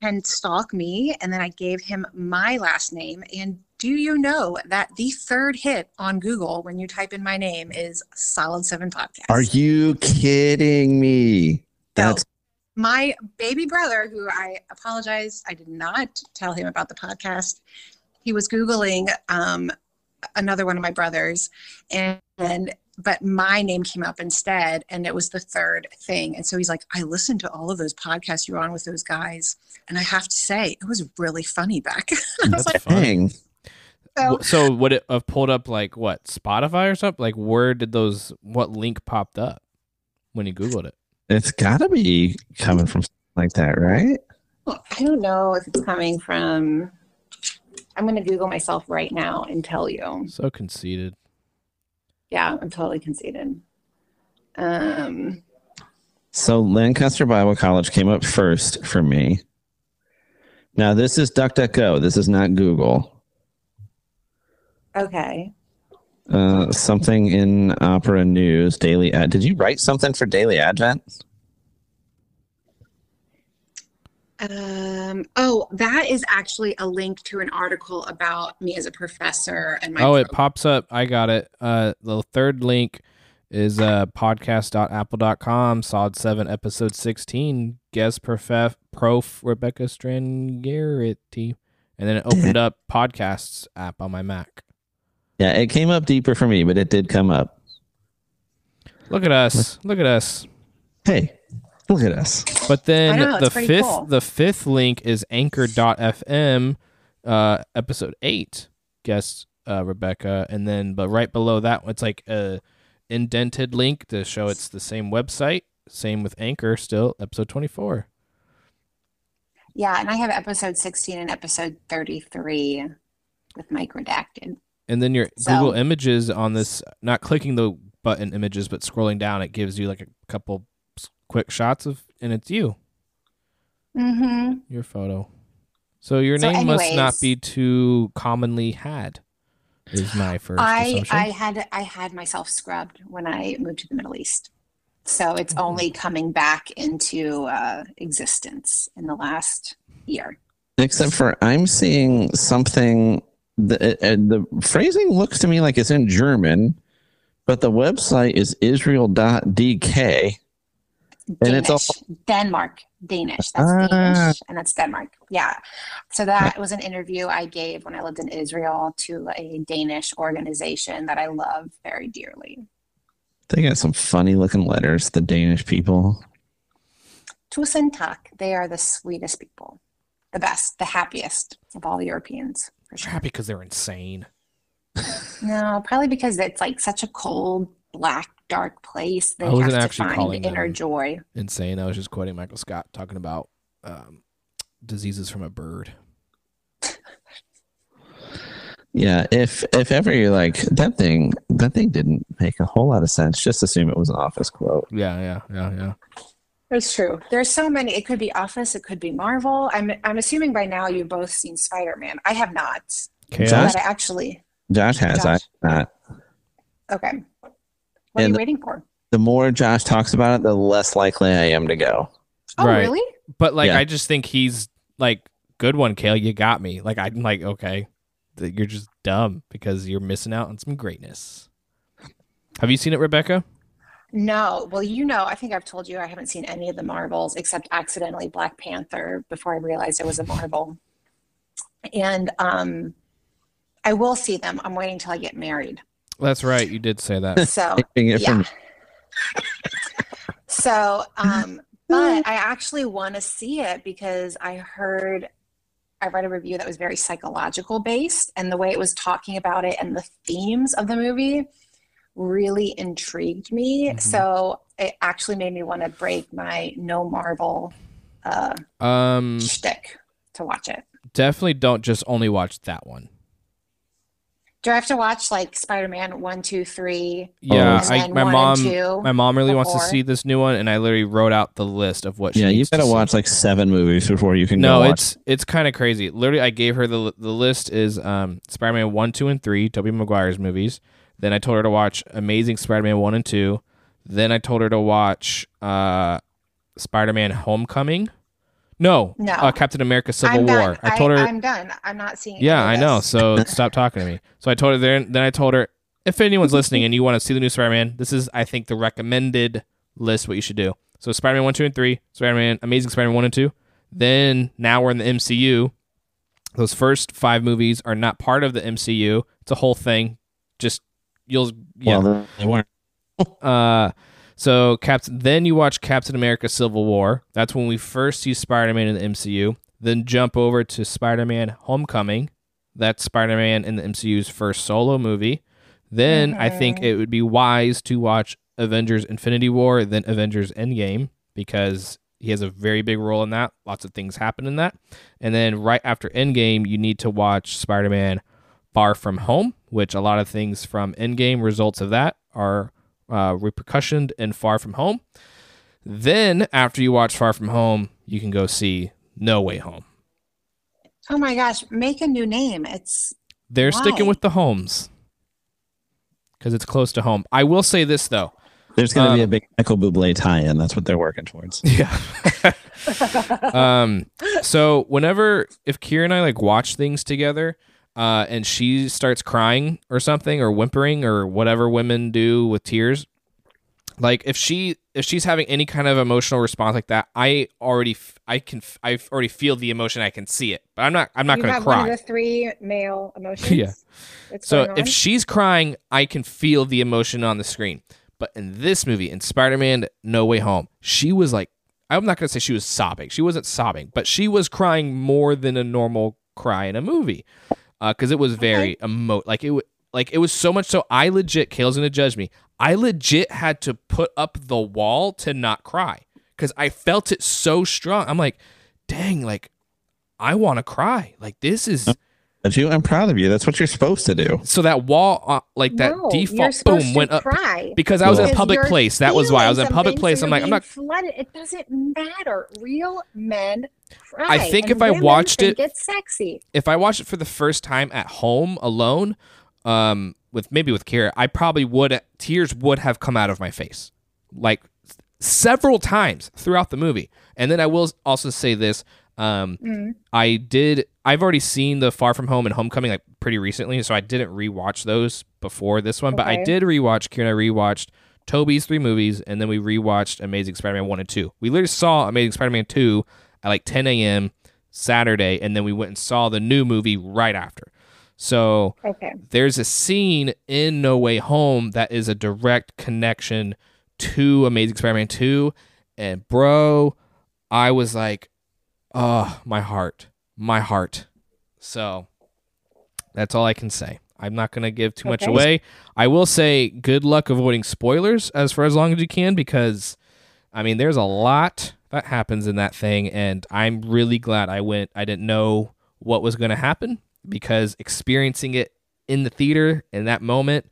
and stalk me. And then I gave him my last name. And do you know that the third hit on Google when you type in my name is Solid Seven Podcast? are you kidding me? That's my baby brother, who I apologize, I did not tell him about the podcast. He was Googling um, another one of my brothers, and, and but my name came up instead, and it was the third thing. And so he's like, I listened to all of those podcasts you were on with those guys, and I have to say, it was really funny back. I was That's like, fun. Dang. so, So would it have pulled up like what Spotify or something? Like where did those? What link popped up when you googled it? It's got to be coming from like that, right? I don't know if it's coming from. I'm going to Google myself right now and tell you. So conceited. Yeah, I'm totally conceited. Um, So Lancaster Bible College came up first for me. Now this is DuckDuckGo. This is not Google. Okay. Uh, something in Opera News Daily. Ad- Did you write something for Daily Advent? Um, oh, that is actually a link to an article about me as a professor and my. Oh, it pops up. I got it. Uh, the third link is uh podcast.apple.com, Sod 7, episode 16, guest prof, prof Rebecca Strangarity. And then it opened up podcasts app on my Mac. Yeah, it came up deeper for me, but it did come up. Look at us. Look at us. Hey, look at us. But then know, the fifth cool. the fifth link is anchor.fm uh episode 8 guest uh Rebecca and then but right below that it's like a indented link to show it's the same website same with anchor still episode 24 Yeah, and I have episode 16 and episode 33 with Mike redacted. And then your So- Google images on this not clicking the button images but scrolling down it gives you like a couple quick shots of and it's you Mm-hmm. your photo so your So name must not be too commonly had is my first I assumption. I had I had myself scrubbed when I moved to the Middle East, so it's Mhm. only coming back into uh, existence in the last year. Except for I'm seeing something. The, uh, the phrasing looks to me like it's in German, but the website is Israel.dk. And it's Danish, all- Denmark, Danish. That's Ah. Danish, and that's Denmark. Yeah. So that was an interview I gave when I lived in Israel to a Danish organization that I love very dearly. They got some funny looking letters, the Danish people. Tusen tak. They are the sweetest people, the best, the happiest of all the Europeans. For sure. happy because they're insane. No, probably because it's like such a cold, black, dark place. They I wasn't have to actually find calling inner joy. Insane. I was just quoting Michael Scott talking about um, diseases from a bird. Yeah, if if ever you're like that thing, that thing didn't make a whole lot of sense. Just assume it was an office quote. Yeah, yeah, yeah, yeah. It's true. There's so many. It could be Office. It could be Marvel. I'm I'm assuming by now you've both seen Spider Man. I have not. Chaos. Josh? I actually. Josh has, Josh. I not. Okay. What are you the- waiting for? The more Josh talks about it, the less likely I am to go. Oh, Right. really? But like, Yeah. I just think he's like, good one, Kale. You got me. Like, I'm like, okay, you're just dumb because you're missing out on some greatness. Have you seen it, Rebecca? No. Well, you know, I think I've told you I haven't seen any of the Marvels except accidentally Black Panther before I realized it was a Marvel. And um, I will see them. I'm waiting till I get married. That's right. You did say that. So yeah. from So, um, but I actually want to see it because I heard, I read a review that was very psychological based, and the way it was talking about it and the themes of the movie really intrigued me. Mhm. So it actually made me want to break my no Marvel uh, Um, shtick to watch it. definitely don't just only watch that one. Do I have to watch like Spider Man one, two, three, Yeah, I, my one mom, and two? my mom really wants to see this new one, and I literally wrote out the list of what. She Yeah, you needs to gotta see. watch like seven movies before you can No, go watch. it's it's kind of crazy. Literally, I gave her the the list is um, Spider-Man one, two, and three, Tobey Maguire's movies. Then I told her to watch Amazing Spider-Man one and two. Then I told her to watch uh, Spider-Man Homecoming. No, No. uh, Captain America: Civil I'm War. done. I told her. I'm done. I'm not seeing. yeah, I know. So stop talking to me. So I told her then. Then I told her if anyone's listening and you want to see the new Spider-Man, this is I think the recommended list. What you should do. So Spider-Man one, two, and three. Spider-Man, Amazing Spider-Man one and two. Then now we're in the MCU. Those first five movies are not part of the MCU. It's a whole thing. Just you'll yeah. Well, they weren't. Uh, so Captain. Then you watch Captain America: Civil War. That's when we first see Spider-Man in the MCU. Then jump over to Spider-Man: Homecoming. That's Spider-Man in the MCU's first solo movie. Then I think Mhm. it would be wise to watch Avengers: Infinity War, then Avengers: Endgame because he has a very big role in that. Lots of things happen in that. And then right after Endgame, you need to watch Spider-Man: Far From Home, which a lot of things from Endgame results of that are uh, repercussioned in Far From Home. Then, after you watch Far From Home, you can go see No Way Home. Oh my gosh, make a new name. It's They're sticking with the homes because it's close to home. I will say this though. There's gonna be Um, a big Michael Bublé tie-in. That's what they're working towards. Yeah. um. So whenever if Kira and I like watch things together, uh, and she starts crying or something or whimpering or whatever women do with tears, like if she if she's having any kind of emotional response like that, I already f- I can f- I already feel the emotion. I can see it, but I'm not I'm not you gonna have cry. one of the three male emotions. Yeah. So if she's crying, I can feel the emotion on the screen. But in this movie, in Spider-Man: No Way Home, she was like, I'm not gonna say she was sobbing. She wasn't sobbing, but she was crying more than a normal cry in a movie, because it was very emo. Like it, wa- like it was so much so. I legit, Kale's gonna judge me. I legit had to put up the wall to not cry because I felt it so strong. I'm like, dang, like I want to cry. Like this is. But you, I'm proud of you. That's what you're supposed to do. So that wall, uh, like that No, default, boom, went up cry. because I was in a public place. That was why I was in a public place. I'm like, I'm not. flooded. It doesn't matter. Real men cry. I think and if I watched it- it's sexy. If I watched it for the first time at home alone, um, with maybe with Kira, I probably would tears would have come out of my face, like several times throughout the movie. And then I will also say this: um, Mm. I did. I've already seen the Far From Home and Homecoming like pretty recently, so I didn't rewatch those before this one. But I did rewatch. Kieran and I rewatched Tobey's three movies, and then we rewatched Amazing Spider-Man one and two. We literally saw Amazing Spider-Man two at like 10 a.m. Saturday, and then we went and saw the new movie right after. So Okay. there's a scene in No Way Home that is a direct connection to Amazing Spider-Man 2 and bro I was like oh my heart my heart so that's all I can say I'm not going to give too much away I will say good luck avoiding spoilers as for as long as you can because I mean there's a lot that happens in that thing, and I'm really glad I went. I didn't know what was going to happen because experiencing it in the theater in that moment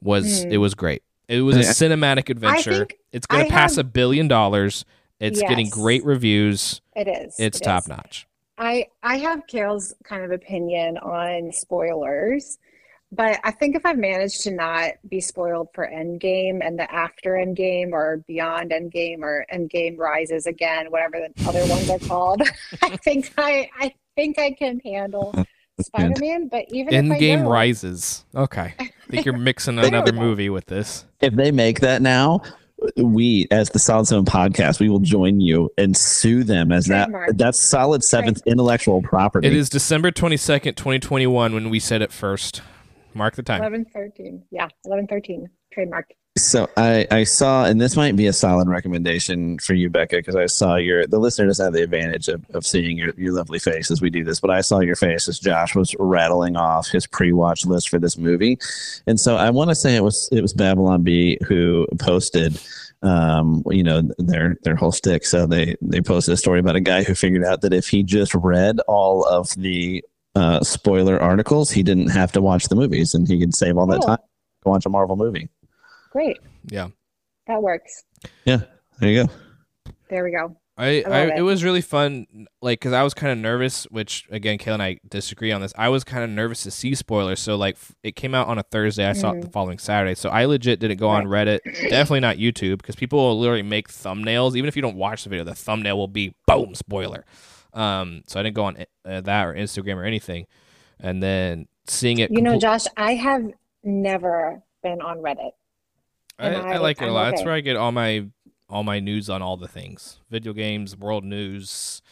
was Hmm. it was great. It was a cinematic adventure. It's going to pass have- a billion dollars. It's getting great reviews. It is. It's It top is. notch. I I have Carol's kind of opinion on spoilers, but I think if I've managed to not be spoiled for Endgame and the after Endgame or beyond Endgame or Endgame Rises again, whatever the other ones are called, I think I I think I can handle Spider-Man. But even if I Endgame don't, Rises. Okay. I think you're mixing another movie with this. If they make that now, we as the Solid Seven podcast, we will join you and sue them as that. That's Solid Seven's intellectual property. It is December 22nd, 2021 when we said it first. Mark the time. Eleven thirteen. Yeah, eleven thirteen. Trademark. So I, I saw, and this might be a solid recommendation for you, Becca, because I saw your the listener doesn't have the advantage of, of seeing your, your lovely face as we do this, but I saw your face as Josh was rattling off his pre-watch list for this movie, and so I want to say it was it was Babylon Bee who posted, um, you know, their their whole stick. So they they posted a story about a guy who figured out that if he just read all of the uh, spoiler articles, he didn't have to watch the movies, and he could save all that Cool. time to watch a Marvel movie. Great. Yeah. That works. Yeah. There you go. There we go. I, I I, it it. was really fun, like, because I was kind of nervous, which, again, Kayla and I disagree on this. I was kind of nervous to see spoilers. So, like, f- it came out on a Thursday. I saw it the following Saturday. So, I legit didn't go on Reddit. Definitely not YouTube, because people will literally make thumbnails. Even if you don't watch the video, the thumbnail will be boom, spoiler. Um, so, I didn't go on uh, that or Instagram or anything. And then seeing it. You know, compl- Josh, I have never been on Reddit. I, I I- like it a I'm lot. That's where I get all my all my news on all the things: video games, world news,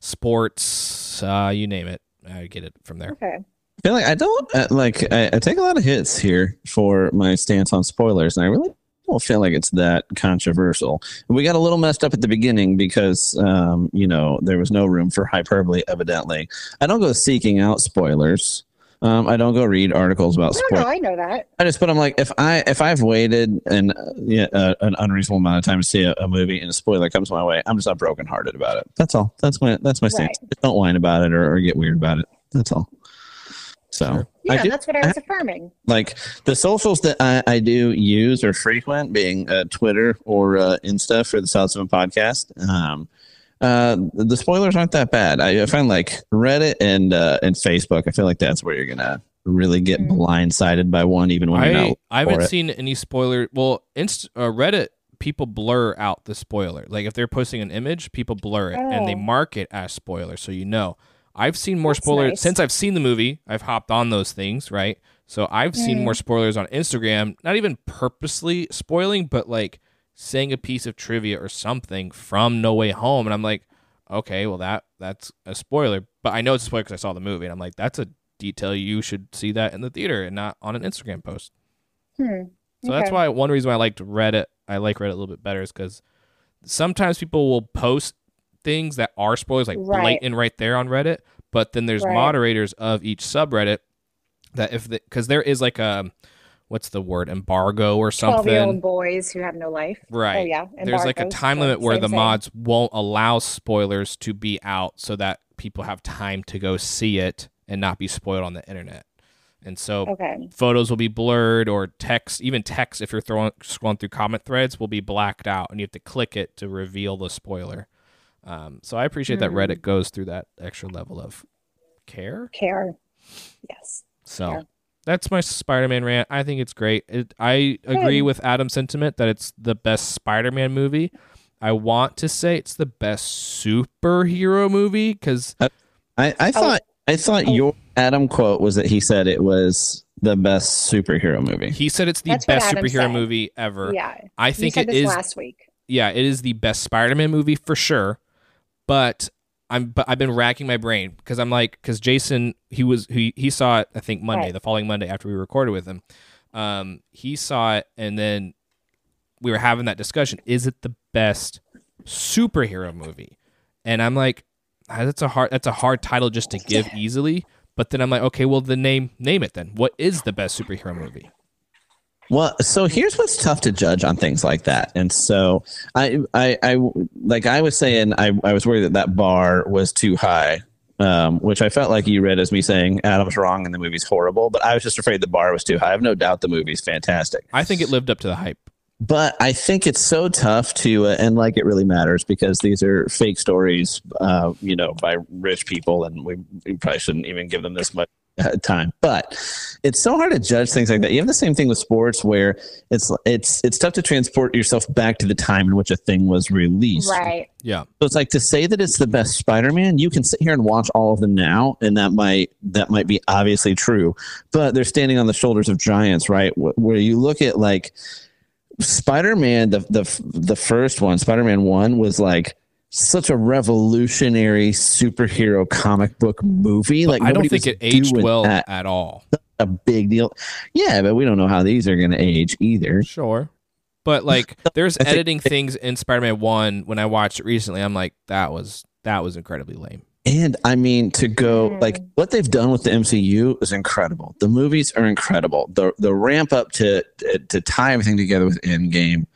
sports, uh, you name it. I get it from there. Okay. I feel like I don't uh, like I, I take a lot of hits here for my stance on spoilers, and I really don't feel like it's that controversial. We got a little messed up at the beginning because um, you know there was no room for hyperbole. Evidently, I don't go seeking out spoilers. Um, I don't go read articles about No, spoilers. no, I know that. I just, but I'm like, if I if I've waited uh, yeah, uh, an unreasonable amount of time to see a, a movie and a spoiler comes my way, I'm just not brokenhearted about it. That's all. That's my that's my stance. Right. Don't whine about it or, or get weird about it. That's all. So Sure. I Yeah, do that's what I was affirming. like the socials that I, I do use or frequent, being uh, Twitter or uh, Insta for the Solid Seven podcast. Um, uh, the spoilers aren't that bad. I, I find like Reddit and uh, and Facebook. I feel like that's where you're gonna really get Mm. blindsided by one, even when you're I not. I haven't it. seen any spoiler. Well, Inst- uh, Reddit people blur out the spoiler. Like if they're posting an image, people blur it and they Oh. mark it as spoiler, so you know. I've seen more That's spoilers nice. since I've seen the movie. I've hopped on those things, right? So I've seen Mm. more spoilers on Instagram, not even purposely spoiling, but like saying a piece of trivia or something from No Way Home, and I'm like, okay, well that that's a spoiler, but I know it's a spoiler because I saw the movie, and I'm like, that's a detail you should see that in the theater and not on an Instagram post. Hmm. So that's why one reason why I liked Reddit, I like Reddit a little bit better is because sometimes people will post things that are spoilers, like Right. blatant right there on Reddit, but then there's Right. moderators of each subreddit that if because there is like a what's the word embargo or 12 year old something, boys who have no life. Oh, right? Oh, yeah. There's like a time limit where the mods won't allow spoilers to be out so that people have time to go see it and not be spoiled on the internet. And so Okay. photos will be blurred or text even text if you're throwing scrolling through comment threads will be blacked out and you have to click it to reveal the spoiler um, so i appreciate that Hmm. reddit goes through that extra level of care Care. Yes. so Yeah. that's my spider-man rant i think it's great it, i agree Good. with adam's sentiment that it's the best spider-man movie i want to say it's the best superhero movie because I, I thought I thought Oh. your Adam quote was that he said it was the best superhero movie. he said it's the That's best superhero said. movie ever Yeah. i You think said it this is last week. yeah, it is the best Spider-Man movie for sure. But I'm but I've been racking my brain because I'm like because Jason he was he he saw it I think Monday Right. the following Monday after we recorded with him. Um, he saw it and then we were having that discussion. Is it the best superhero movie? And I'm like, ah, that's a hard that's a hard title just to give easily. But then I'm like, okay, well, the name name it then. What is the best superhero movie? Well, so here's what's tough to judge on things like that, and so I, I, I like I was saying, I, I was worried that that bar was too high, um, which I felt like you read as me saying Adam's wrong and the movie's horrible, but I was just afraid the bar was too high. I have no doubt the movie's fantastic, I think it lived up to the hype. but I think it's so tough to, uh, and like it really matters because these are fake stories, uh, you know, by rich people, and we, we probably shouldn't even give them this much uh, time. But it's so hard to judge things like that. You have the same thing with sports where it's it's it's tough to transport yourself back to the time in which a thing was released. Right. Yeah. So it's like to say that it's the best Spider-Man. You can sit here and watch all of them now, and that might that might be obviously true. But they're standing on the shoulders of giants, right? Wh- Where you look at like Spider-Man, the the the first one, Spider-Man One, was like such a revolutionary superhero comic book movie. But Like I don't think it aged well that. at all. A big deal. Yeah, but we don't know how these are going to age either. Sure. But like there's I think- editing things in Spider-Man 1 when I watched it recently. I'm like that was that was incredibly lame. And I mean, to go Mm. like what they've done with the MCU is incredible. The movies are incredible. The the ramp up to to tie everything together with Endgame what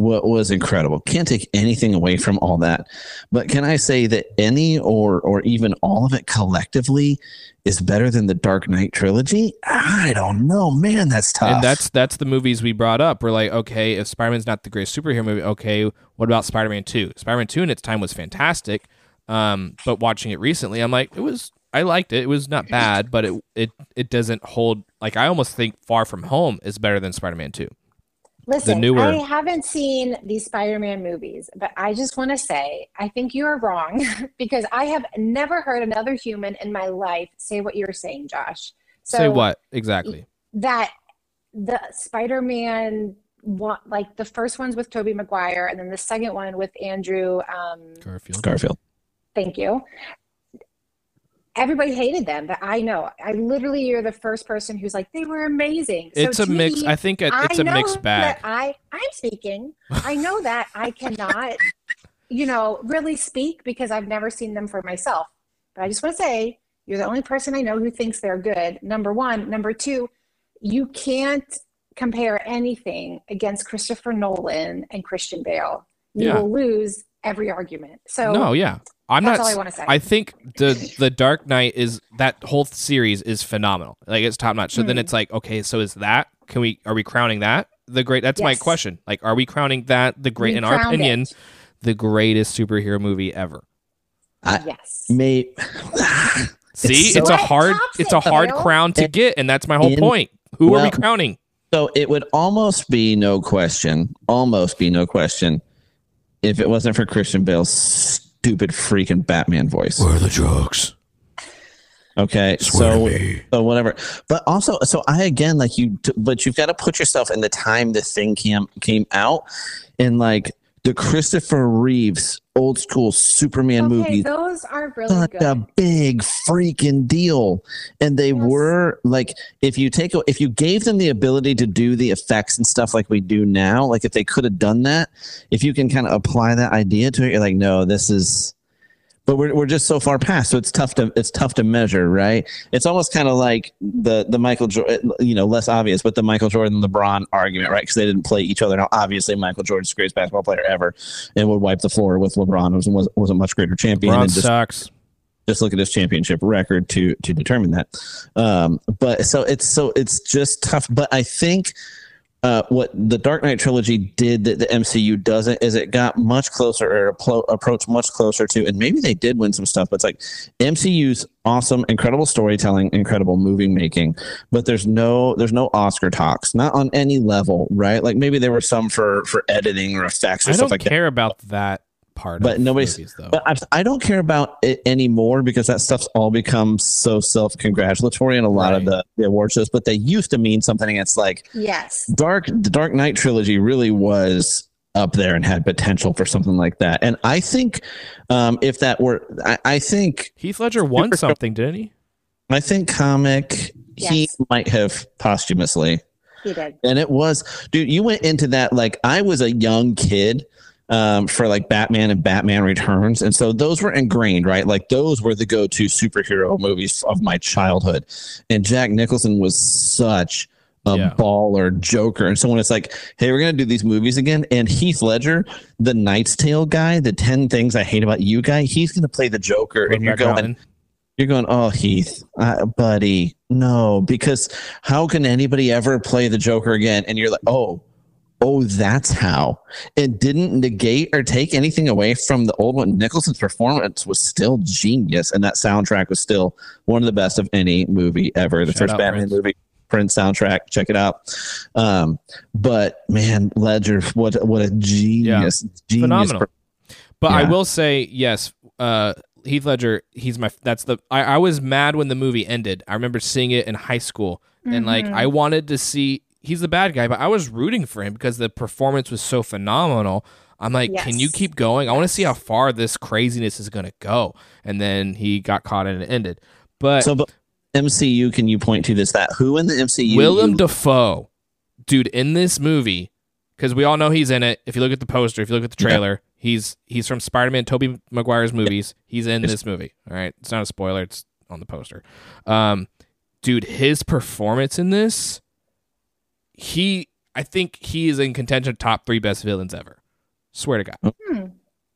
was incredible. Can't take anything away from all that. But can I say that any or or even all of it collectively is better than the Dark Knight trilogy? I don't know, man. That's tough. And that's that's the movies we brought up. We're like, okay, if Spider-Man's not the greatest superhero movie, okay, what about Spider-Man 2? Spider-Man 2 in its time was fantastic. Um, but watching it recently, I'm like, it was I liked it. It was not bad, but it it it doesn't hold like I almost think Far From Home is better than Spider-Man 2. Listen, newer- I haven't seen these Spider-Man movies, but I just want to say I think you are wrong because I have never heard another human in my life say what you're saying, Josh. So Say what exactly? That the Spider-Man one, like the first one's with Tobey Maguire, and then the second one with Andrew. Um, Garfield. Garfield. thank you. Everybody hated them, but I know. I literally, you're the first person who's like, they were amazing. So It's a mix. me, I think it, it's I a mixed bag. I I'm speaking. I know that I cannot, you know, really speak because I've never seen them for myself. But I just want to say you're the only person I know who thinks they're good. Number one. Number two, you can't compare anything against Christopher Nolan and Christian Bale. You Yeah. will lose every argument. So No, yeah. I'm that's not all I want to say. I think the the Dark Knight is that whole series is phenomenal. Like it's top notch. So then Mhm. it's like, okay, so is that can we are we crowning that the great? That's my question. Like, are we crowning that the great We in our opinion it. the greatest superhero movie ever? yes. May See, so- it's a hard tops it's a hard Dale? crown to In- get, and that's my whole in- point. Who are we crowning? So it would almost be no question, almost be no question, if it wasn't for Christian Bale's stupid freaking Batman voice. Where are the jokes? Okay, so so whatever. But also, so I again like you, but you've got to put yourself in the time the thing came came out, and like the Christopher Reeves old school Superman okay, movies those are really such good. a big freaking deal and they Yes. were like if you take if you gave them the ability to do the effects and stuff like we do now like if they could have done that if you can kind of apply that idea to it you're like no this is but we're, we're just so far past so it's tough to it's tough to measure right it's almost kind of like the the michael jordan you know less obvious but the michael jordan lebron argument right because they didn't play each other now obviously michael jordan's the greatest basketball player ever and would wipe the floor with lebron was was, was a much greater champion LeBron just sucks. just look at his championship record to to determine that. Um, but so it's so it's just tough. But I think uh, what the Dark Knight trilogy did that the MCU doesn't is it got much closer or appro- approached much closer to, and maybe they did win some stuff. But it's like MCU's awesome, incredible storytelling, incredible movie making, but there's no there's no Oscar talks, not on any level, right? Like maybe there were some for for editing or effects or I stuff don't care about that part. But of nobody's- movies, though. But I, I don't care about it anymore because that stuff's all become so self congratulatory in a lot of the, the award shows. But they used to mean something. It's like yes. Dark the Dark Knight trilogy really was up there and had potential for something like that. And I think um, if that were, I, I think Heath Ledger won Super- something, didn't he? I think comic he might have posthumously. He did. And it was, dude, you went into that like I was a young kid um, for like Batman and Batman Returns. And so those were ingrained, right? Like those were the go to superhero movies of my childhood. And Jack Nicholson was such a Yeah. baller Joker. And so when it's like, hey, we're gonna do these movies again, and Heath Ledger, the Knight's Tale guy, the ten things I hate about you guy, he's gonna play the Joker, and you're going, Mountain. you're going, oh Heath, uh, buddy, no, because how can anybody ever play the Joker again? And you're like, oh. Oh, that's how. It didn't negate or take anything away from the old one. Nicholson's performance was still genius, and that soundtrack was still one of the best of any movie ever. The Shout first out Batman Prince. movie, Prince soundtrack, check it out. Um, but man, Ledger, what what a genius, genius. Phenomenal. But I will say, yes, uh, Heath Ledger, he's my that's the I, I was mad when the movie ended. I remember seeing it in high school and like Mhm. I wanted to see he's the bad guy, but I was rooting for him because the performance was so phenomenal. I'm like, can you keep going? I want to see how far this craziness is gonna go. And then he got caught and it ended. But So, but MCU, can you point to this? That who in the MCU? Willem you- Dafoe, dude, in this movie, because we all know he's in it. If you look at the poster, if you look at the Yeah. trailer, he's he's from Spider-Man, Tobey Maguire's movies. He's in this movie. All right, it's not a spoiler. It's on the poster. Um, dude, his performance in this, he, I think he is in contention top three best villains ever. Swear to God. Hmm.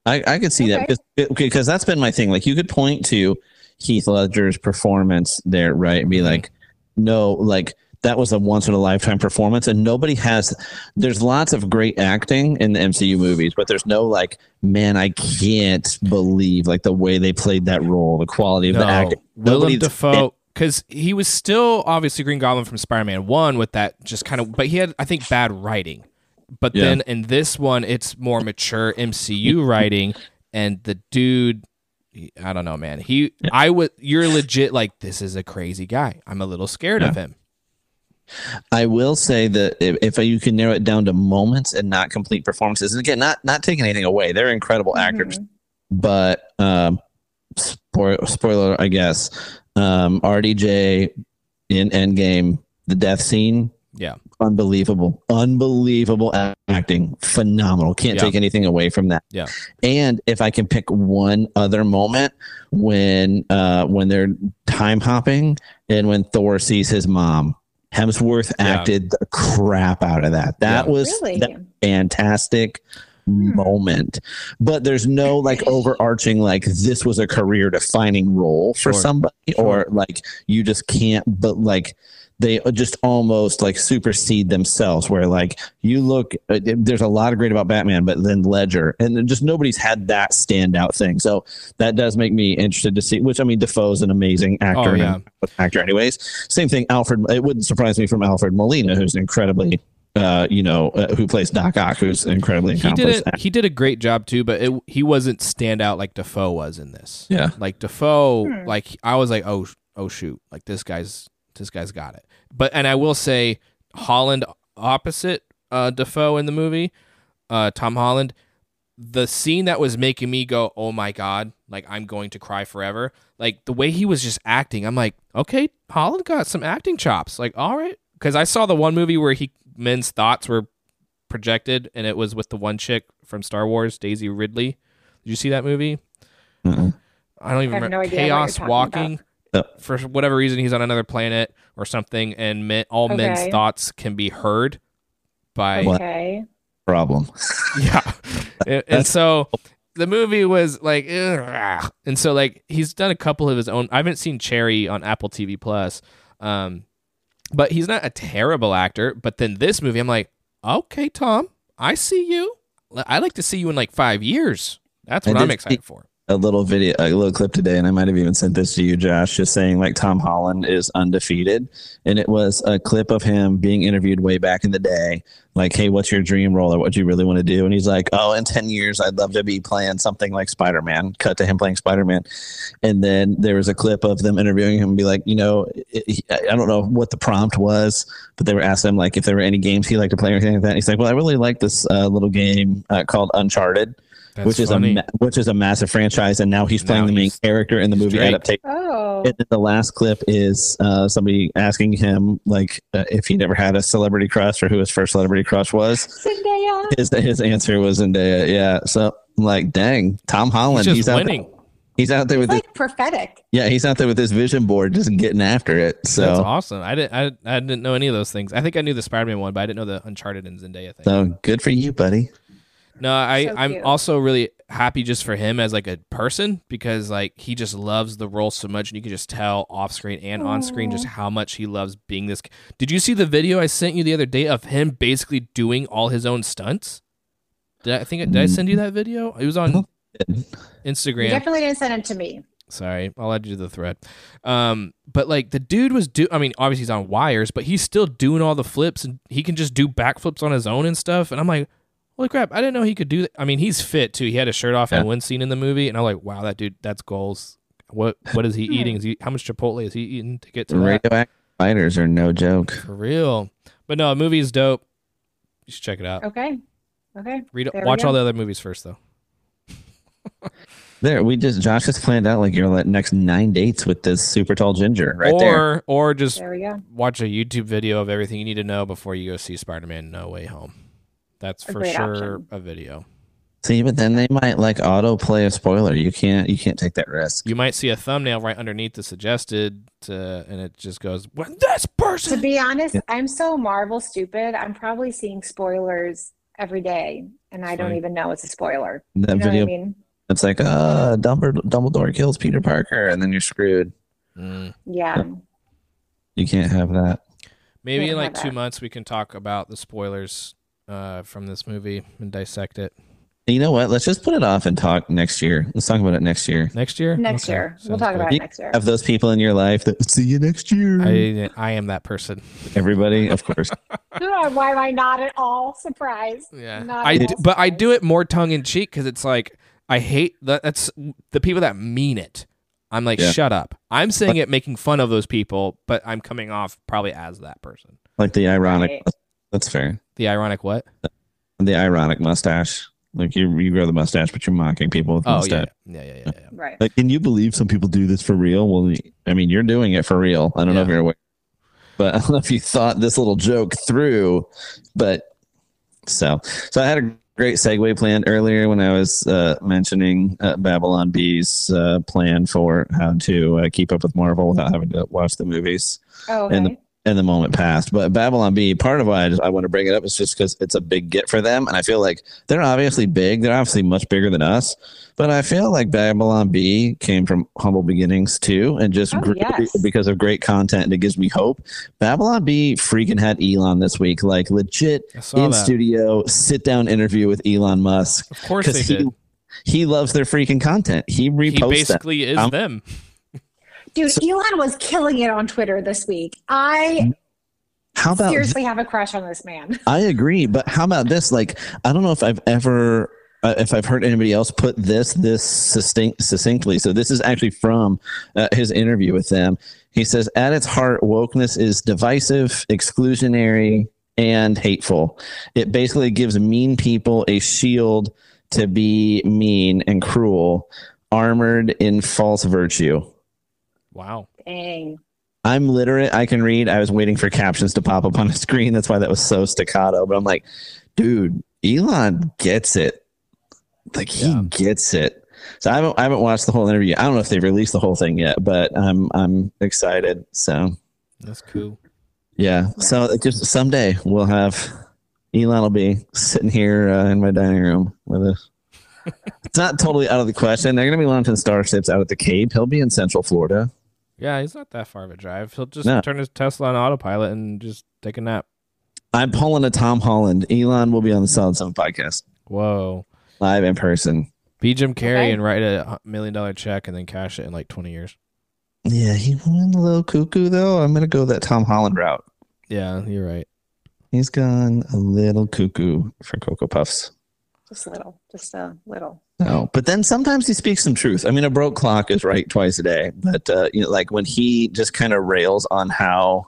I, I could see that Okay. because okay, because that's been my thing. Like you could point to Heath Ledger's performance there, right? And be Mhm. like, no, like that was a once in a lifetime performance, and nobody has. There's lots of great acting in the MCU movies, but there's no like, man, I can't believe like the way they played that role, the quality of the acting. Willem Nobody's- Dafoe, because he was still obviously Green Goblin from Spider-Man One with that just kind of, but he had I think bad writing. But Yeah. then in this one, it's more mature MCU writing, and the dude, I don't know, man. He, I would, you're legit like this is a crazy guy. I'm a little scared of him. I will say that if, if you can narrow it down to moments and not complete performances, and again, not not taking anything away, they're incredible actors. Mhm. but um spoiler, spoiler i guess um rdj in endgame the death scene Yeah, unbelievable unbelievable acting phenomenal can't Yeah. take anything away from that Yeah. and if i can pick one other moment when uh when they're time hopping and when thor sees his mom hemsworth Yeah. acted the crap out of that that Yeah. was Really? that fantastic moment but there's no like overarching like this was a career defining role for Sure. somebody or like you just can't but like they just almost like supersede themselves where like you look uh, there's a lot of great about batman but then ledger and just nobody's had that standout thing. So that does make me interested to see which i mean defoe's an amazing actor Oh, yeah. an actor anyways. Same thing alfred it wouldn't surprise me from alfred molina who's an incredibly uh, you know, uh, who plays Doc Ock, who's incredibly he did it. He did a great job too, but it, he wasn't stand out like Defoe was in this. Yeah. like Defoe, Hmm. like I was like, oh, oh shoot, like this guy's this guy's got it. But and I will say, Holland opposite uh, Defoe in the movie, uh, Tom Holland, the scene that was making me go, oh my god, like I'm going to cry forever. Like the way he was just acting, I'm like, okay, Holland got some acting chops. Like, all right, because I saw the one movie where he men's thoughts were projected, and it was with the one chick from Star Wars, Daisy Ridley. Did you see that movie? Mm-mm. I don't even I remember. no idea what you're Chaos Walking. about. For whatever reason, he's on another planet or something, and men, all men's thoughts can be heard by Okay. Problem. yeah. and, and so the movie was like, ugh. and so like he's done a couple of his own. I haven't seen Cherry on Apple TV Plus, um, but he's not a terrible actor. But then this movie, I'm like, okay, Tom, I see you. I like to see you in like five years. That's what I'm excited for. A little video, a little clip today, and I might have even sent this to you, Josh, just saying like Tom Holland is undefeated. And it was a clip of him being interviewed way back in the day, like, hey, what's your dream role or what do you really want to do? And he's like, oh, in 10 years, I'd love to be playing something like Spider Man. Cut to him playing Spider Man. And then there was a clip of them interviewing him and be like, you know, it, I don't know what the prompt was, but they were asking him like if there were any games he liked to play or anything like that. And he's like, well, I really like this uh, little game uh, called Uncharted That's which is funny. a ma- which is a massive franchise, and now he's playing Now the main character in the movie Drake. adaptation. Oh. And then the last clip is uh, somebody asking him like uh, if he never had a celebrity crush or who his first celebrity crush was. Zendaya. His his answer was Zendaya. Yeah, so I'm like, dang, Tom he's Holland, just he's, out there. winning. He's out there It's with his, like prophetic. yeah, he's out there with his vision board, just getting after it. That's So, awesome. I didn't. I, I didn't know any of those things. I think I knew the Spider-Man one, but I didn't know the Uncharted and Zendaya thing. so good for you, buddy. No, I So I'm also really happy just for him as like a person because like he just loves the role so much, and you can just tell off screen and on screen just how much he loves being this. Did you see the video I sent you the other day of him basically doing all his own stunts? Did I, I think did I send you that video? It was on You Instagram. definitely didn't send it to me. Sorry, I'll add you to the thread. Um, but like the dude was do. I mean, obviously he's on wires, but he's still doing all the flips, and he can just do backflips on his own and stuff. And I'm like, holy crap! I didn't know he could do that. I mean, he's fit too. He had a shirt off Yeah. in one scene in the movie, and I'm like, wow, that dude, that's goals. What what is he eating? Is he how much Chipotle is he eating to get to that? Radioactive fighters are no joke. For real. But no, the movie is dope. You should check it out. Okay. Okay. Read, There watch all the other movies first, though. There, we just Josh has planned out like your like, next nine dates with this super tall ginger right or there. or just There we go. watch a YouTube video of everything you need to know before you go see Spider-Man No Way Home. That's A for sure option. a video. See, but then they might like auto play a spoiler. You can't, you can't take that risk. You might see a thumbnail right underneath the suggested, uh, and it just goes, "When this person. To be honest, I'm so Marvel stupid. I'm probably seeing spoilers every day, and I don't even know it's a spoiler. That You know video, what I mean? it's like, uh, Dumbledore, Dumbledore kills Peter Parker, and then you're screwed. Mm. Yeah. You can't have that. Maybe in like two that. months we can talk about the spoilers uh, from this movie and dissect it You know what? Let's just put it off and talk next year. Let's talk about it next year. next year. Next Okay, year. We'll talk good. about it next year. Have those people in your life that see you next year. I I am that person. Everybody, of course. Why am I not at all surprised? Yeah, Not I at do, but I do it more tongue in cheek because it's like I hate that. That's the people that mean it. I'm like, Yeah. shut up. I'm saying it, making fun of those people, but I'm coming off probably as that person. Like the ironic. Right. That's fair. The ironic what? The ironic mustache. Like you, you grow the mustache, but you're mocking people with Oh mustache. yeah, yeah, yeah, yeah, yeah. Right. Like, can you believe some people do this for real? Well, I mean, you're doing it for real. I don't know if you're aware, but I don't know if you thought this little joke through. But so, so I had a great segue planned earlier when I was uh, mentioning uh, Babylon Bee's uh, plan for how to uh, keep up with Marvel without having to watch the movies Oh, okay. And the- and the moment passed. But Babylon Bee, part of why I, just, I want to bring it up is just because it's a big get for them, and I feel like they're obviously big. They're obviously much bigger than us, but I feel like Babylon Bee came from humble beginnings too, and just Oh, grew yes. because of great content, and it gives me hope. Babylon Bee freaking had Elon this week, like legit in that. studio sit down interview with Elon Musk Of course they because he did. he loves their freaking content. He He reposts them. basically is Um, them. Dude, Elon was killing it on Twitter this week. I How about seriously have a crush on this man. I agree, but how about this? Like, I don't know if I've ever, uh, if I've heard anybody else put this this succinct, succinctly. So this is actually from uh, his interview with them. He says, "At its heart, wokeness is divisive, exclusionary, and hateful. It basically gives mean people a shield to be mean and cruel, armored in false virtue." Wow. Dang. I'm literate. I can read. I was waiting for captions to pop up on the screen. That's why that was so staccato. But I'm like, dude, Elon gets it. Like he Yeah. gets it. So I haven't I haven't watched the whole interview. I don't know if they've released the whole thing yet, but I'm I'm excited. So That's cool. yeah. So it just someday we'll have Elon will be sitting here uh, in my dining room with us. it's not totally out of the question. They're going to be launching starships out at the Cape. He'll be in Central Florida. Yeah, he's not that far of a drive. He'll just No. turn his Tesla on autopilot and just take a nap. I'm pulling a Tom Holland. Elon will be on the Solid Seven podcast Whoa. live in person. Be Jim Carrey Okay. and write a million dollar check and then cash it in like 20 years. Yeah, he went a little cuckoo though. I'm gonna go that Tom Holland route. Yeah, you're right. He's gone a little cuckoo for Cocoa Puffs. Just a little. Just a little. No, but then sometimes he speaks some truth. I mean, a broke clock is right twice a day, but uh, you know, like when he just kind of rails on how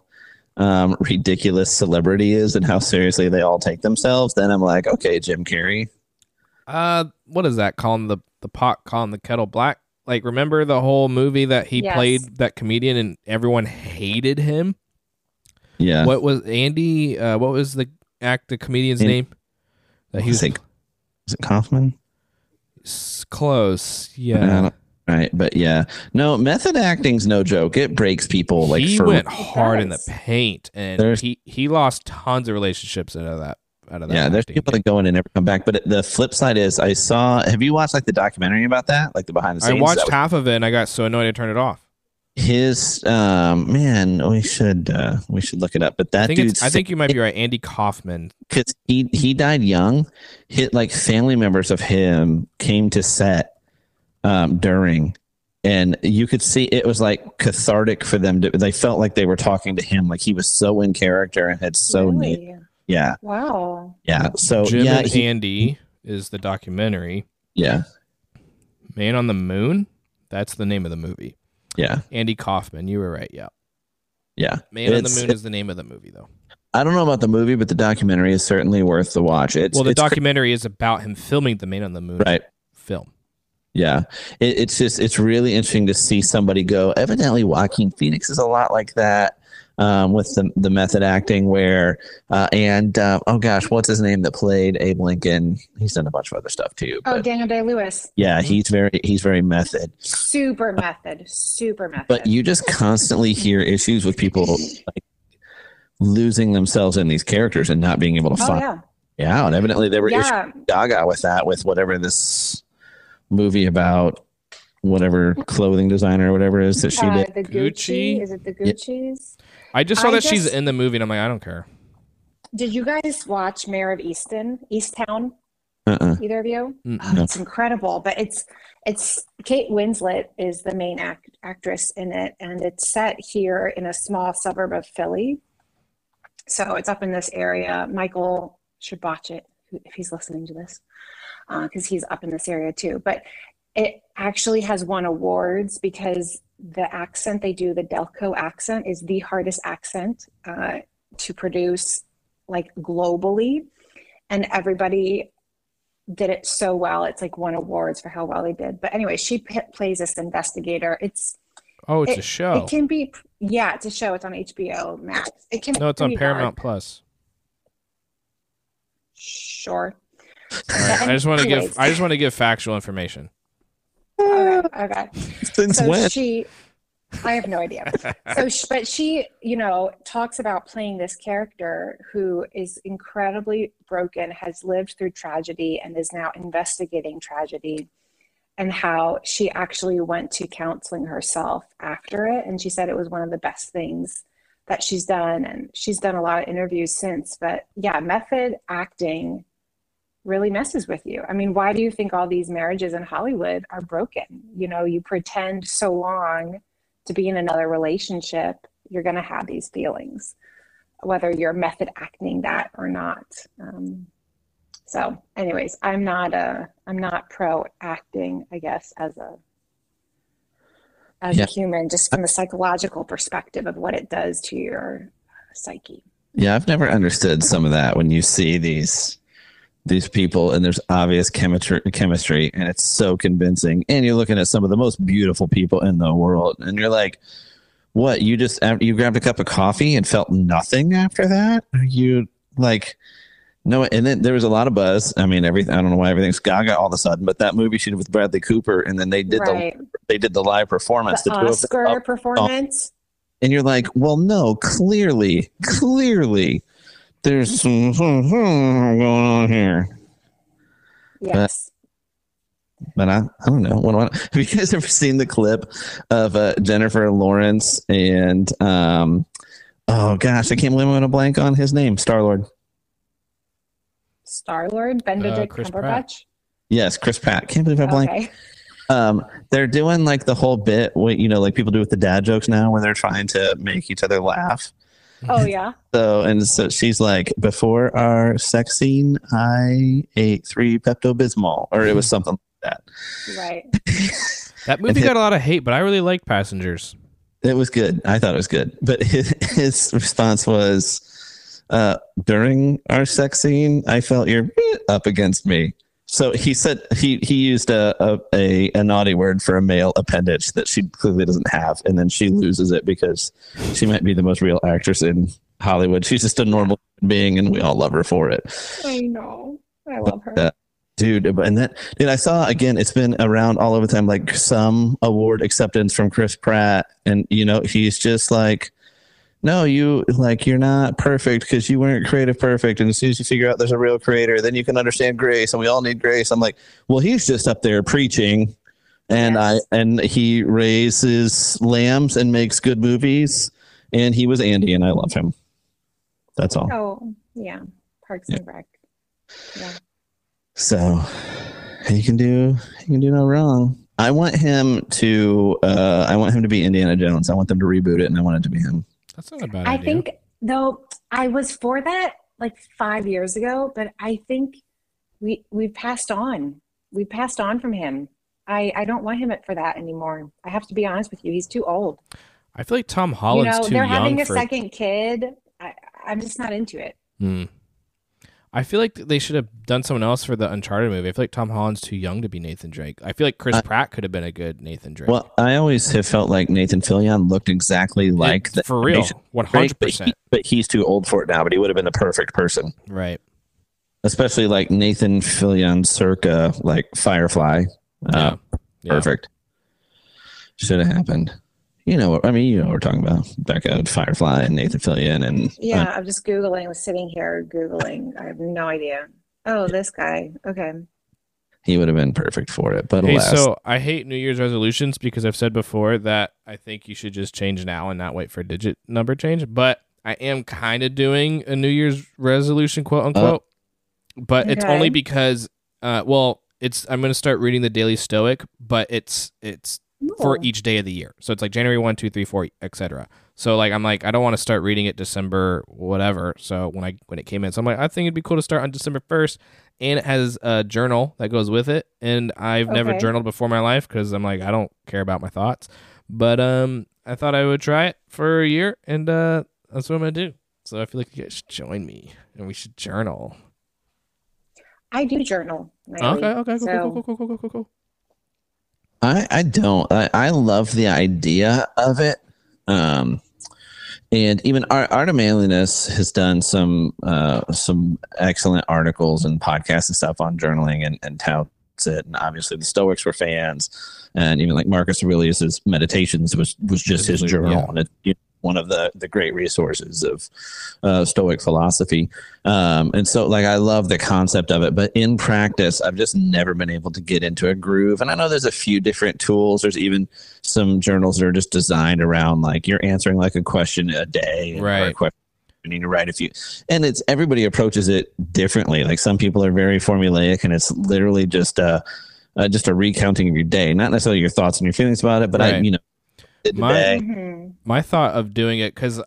um, ridiculous celebrity is and how seriously they all take themselves, then I'm like, okay, Jim Carrey. Uh, what is that? Calling the the pot, calling the kettle black. Like, remember the whole movie that he Yes. played that comedian and everyone hated him. Yeah, What was Andy? Uh, what was the act the comedian's Andy- name? That he was Is it- is it Kaufman? S- close. Yeah, Right, but yeah, no method acting's no joke. It breaks people like he for went hard in the paint, and There's- he he lost tons of relationships out of that. Out of that. yeah. There's acting. people that go in and never come back. But the flip side is, I saw. Have you watched like the documentary about that, like the behind the scenes? I watched That was half of it, and I got so annoyed I turned it off. His um man. We should uh we should look it up. But that I think dude's I think you might be right. Andy Kaufman. because he he died young. Hit like family members of him came to set um, during, and you could see it was like cathartic for them. To, they felt like they were talking to him, like he was so in character and had so neat. Yeah, Wow. yeah. So Jim yeah, and he- Andy is the documentary. yeah, Man on the Moon. That's the name of the movie. Yeah, Andy Kaufman. You were right. Yeah. yeah. Man on the Moon is the name of the movie, though. I don't know about the movie, but the documentary is certainly worth the watch. It's well, the it's cr- documentary is about him filming the Man on the Moon right. film. Yeah, it, it's just it's really interesting to see somebody go. Evidently, Joaquin Phoenix is a lot like that um, with the the method acting. Where uh, and uh, oh gosh, what's his name that played Abe Lincoln? He's done a bunch of other stuff too. Oh, Daniel Day Lewis. yeah, he's very he's very method. Super method. Super method. But you just constantly hear issues with people like losing themselves in these characters and not being able to oh find yeah. yeah. And evidently, there were issues Yeah. Gaga with that with whatever this movie about whatever clothing designer or whatever it is that she Uh, did. the Gucci? Gucci. Is it the Yeah. Gucci's? I just saw I that she's in the movie, and I'm like, I don't care. Did you guys watch Mare of Easton, Easttown? Uh-uh. Either of you? Mm-mm. No. It's incredible, but it's it's Kate Winslet is the main act, actress in it, and it's set here in a small suburb of Philly. So it's up in this area. Michael should watch it if he's listening to this, uh, because he's up in this area too. But it actually has won awards because the accent they do, the Delco accent, is the hardest accent uh, to produce, like globally, and everybody did it so well. It's like won awards for how well they did. But anyway, she p- plays this investigator. It's Oh, it's it, a show. It can be yeah, it's a show. It's on HBO Max. It can no, it's on Paramount dark. Plus. Sure. All right, I just want to give. I just want to give factual information. Okay, okay. Since so when? she i have no idea so sh but she you know talks about playing this character who is incredibly broken has lived through tragedy and is now investigating tragedy and how she actually went to counseling herself after it and she said it was one of the best things that she's done and she's done a lot of interviews since but yeah method acting really messes with you. I mean, why do you think all these marriages in Hollywood are broken? You know, you pretend so long to be in another relationship, you're going to have these feelings, whether you're method acting that or not. Um, so, anyways, I'm not a, I'm not pro acting, I guess, as a, as Yeah. a human, just from the psychological perspective of what it does to your psyche. Yeah, I've never understood some of that when you see these these people and there's obvious chemistry chemistry and it's so convincing and you're looking at some of the most beautiful people in the world and you're like what you just you grabbed a cup of coffee and felt nothing after that are you like no and then there was a lot of buzz i mean everything i don't know why everything's gaga all of a sudden but that movie she did with bradley cooper and then they did right. the they did the live performance The them Oscar up- performance. and you're like, well, no, clearly, clearly, there's some going on here. Yes. But I, I don't know. What, what, have you guys ever seen the clip of uh, Jennifer Lawrence and um, oh gosh, I can't believe I'm going to blank on his name, Star Lord. Star Lord, Benedict Chris Pratt. Cumberbatch. Yes, Chris Pratt. Can't believe I blank. Okay. Um, they're doing like the whole bit, what you know, like people do with the dad jokes now, where they're trying to make each other laugh. Oh yeah. So and so she's like, before our sex scene, I ate three Pepto Bismol, or it was something like that. Right. That movie got a lot of hate, but I really liked Passengers. It was good. I thought it was good, but his, his response was, uh, during our sex scene, I felt your up against me. So he said he he used a, a a a naughty word for a male appendage that she clearly doesn't have, and then she loses it because she might be the most real actress in Hollywood. She's just a normal being, and we all love her for it. I know. I love her. Uh, dude. And that, dude, I saw again. It's been around all over the time, like some award acceptance from Chris Pratt, and you know, he's just like, no, you like you're not perfect because you weren't creative perfect. And as soon as you figure out there's a real creator, then you can understand grace, and we all need grace. I'm like, well, he's just up there preaching. And Yes. I and he raises lambs and makes good movies, and he was Andy, and I love him. That's all. Oh, yeah. Parks and Rec. Yeah. So he can do he can do no wrong. I want him to uh I want him to be Indiana Jones. I want them to reboot it and I want it to be him. That's not a bad I idea. think though I was for that like five years ago, but I think we we passed on. We passed on from him. I I don't want him for that anymore. I have to be honest with you. He's too old. I feel like Tom You Holland's know, too they're young having a for. second kid. I, I'm just not into it. Hmm. I feel like they should have done someone else for the Uncharted movie. I feel like Tom Holland's too young to be Nathan Drake. I feel like Chris I- Pratt could have been a good Nathan Drake. Well, I always have felt like Nathan Fillion looked exactly like It- for real, one hundred percent. but he's too old for it now. But he would have been the perfect person, Right. especially like Nathan Fillion, circa like Firefly. Yeah. Uh, Yeah. Perfect. Should have happened. You know, I mean, you know, what we're talking about Becca, Firefly, and Nathan Fillion, and Yeah, I'm just Googling. I was sitting here Googling. I have no idea. Oh, this guy. Okay. he would have been perfect for it. But Hey, alas, so I hate New Year's resolutions because I've said before that I think you should just change now and not wait for a digit number change. But I am kind of doing a New Year's resolution, quote unquote. but it's only because, uh, well, it's I'm going to start reading the Daily Stoic, but it's it's for each day of the year. So it's like January 1, 2, 3, 4, etc. So like I'm like I don't want to start reading it December whatever. So when I when it came in, so I'm like I think it'd be cool to start on December 1st and it has a journal that goes with it and I've never journaled before in my life cuz I'm like I don't care about my thoughts. But um I thought I would try it for a year and uh that's what I'm going to do. So I feel like you guys should join me and we should journal. I do journal. Okay, okay, cool, so- cool, cool, cool, cool, cool, cool, cool. I, I don't. I, I love the idea of it. Um, and even Art, Art of Manliness has done some uh, some excellent articles and podcasts and stuff on journaling and, and touts it. And obviously the Stoics were fans, and even like Marcus Aurelius's Meditations was was just his Yeah. journal, and it, you one of the the great resources of uh, Stoic philosophy. Um, and so, like, I love the concept of it, but in practice, I've just never been able to get into a groove. And I know there's a few different tools. There's even some journals that are just designed around like you're answering like a question a day, or a Right. question you need to write a few and it's everybody approaches it differently like some people are very formulaic and it's literally just uh, uh just a recounting of your day not necessarily your thoughts and your feelings about it but i you know My- day. Mhm. my thought of doing it because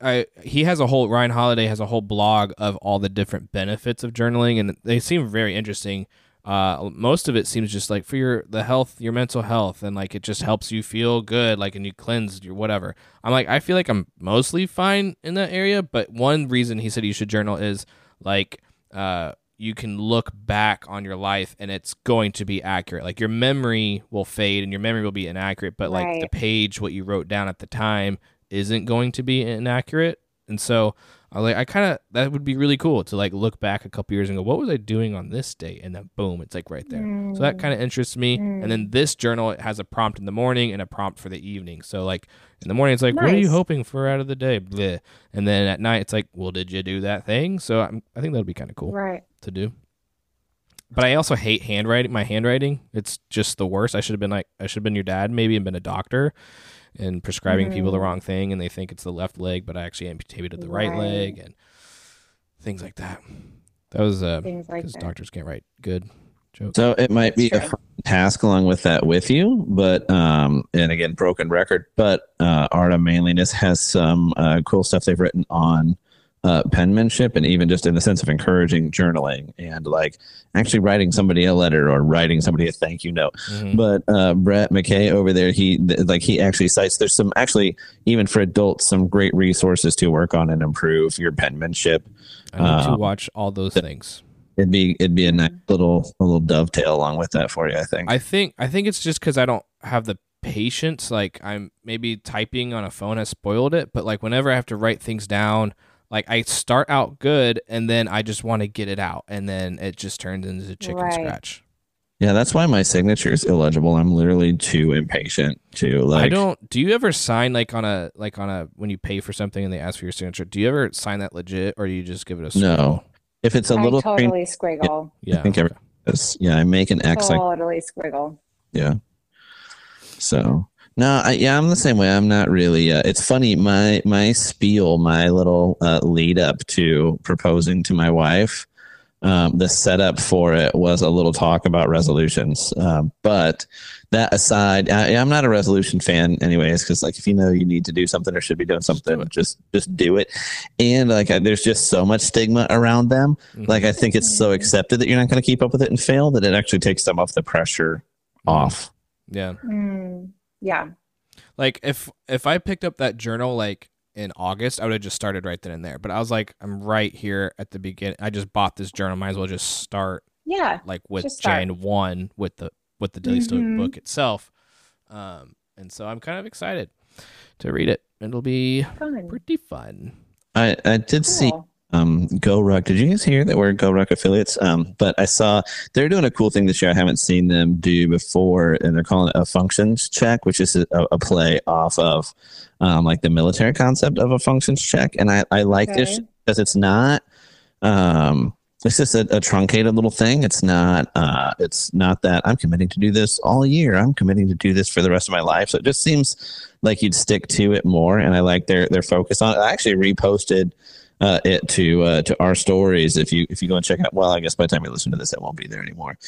I he has a whole Ryan Holiday has a whole blog of all the different benefits of journaling and they seem very interesting. Uh, most of it seems just like for your the health, your mental health, and like it just helps you feel good, like and you cleanse your whatever. I'm like I feel like I'm mostly fine in that area, but one reason he said you should journal is like uh you can look back on your life and it's going to be accurate. Like your memory will fade and your memory will be inaccurate, but like the page what you wrote down at the time isn't going to be inaccurate. And so I like I kind of that would be really cool to like look back a couple years and go, what was I doing on this day? And then boom, it's like right there. So that kind of mm. interests me. And then mm. this journal it has a prompt in the morning and a prompt for the evening. So like in the morning it's like, what are you hoping for out of the day? Bleh. And then at night it's like, well, did you do that thing? So I'm, I think that'd be kind of cool Right. to do. But I also hate handwriting. My handwriting, it's just the worst. I should have been like, I should have been your dad, maybe, and been a doctor, and prescribing people the Mhm. wrong thing, and they think it's the left leg, but I actually amputated the right, Right. leg, and things like that. That was uh, Things like because doctors can't write good jokes. So it might be a That's fun task along with that with you, but um, and again, broken record. But uh, Art of Manliness has some uh, cool stuff they've written on uh, penmanship, and even just in the sense of encouraging journaling and like actually writing somebody a letter or writing somebody a thank you note. Mhm. But uh, Brett McKay over there, he th- like he actually cites there's some actually even for adults some great resources to work on and improve your penmanship. I need to uh, watch all those things. It'd be it'd be a nice little a little dovetail along with that for you, I think. I think I think it's just because I don't have the patience. Like I'm maybe typing on a phone has spoiled it, but like whenever I have to write things down, like I start out good and then I just want to get it out and then it just turns into chicken Right. scratch. Yeah, that's why my signature is illegible. I'm literally too impatient to like. I don't. Do you ever sign like on a like on a when you pay for something and they ask for your signature? Do you ever sign that legit or do you just give it a No. If it's a little, I totally squiggle. Yeah. I think every- yeah, I make an X. Like, Totally squiggle. yeah. So no, I, yeah, I'm the same way. I'm not really. Uh, it's funny. My my spiel, my little uh, lead up to proposing to my wife. Um, the setup for it was a little talk about resolutions. Um, but that aside, I, I'm not a resolution fan, anyways, because like if you know you need to do something or should be doing something, just just do it. And like I, there's just so much stigma around them. Mhm. Like I think it's so accepted that you're not going to keep up with it and fail that it actually takes some of the pressure off. Yeah. Mm, yeah. Like if if I picked up that journal like in August, I would have just started right then and there. But I was like, I'm right here at the beginning. I just bought this journal. Might as well just start Yeah. like with Just start. Jan one with the with the Daily Stoic Mhm. book itself. Um, and so I'm kind of excited to read it. It'll be Fun. pretty fun. I, I did see Cool. Um GORUCK did you guys hear that we're GORUCK affiliates? Um but i saw they're doing a cool thing this year. I haven't seen them do before and they're calling it a functions check which is a, a play off of um like the military concept of a functions check. And i i like this because it's not um it's just a, a truncated little thing. It's not uh it's not that i'm committing to do this all year. I'm committing to do this for the rest of my life. So it just seems like you'd stick to it more. And i like their their focus on it. I actually reposted uh, it to uh, to our stories. If you if you go and check out well i guess by the time you listen to this it won't be there anymore.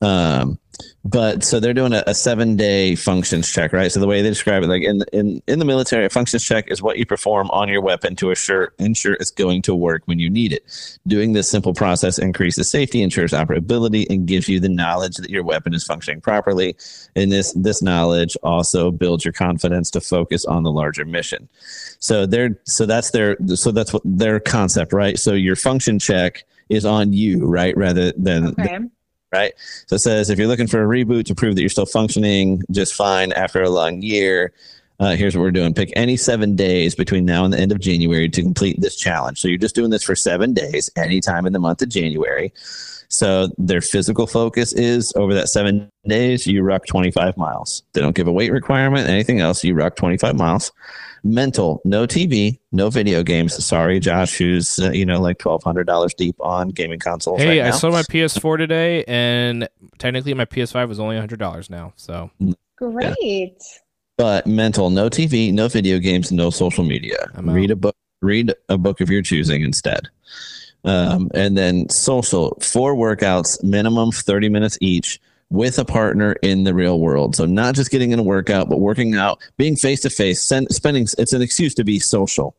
Um but so they're doing a, a seven day functions check right? So the way they describe it like in in in the military a functions check is what you perform on your weapon to assure ensure it's going to work when you need it. Doing this simple process increases safety ensures operability and gives you the knowledge that your weapon is functioning properly. And this this knowledge also builds your confidence to focus on the larger mission. So they're so that's their so that's what their concept right? So your function check is on you right rather than Okay. Right? So it says if you're looking for a reboot to prove that you're still functioning just fine after a long year, uh, here's what we're doing. Pick any seven days between now and the end of January to complete this challenge. So you're just doing this for seven days, anytime in the month of January. So their physical focus is over that seven days, you ruck 25 miles. They don't give a weight requirement, anything else. You ruck 25 miles. Mental, no TV, no video games. Sorry, Josh, who's uh, you know like twelve hundred dollars deep on gaming consoles. Hey, right I now. sold my PS4 today, and technically my PS5 was only hundred dollars now. So Great. but mental no tv no video games no social media read a book read a book of your choosing instead um, and then social four workouts minimum 30 minutes each with a partner in the real world. So not just getting in a workout but working out being face to face spending it's an excuse to be social.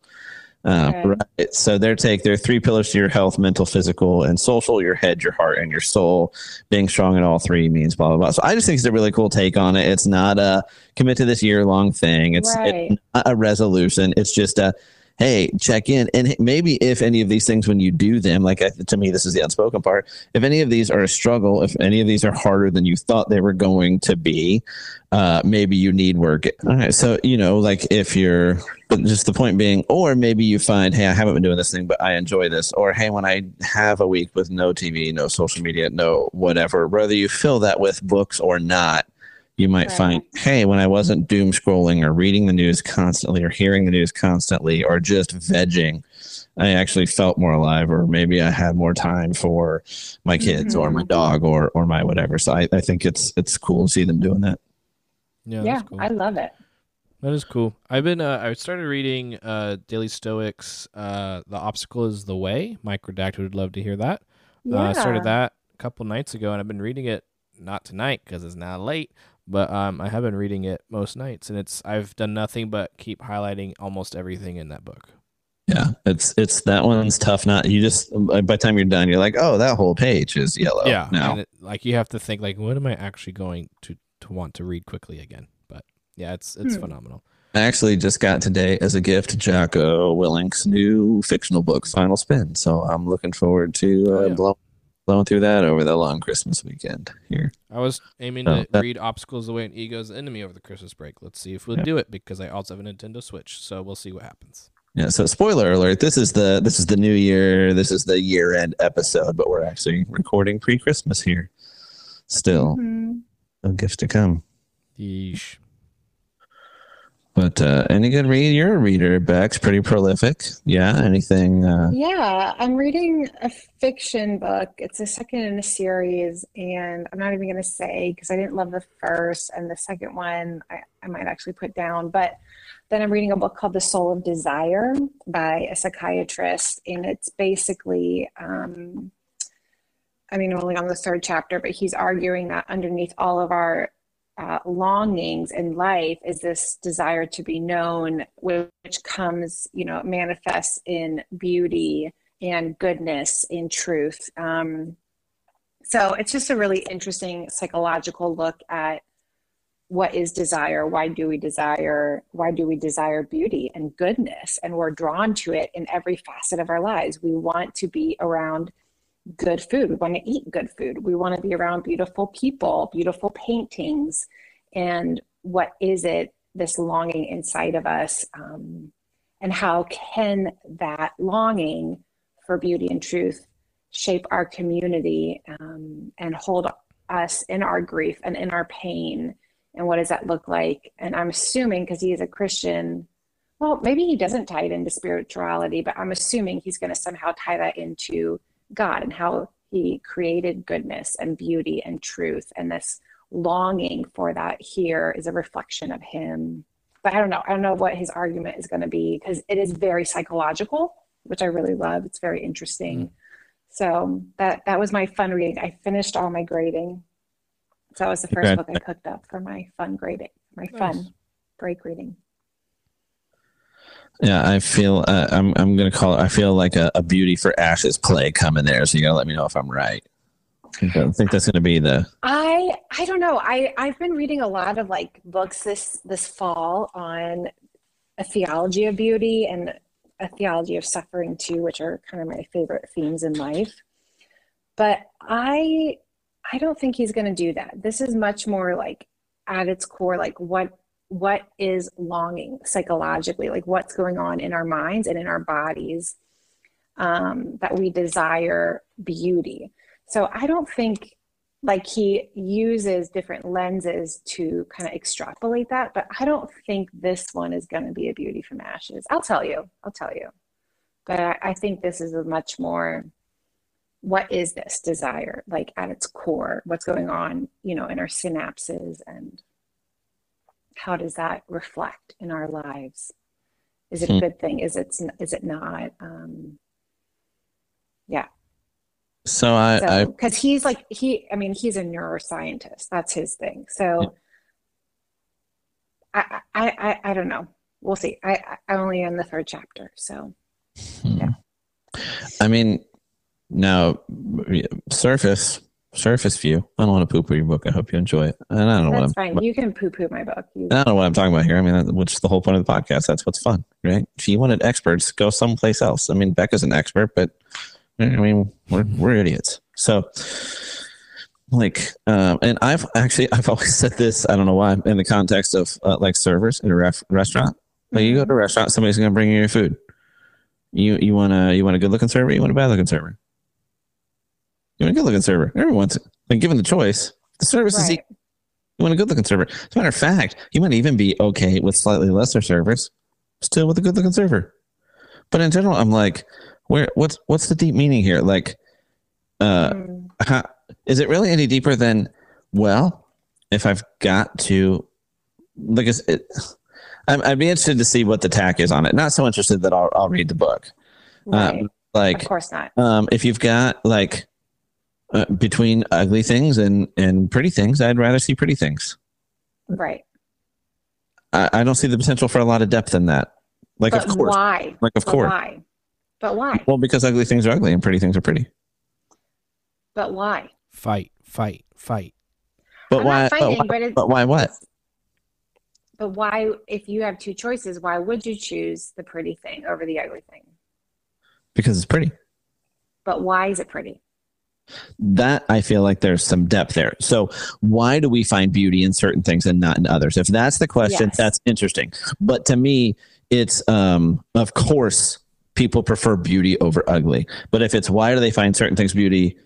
Uh, Okay. right. So their take there are three pillars to your health mental physical and social your head your heart and your soul. Being strong in all three means blah blah blah. So i just think it's a really cool take on it. It's not a commit to this year long thing. It's, Right. it's not a resolution. It's just a hey check in. And maybe if any of these things when you do them like to me this is the unspoken part. If any of these are a struggle if any of these are harder than you thought they were going to be uh maybe you need work. All right so you know like if you're but just the point being or maybe you find hey i haven't been doing this thing but i enjoy this or hey when i have a week with no tv no social media no whatever whether you fill that with books or not you might Right. find hey when i wasn't doom scrolling or reading the news constantly or hearing the news constantly or just vegging i actually felt more alive or maybe i had more time for my kids or my dog or or my whatever so i, I think it's it's cool to see them doing that yeah, Yeah, cool. I love it. That is cool. I've been uh, I started reading uh Daily Stoics uh The Obstacle is the Way. Mike Redacted would love to hear that. Uh, I started that a couple nights ago and I've been reading it not tonight because it's now late, but um I have been reading it most nights and it's I've done nothing but keep highlighting almost everything in that book. yeah it's it's that one's tough not you just by the time you're done you're like oh that whole page is yellow yeah. now And it, like you have to think like what am I actually going to to want to read quickly again? But yeah, it's it's Hmm. phenomenal. I actually just got today as a gift Jocko Willink's new fictional book, Final Spin. So I'm looking forward to uh, Oh, yeah. blow, blowing through that over the long Christmas weekend here. I was aiming Oh, to that- read Obstacles Away and Ego's Enemy over the Christmas break. Let's see if we'll Yeah. do it because I also have a Nintendo Switch, so we'll see what happens. Yeah. So spoiler alert. This is the this is the new year. This is the year end episode, but we're actually recording pre Christmas here. Still, Mhm. no gifts to come. Yeesh. But uh, any good read? You're a reader, Bex. Pretty prolific. Yeah. Anything? Uh, Yeah, I'm reading a fiction book. It's the second in a series, and I'm not even going to say because I didn't love the first, and the second one I, I might actually put down. But then I'm reading a book called The Soul of Desire by a psychiatrist, and it's basically, um, I mean, I'm only on the third chapter, but he's arguing that underneath all of our uh, longings in life is this desire to be known, which comes, you know, manifests in beauty and goodness, in truth. Um, so it's just a really interesting psychological look at what is desire? Why do we desire why do we desire beauty and goodness? And we're drawn to it in every facet of our lives. We want to be around good food. We want to eat good food. We want to be around beautiful people beautiful paintings. And what is it this longing inside of us um, and how can that longing for beauty and truth shape our community um, and hold us in our grief and in our pain? And what does that look like? And i'm assuming because he is a christian well maybe he doesn't tie it into spirituality but i'm assuming he's going to somehow tie that into god and how he created goodness and beauty and truth. And this longing for that here is a reflection of him. But i don't know. I don't know what his argument is going to be because it is very psychological which i really love. It's very interesting. Mm. So that that was my fun reading. I finished all my grading. So that was the first book I cooked up for my fun grading, my Nice. fun break reading. Yeah. I feel. Uh, I'm. I'm gonna call it. I feel like a, a beauty for ashes play coming there. So you gotta let me know if I'm right. I think- that's gonna be the. I I don't know. I I've been reading a lot of like books this this fall on a theology of beauty and a theology of suffering too, which are kind of my favorite themes in life. But I I don't think he's to do that. This is much more like at its core like what what is longing psychologically, like what's going on in our minds and in our bodies um, that we desire beauty. So I don't think like he uses different lenses to kind of extrapolate that, but I don't think this one is going to be a beauty from ashes. I'll tell you, I'll tell you. But I, I think this is a much more what is this desire like at its core what's going on you know in our synapses and how does that reflect in our lives? Is it a Hmm. good thing? Is it is it not? Um yeah. So I. I so because he's like he i mean he's a neuroscientist. That's his thing. So I, I i i don't know. We'll see. I I- only in the third chapter so. Hmm. I mean, now surface surface view. I don't want to poo poo your book. I hope you enjoy it. And I don't know what I'm. that's fine you can poo-poo my book you, I don't know what I'm talking about here. I mean, which is the whole point of the podcast. That's what's fun, right? If you wanted experts, go someplace else. I mean, Becca's an expert, but I mean, we're we're idiots. So, like, um, and I've actually I've always said this. I don't know why in the context of uh, like servers in a ref- restaurant. Like, you go to a restaurant, somebody's going to bring you your food. You you want a you want a good looking server. You want a bad looking server. You want a good looking server. Everyone's like given the choice. The service is right you want a good looking server. As a matter of fact, you might even be okay with slightly lesser servers, still with a good looking server. But in general, I'm like, where what's what's the deep meaning here? Like, uh, Mm. how, is it really any deeper than well, if I've got to, like, is it, I'm, I'd be interested to see what the tack is on it. Not so interested that I'll, I'll read the book. right Um, like, of course not um, if you've got like uh, between ugly things and and pretty things, I'd rather see pretty things. right I, I don't see the potential for a lot of depth in that. Like, but of course, why like of but course. why but why Well, because ugly things are ugly and pretty things are pretty. but why Fight, fight, fight. But I'm why? not But why, but, it's, but why? What? but why if you have two choices why would you choose the pretty thing over the ugly thing Because it's pretty. but why is it pretty That I feel like there's some depth there. So why do we find beauty in certain things and not in others? If that's the question, Yes. that's interesting. But to me, it's um of course people prefer beauty over ugly. But if it's why do they find certain things beauty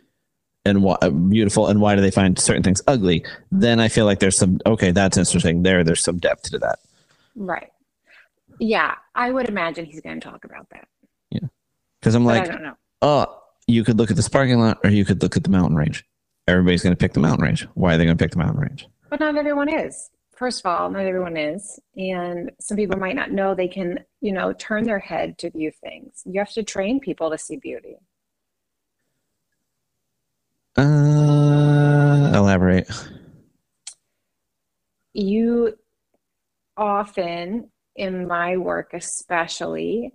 and why, beautiful and why do they find certain things ugly, then I feel like there's some okay, that's interesting. There there's some depth to that. Right. Yeah, I would imagine he's going to talk about that. Yeah, because I'm But like, I don't know. oh, you could look at this parking lot or you could look at the mountain range. Everybody's going to pick the mountain range. Why are they going to pick the mountain range? But not everyone is. First of all, not everyone is. And some people might not know they can, you know, turn their head to view things. You have to train people to see beauty. Uh, elaborate. You often, in my work especially,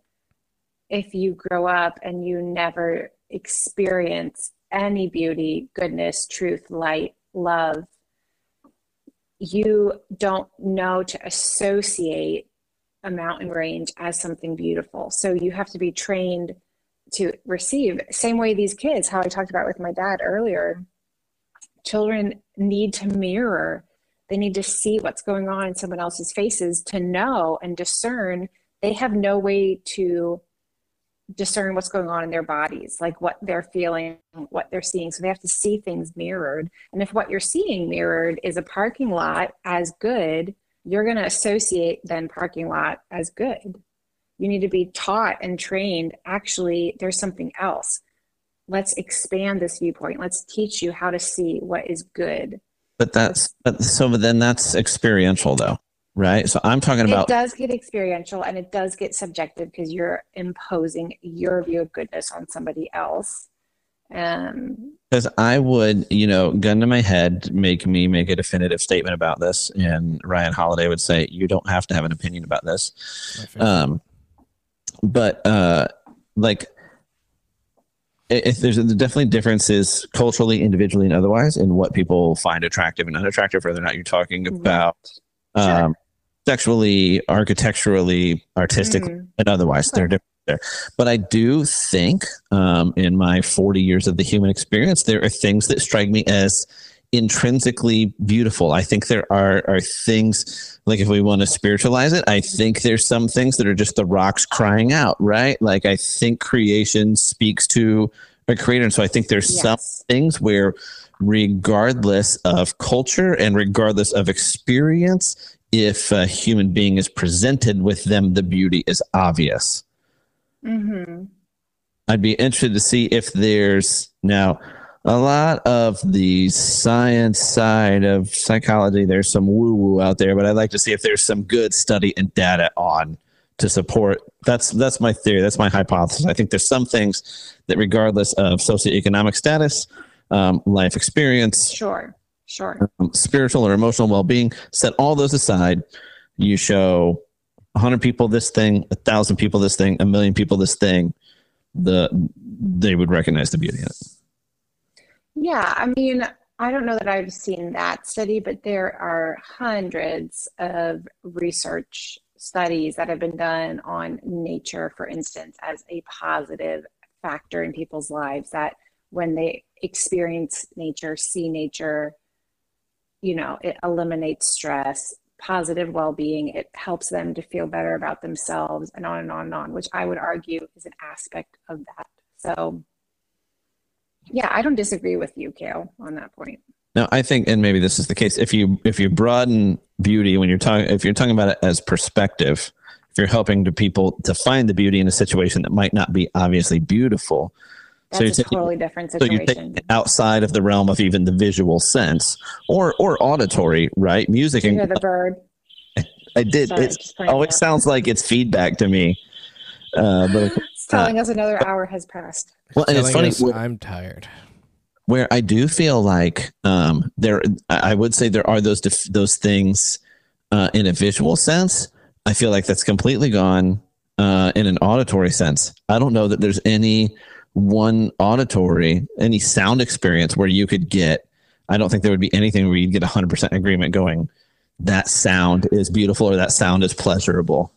if you grow up and you never experience any beauty, goodness, truth, light, love, you don't know to associate a mountain range as something beautiful. So you have to be trained to receive. Same way these kids, how I talked about with my dad earlier. Children need to mirror, they need to see what's going on in someone else's faces to know and discern. They have no way to discern what's going on in their bodies, like what they're feeling, what they're seeing. So they have to see things mirrored. And if what you're seeing mirrored is a parking lot as good, you're going to associate then parking lot as good. You need to be taught and trained. Actually, there's something else. Let's expand this viewpoint. Let's teach you how to see what is good. But that's but so then that's experiential though, right? So I'm talking about. It does get experiential and it does get subjective because you're imposing your view of goodness on somebody else. Um, because I would, you know, gun to my head, make me make a definitive statement about this, and Ryan Holiday would say, "You don't have to have an opinion about this." Um, but uh, like, if there's definitely differences culturally, individually, and otherwise in what people find attractive and unattractive, whether or not you're talking Mhm. about Sure. um, sexually, architecturally, artistically, mm, and otherwise, they're different there. But I do think, um, in my 40 years of the human experience, there are things that strike me as intrinsically beautiful. I think there are are things like if we want to spiritualize it, I think there's some things that are just the rocks crying out, right? Like I think creation speaks to a creator, and so I think there's some things where regardless of culture and regardless of experience if a human being is presented with them the beauty is obvious. Hmm i'd be interested to see if there's now a lot of the science side of psychology there's some woo woo out there but i'd like to see if there's some good study and data on to support. That's that's my theory that's my hypothesis. I think there's some things that regardless of socioeconomic status um, life experience Sure. Sure. um, spiritual or emotional well-being set all those aside you show 100 people this thing a thousand people this thing a million people this thing the they would recognize the beauty in it Yeah, I mean, I don't know that I've seen that study, but there are hundreds of research studies that have been done on nature, for instance, as a positive factor in people's lives that when they experience nature, see nature, you know, it eliminates stress, positive well-being, it helps them to feel better about themselves and on and on and on, which I would argue is an aspect of that. So yeah, I don't disagree with you, Kale, on that point. No, i think and maybe this is the case if you if you broaden beauty when you're talking if you're talking about it as perspective if you're helping to people to find the beauty in a situation that might not be obviously beautiful That's So you're a taking- totally different so you're situation. taking outside of the realm of even the visual sense or or auditory right music Did you hear the bird? i did Sorry, it's just pointing oh it it out. sounds like it's feedback to me uh but It's telling us another hour has passed. well and it's funny us I'm tired. where I do feel like um, there, I I would say there are those def- those things uh, in a visual sense. I feel like that's completely gone uh, in an auditory sense. I don't know that there's any one auditory, any sound experience where you could get. I don't think there would be anything where you'd get 100% agreement going. That sound is beautiful or that sound is pleasurable.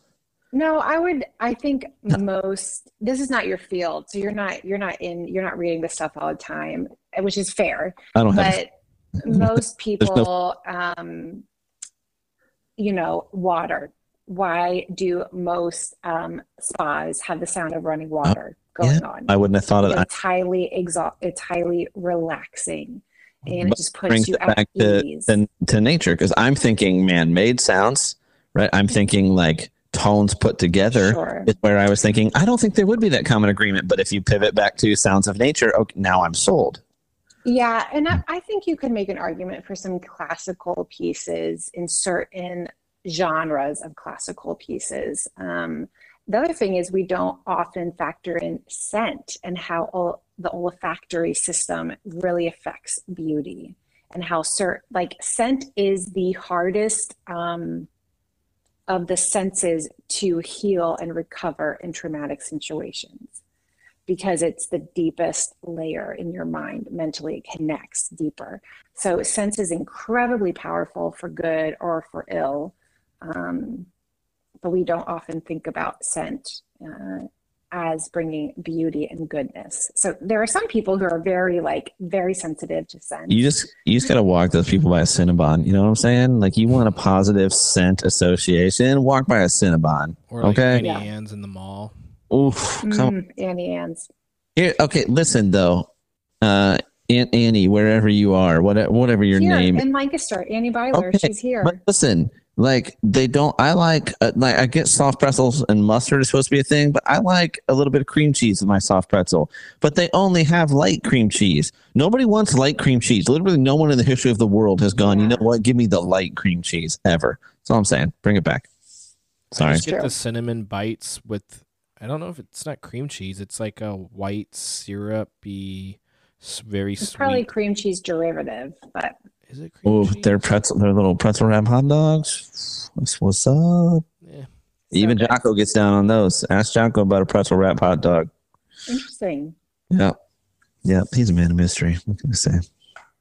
No, I would. I think most. This is not your field, so you're not. You're not in. You're not reading this stuff all the time, which is fair. I don't have. But most people, no- um, you know, water. Why do most um, spas have the sound of running water going on? I wouldn't have thought of that. It's highly exhaust. It's highly relaxing, and But it just puts you back to, ease. to, to nature because I'm thinking man-made sounds, right? I'm thinking like tones put together. Sure. Is where I was thinking. I don't think there would be that common agreement, but if you pivot back to sounds of nature, okay, now I'm sold. Yeah, and I, I think you could make an argument for some classical pieces in certain genres of classical pieces. Um, the other thing is we don't often factor in scent and how the olfactory system really affects beauty and how cert like scent is the hardest um, of the senses to heal and recover in traumatic situations because it's the deepest layer in your mind mentally. It connects deeper. So sense is incredibly powerful for good or for ill. Um, but we don't often think about scent uh, as bringing beauty and goodness so there are some people who are very like very sensitive to scent You just you just gotta walk those people by a Cinnabon. You know what I'm saying? Like you want a positive scent association, walk by a Cinnabon. Or like Okay. Annie Yeah. Ann's in the mall. Oof. Come mm, annie ann's here. Okay, listen though. Uh Aunt Annie, wherever you are, whatever whatever your here name in lancaster annie Beiler Okay, she's here But listen, like they don't. I like uh, like I get soft pretzels and mustard is supposed to be a thing, but I like a little bit of cream cheese in my soft pretzel. But they only have light cream cheese. Nobody wants light cream cheese. Literally, no one in the history of the world has gone. You know what? Give me the light cream cheese ever. That's all I'm saying. Bring it back. sorry I just get the cinnamon bites with. I don't know if it's not cream cheese. It's like a white syrupy, very it's sweet. probably cream cheese derivative but Is it cream Oh, cheese? they're pretzel. They're little pretzel wrap hot dogs. What's, what's up? Yeah. Even good. Jocko gets down on those. Ask Jocko about a pretzel wrap hot dog. interesting Yep. Yep. He's a man of mystery. What can I say?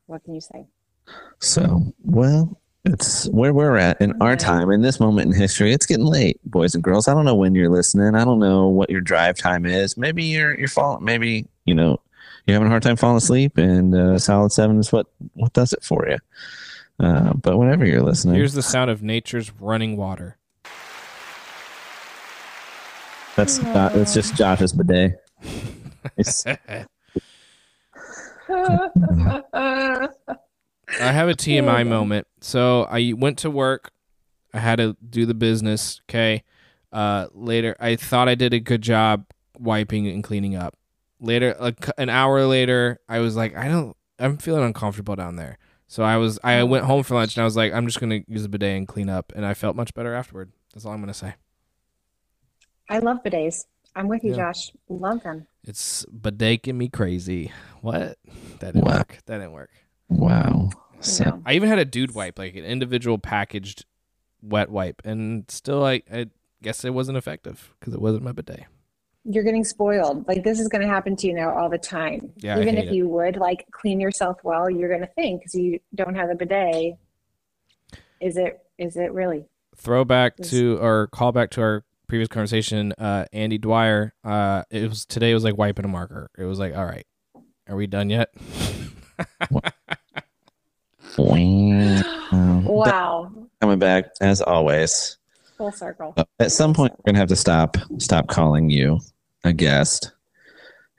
what can you say So, well, it's where we're at in our time, in this moment in history. It's getting late, boys and girls. I don't know when you're listening. I don't know what your drive time is. Maybe you're you're falling. Maybe you know you're having a hard time falling asleep, and uh, solid seven is what what does it for you. Uh, but whenever you're listening, Here's the sound of nature's running water. that's not, that's just Josh's bidet. I have a TMI moment. So I went to work. I had to do the business. Okay. Uh, later, I thought I did a good job wiping and cleaning up. Later, like an hour later, I was like, I don't. I'm feeling uncomfortable down there. So I was. I went home for lunch and I was like, I'm just gonna use a bidet and clean up, and I felt much better afterward. That's all I'm gonna say. I love bidets. I'm with you, Yeah. Josh. Love them. It's bideting me crazy. What? That didn't Wow. work. That didn't work. wow. So, I even had a dude wipe, like an individual packaged wet wipe, and still, I, I guess it wasn't effective because it wasn't my bidet. You're getting spoiled. Like this is going to happen to you now all the time. Yeah, Even if it. you would like clean yourself well, you're going to think because you don't have a bidet. Is it? Is it really? Throwback Yes. to or call back to our previous conversation. Uh, Andy Dwyer. Uh, it was today was like wiping a marker. It was like, all right, are we done yet? wow. Wow. Coming back as always. Full circle. At some point, we're gonna have to stop stop calling you a guest.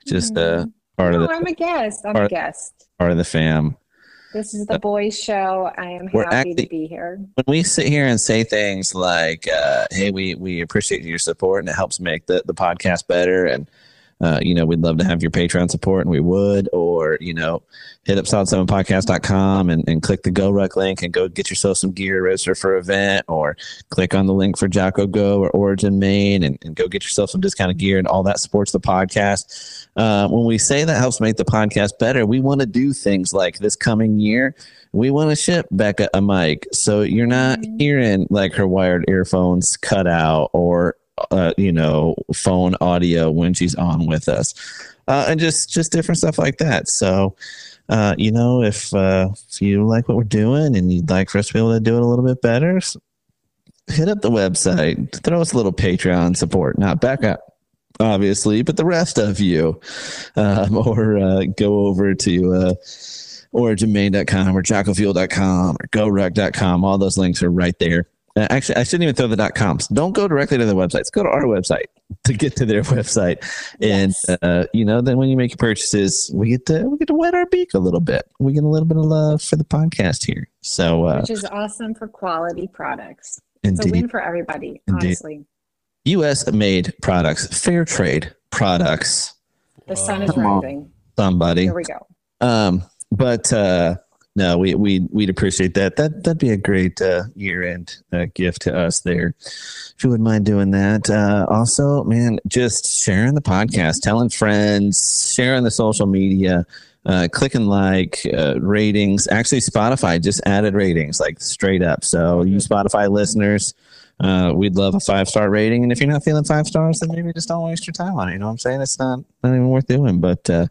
Just uh, part of No, the I'm a guest. I'm a guest. part of the fam. This is the boys' show. I am We're happy to be here. When we sit here and say things like, uh, "Hey, we we appreciate your support and it helps make the the podcast better," and uh, you know, we'd love to have your Patreon support, and we would, or you know, hit up solid7podcast.com and, and click the GORUCK link and go get yourself some gear, register for event, or click on the link for Jocko Go or Origin Maine and, and go get yourself some discounted gear, and all that supports the podcast. Uh, when we say that helps make the podcast better, we want to do things like this coming year. We want to ship Becca a mic, so you're not Mhm. hearing like her wired earphones cut out or uh, you know phone audio when she's on with us, uh, and just just different stuff like that. So. Uh, you know, if uh, if you like what we're doing and you'd like for us to be able to do it a little bit better, hit up the website, throw us a little Patreon support. Not up obviously, but the rest of you, um, or uh, go over to. Uh, originmaine.com or jockofuel.com or goruck.com. All those links are right there. Uh, actually, I shouldn't even throw the dot coms. Don't go directly to the websites. Go to our website to get to their website. And Yes. uh, you know, then when you make your purchases, we get to we get to wet our beak a little bit. We get a little bit of love for the podcast here. So uh, which is awesome for quality products. It's a win for everybody, Indeed. honestly. U.S. made products, fair trade products. The sun is rising. Somebody. Here we go. Um, but uh, no, we we we'd appreciate that. That that'd be a great uh, year end uh, gift to us there. If you wouldn't mind doing that. Uh, also, man, just sharing the podcast, telling friends, sharing the social media. Uh, clicking like uh, ratings. Actually, Spotify just added ratings, like straight up. So, you Spotify listeners, uh, we'd love a five star rating. And if you're not feeling five stars, then maybe just don't waste your time on it. You know what I'm saying? It's not not even worth doing. But uh,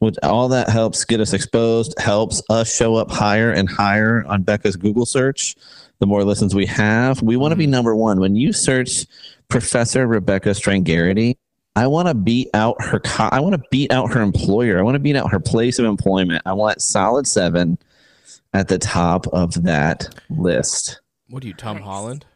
which all that helps get us exposed, helps us show up higher and higher on Becca's Google search. The more listens we have, we want to be number one. When you search Professor Rebecca Strangarity, I want to beat out her. Co- I want to beat out her employer. I want to beat out her place of employment. I want solid seven at the top of that list. What are you, Tom Nice. Holland?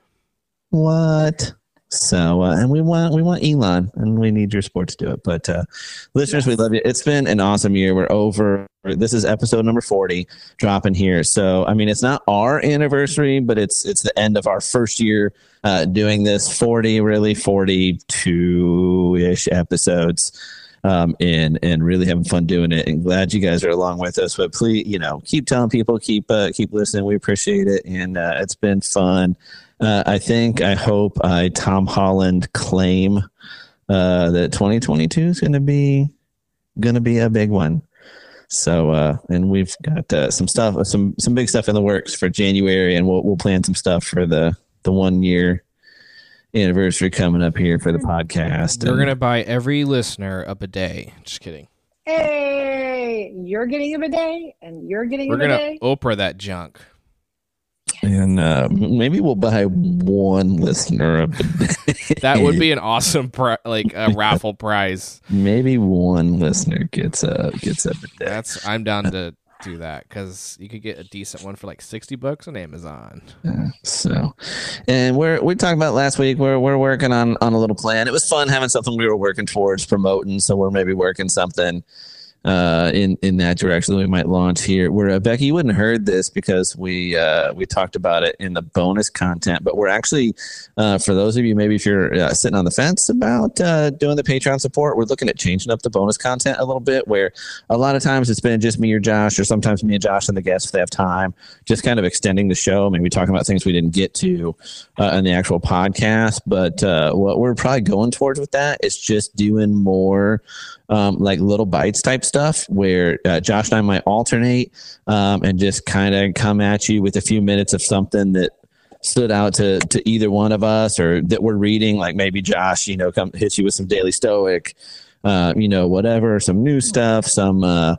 What? So, uh, and we want we want Elon, and we need your support to do it. But uh, listeners, we love you. It's been an awesome year. We're over. This is episode number forty, dropping here. So, I mean, it's not our anniversary, but it's it's the end of our first year uh, doing this. Forty, really, forty-two ish episodes. Um, and and really having fun doing it, and glad you guys are along with us. But please, you know, keep telling people, keep uh, keep listening. We appreciate it, and uh, it's been fun. Uh, I think, I hope, I Tom Holland claim uh, that 2022 is going to be going to be a big one. So, uh, and we've got uh, some stuff, some some big stuff in the works for January, and we'll we'll plan some stuff for the the one year anniversary coming up here for the podcast. We're And- gonna buy every listener a bidet. Just kidding. Hey, you're getting a bidet and you're getting We're a gonna. Oprah that junk. and uh, maybe we'll buy one listener a bidet. That would be an awesome pri- like a raffle prize. maybe one listener gets a gets a bidet. That's I'm down to do that because you could get a decent one for like sixty bucks on Amazon. Yeah, so, and we're we talked about last week. We're we're working on on a little plan. It was fun having something we were working towards promoting. So we're maybe working something uh, in in that direction that we might launch here. Where uh, Becky, you wouldn't have heard this because we uh, we talked about it in the bonus content, but we're actually uh, for those of you maybe if you're uh, sitting on the fence about uh, doing the Patreon support, we're looking at changing up the bonus content a little bit. Where a lot of times it's been just me or Josh, or sometimes me and Josh and the guests if they have time, just kind of extending the show, maybe talking about things we didn't get to uh, in the actual podcast. But uh, what we're probably going towards with that is just doing more um, like little bites type stuff where uh, Josh and I might alternate um, and just kind of come at you with a few minutes of something that stood out to to either one of us or that we're reading like maybe Josh you know come hits you with some daily stoic uh, you know whatever some new stuff some uh,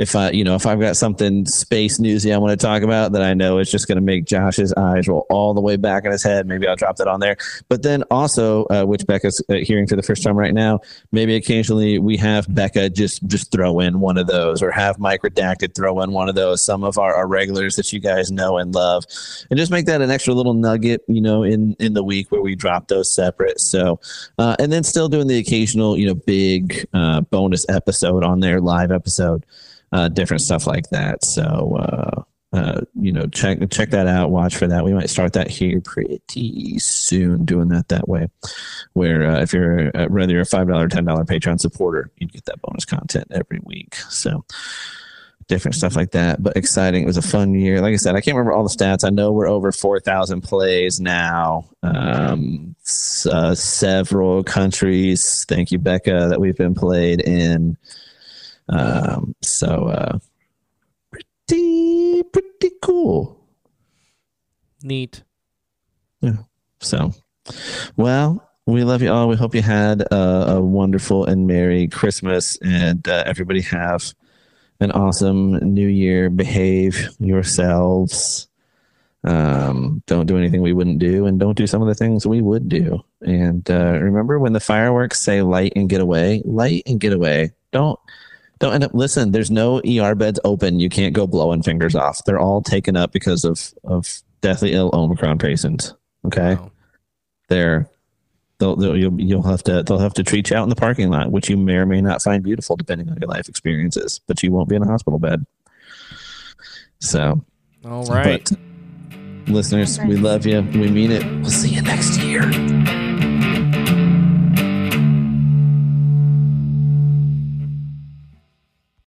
if I, you know, if I've got something space newsy I want to talk about that I know is just going to make Josh's eyes roll all the way back in his head, maybe I'll drop that on there. But then also, uh, which Becca's uh, hearing for the first time right now, maybe occasionally we have Becca just just throw in one of those, or have Mike Redacted throw in one of those. Some of our, our regulars that you guys know and love, and just make that an extra little nugget, you know, in in the week where we drop those separate. So, uh, and then still doing the occasional, you know, big uh, bonus episode on there, live episode uh, different stuff like that. So, uh, uh, you know, check check that out. Watch for that. We might start that here pretty soon. Doing that that way, where uh, if you're uh, whether you're a five dollar, ten dollar Patreon supporter, you get that bonus content every week. So. Different stuff like that, but exciting. It was a fun year. Like I said, I can't remember all the stats. I know we're over four thousand plays now. Um, uh, several countries. Thank you, Becca, that we've been played in. Um, so uh, pretty pretty cool. Neat. Yeah. So, well, we love you all. We hope you had a, a wonderful and merry Christmas, and uh, everybody have an awesome New Year. Behave yourselves. Um, don't do anything we wouldn't do, and don't do some of the things we would do. And uh, remember, when the fireworks say "light and get away," light and get away. Don't don't end up. Listen, there's no ER beds open. You can't go blowing fingers off. They're all taken up because of of deathly ill Omicron patients. Okay, Wow. they're they'll, they'll you'll, you'll have to they'll have to treat you out in the parking lot, which you may or may not find beautiful depending on your life experiences. But you won't be in a hospital bed. So, All right. listeners, we love you. We mean it. We'll see you next year.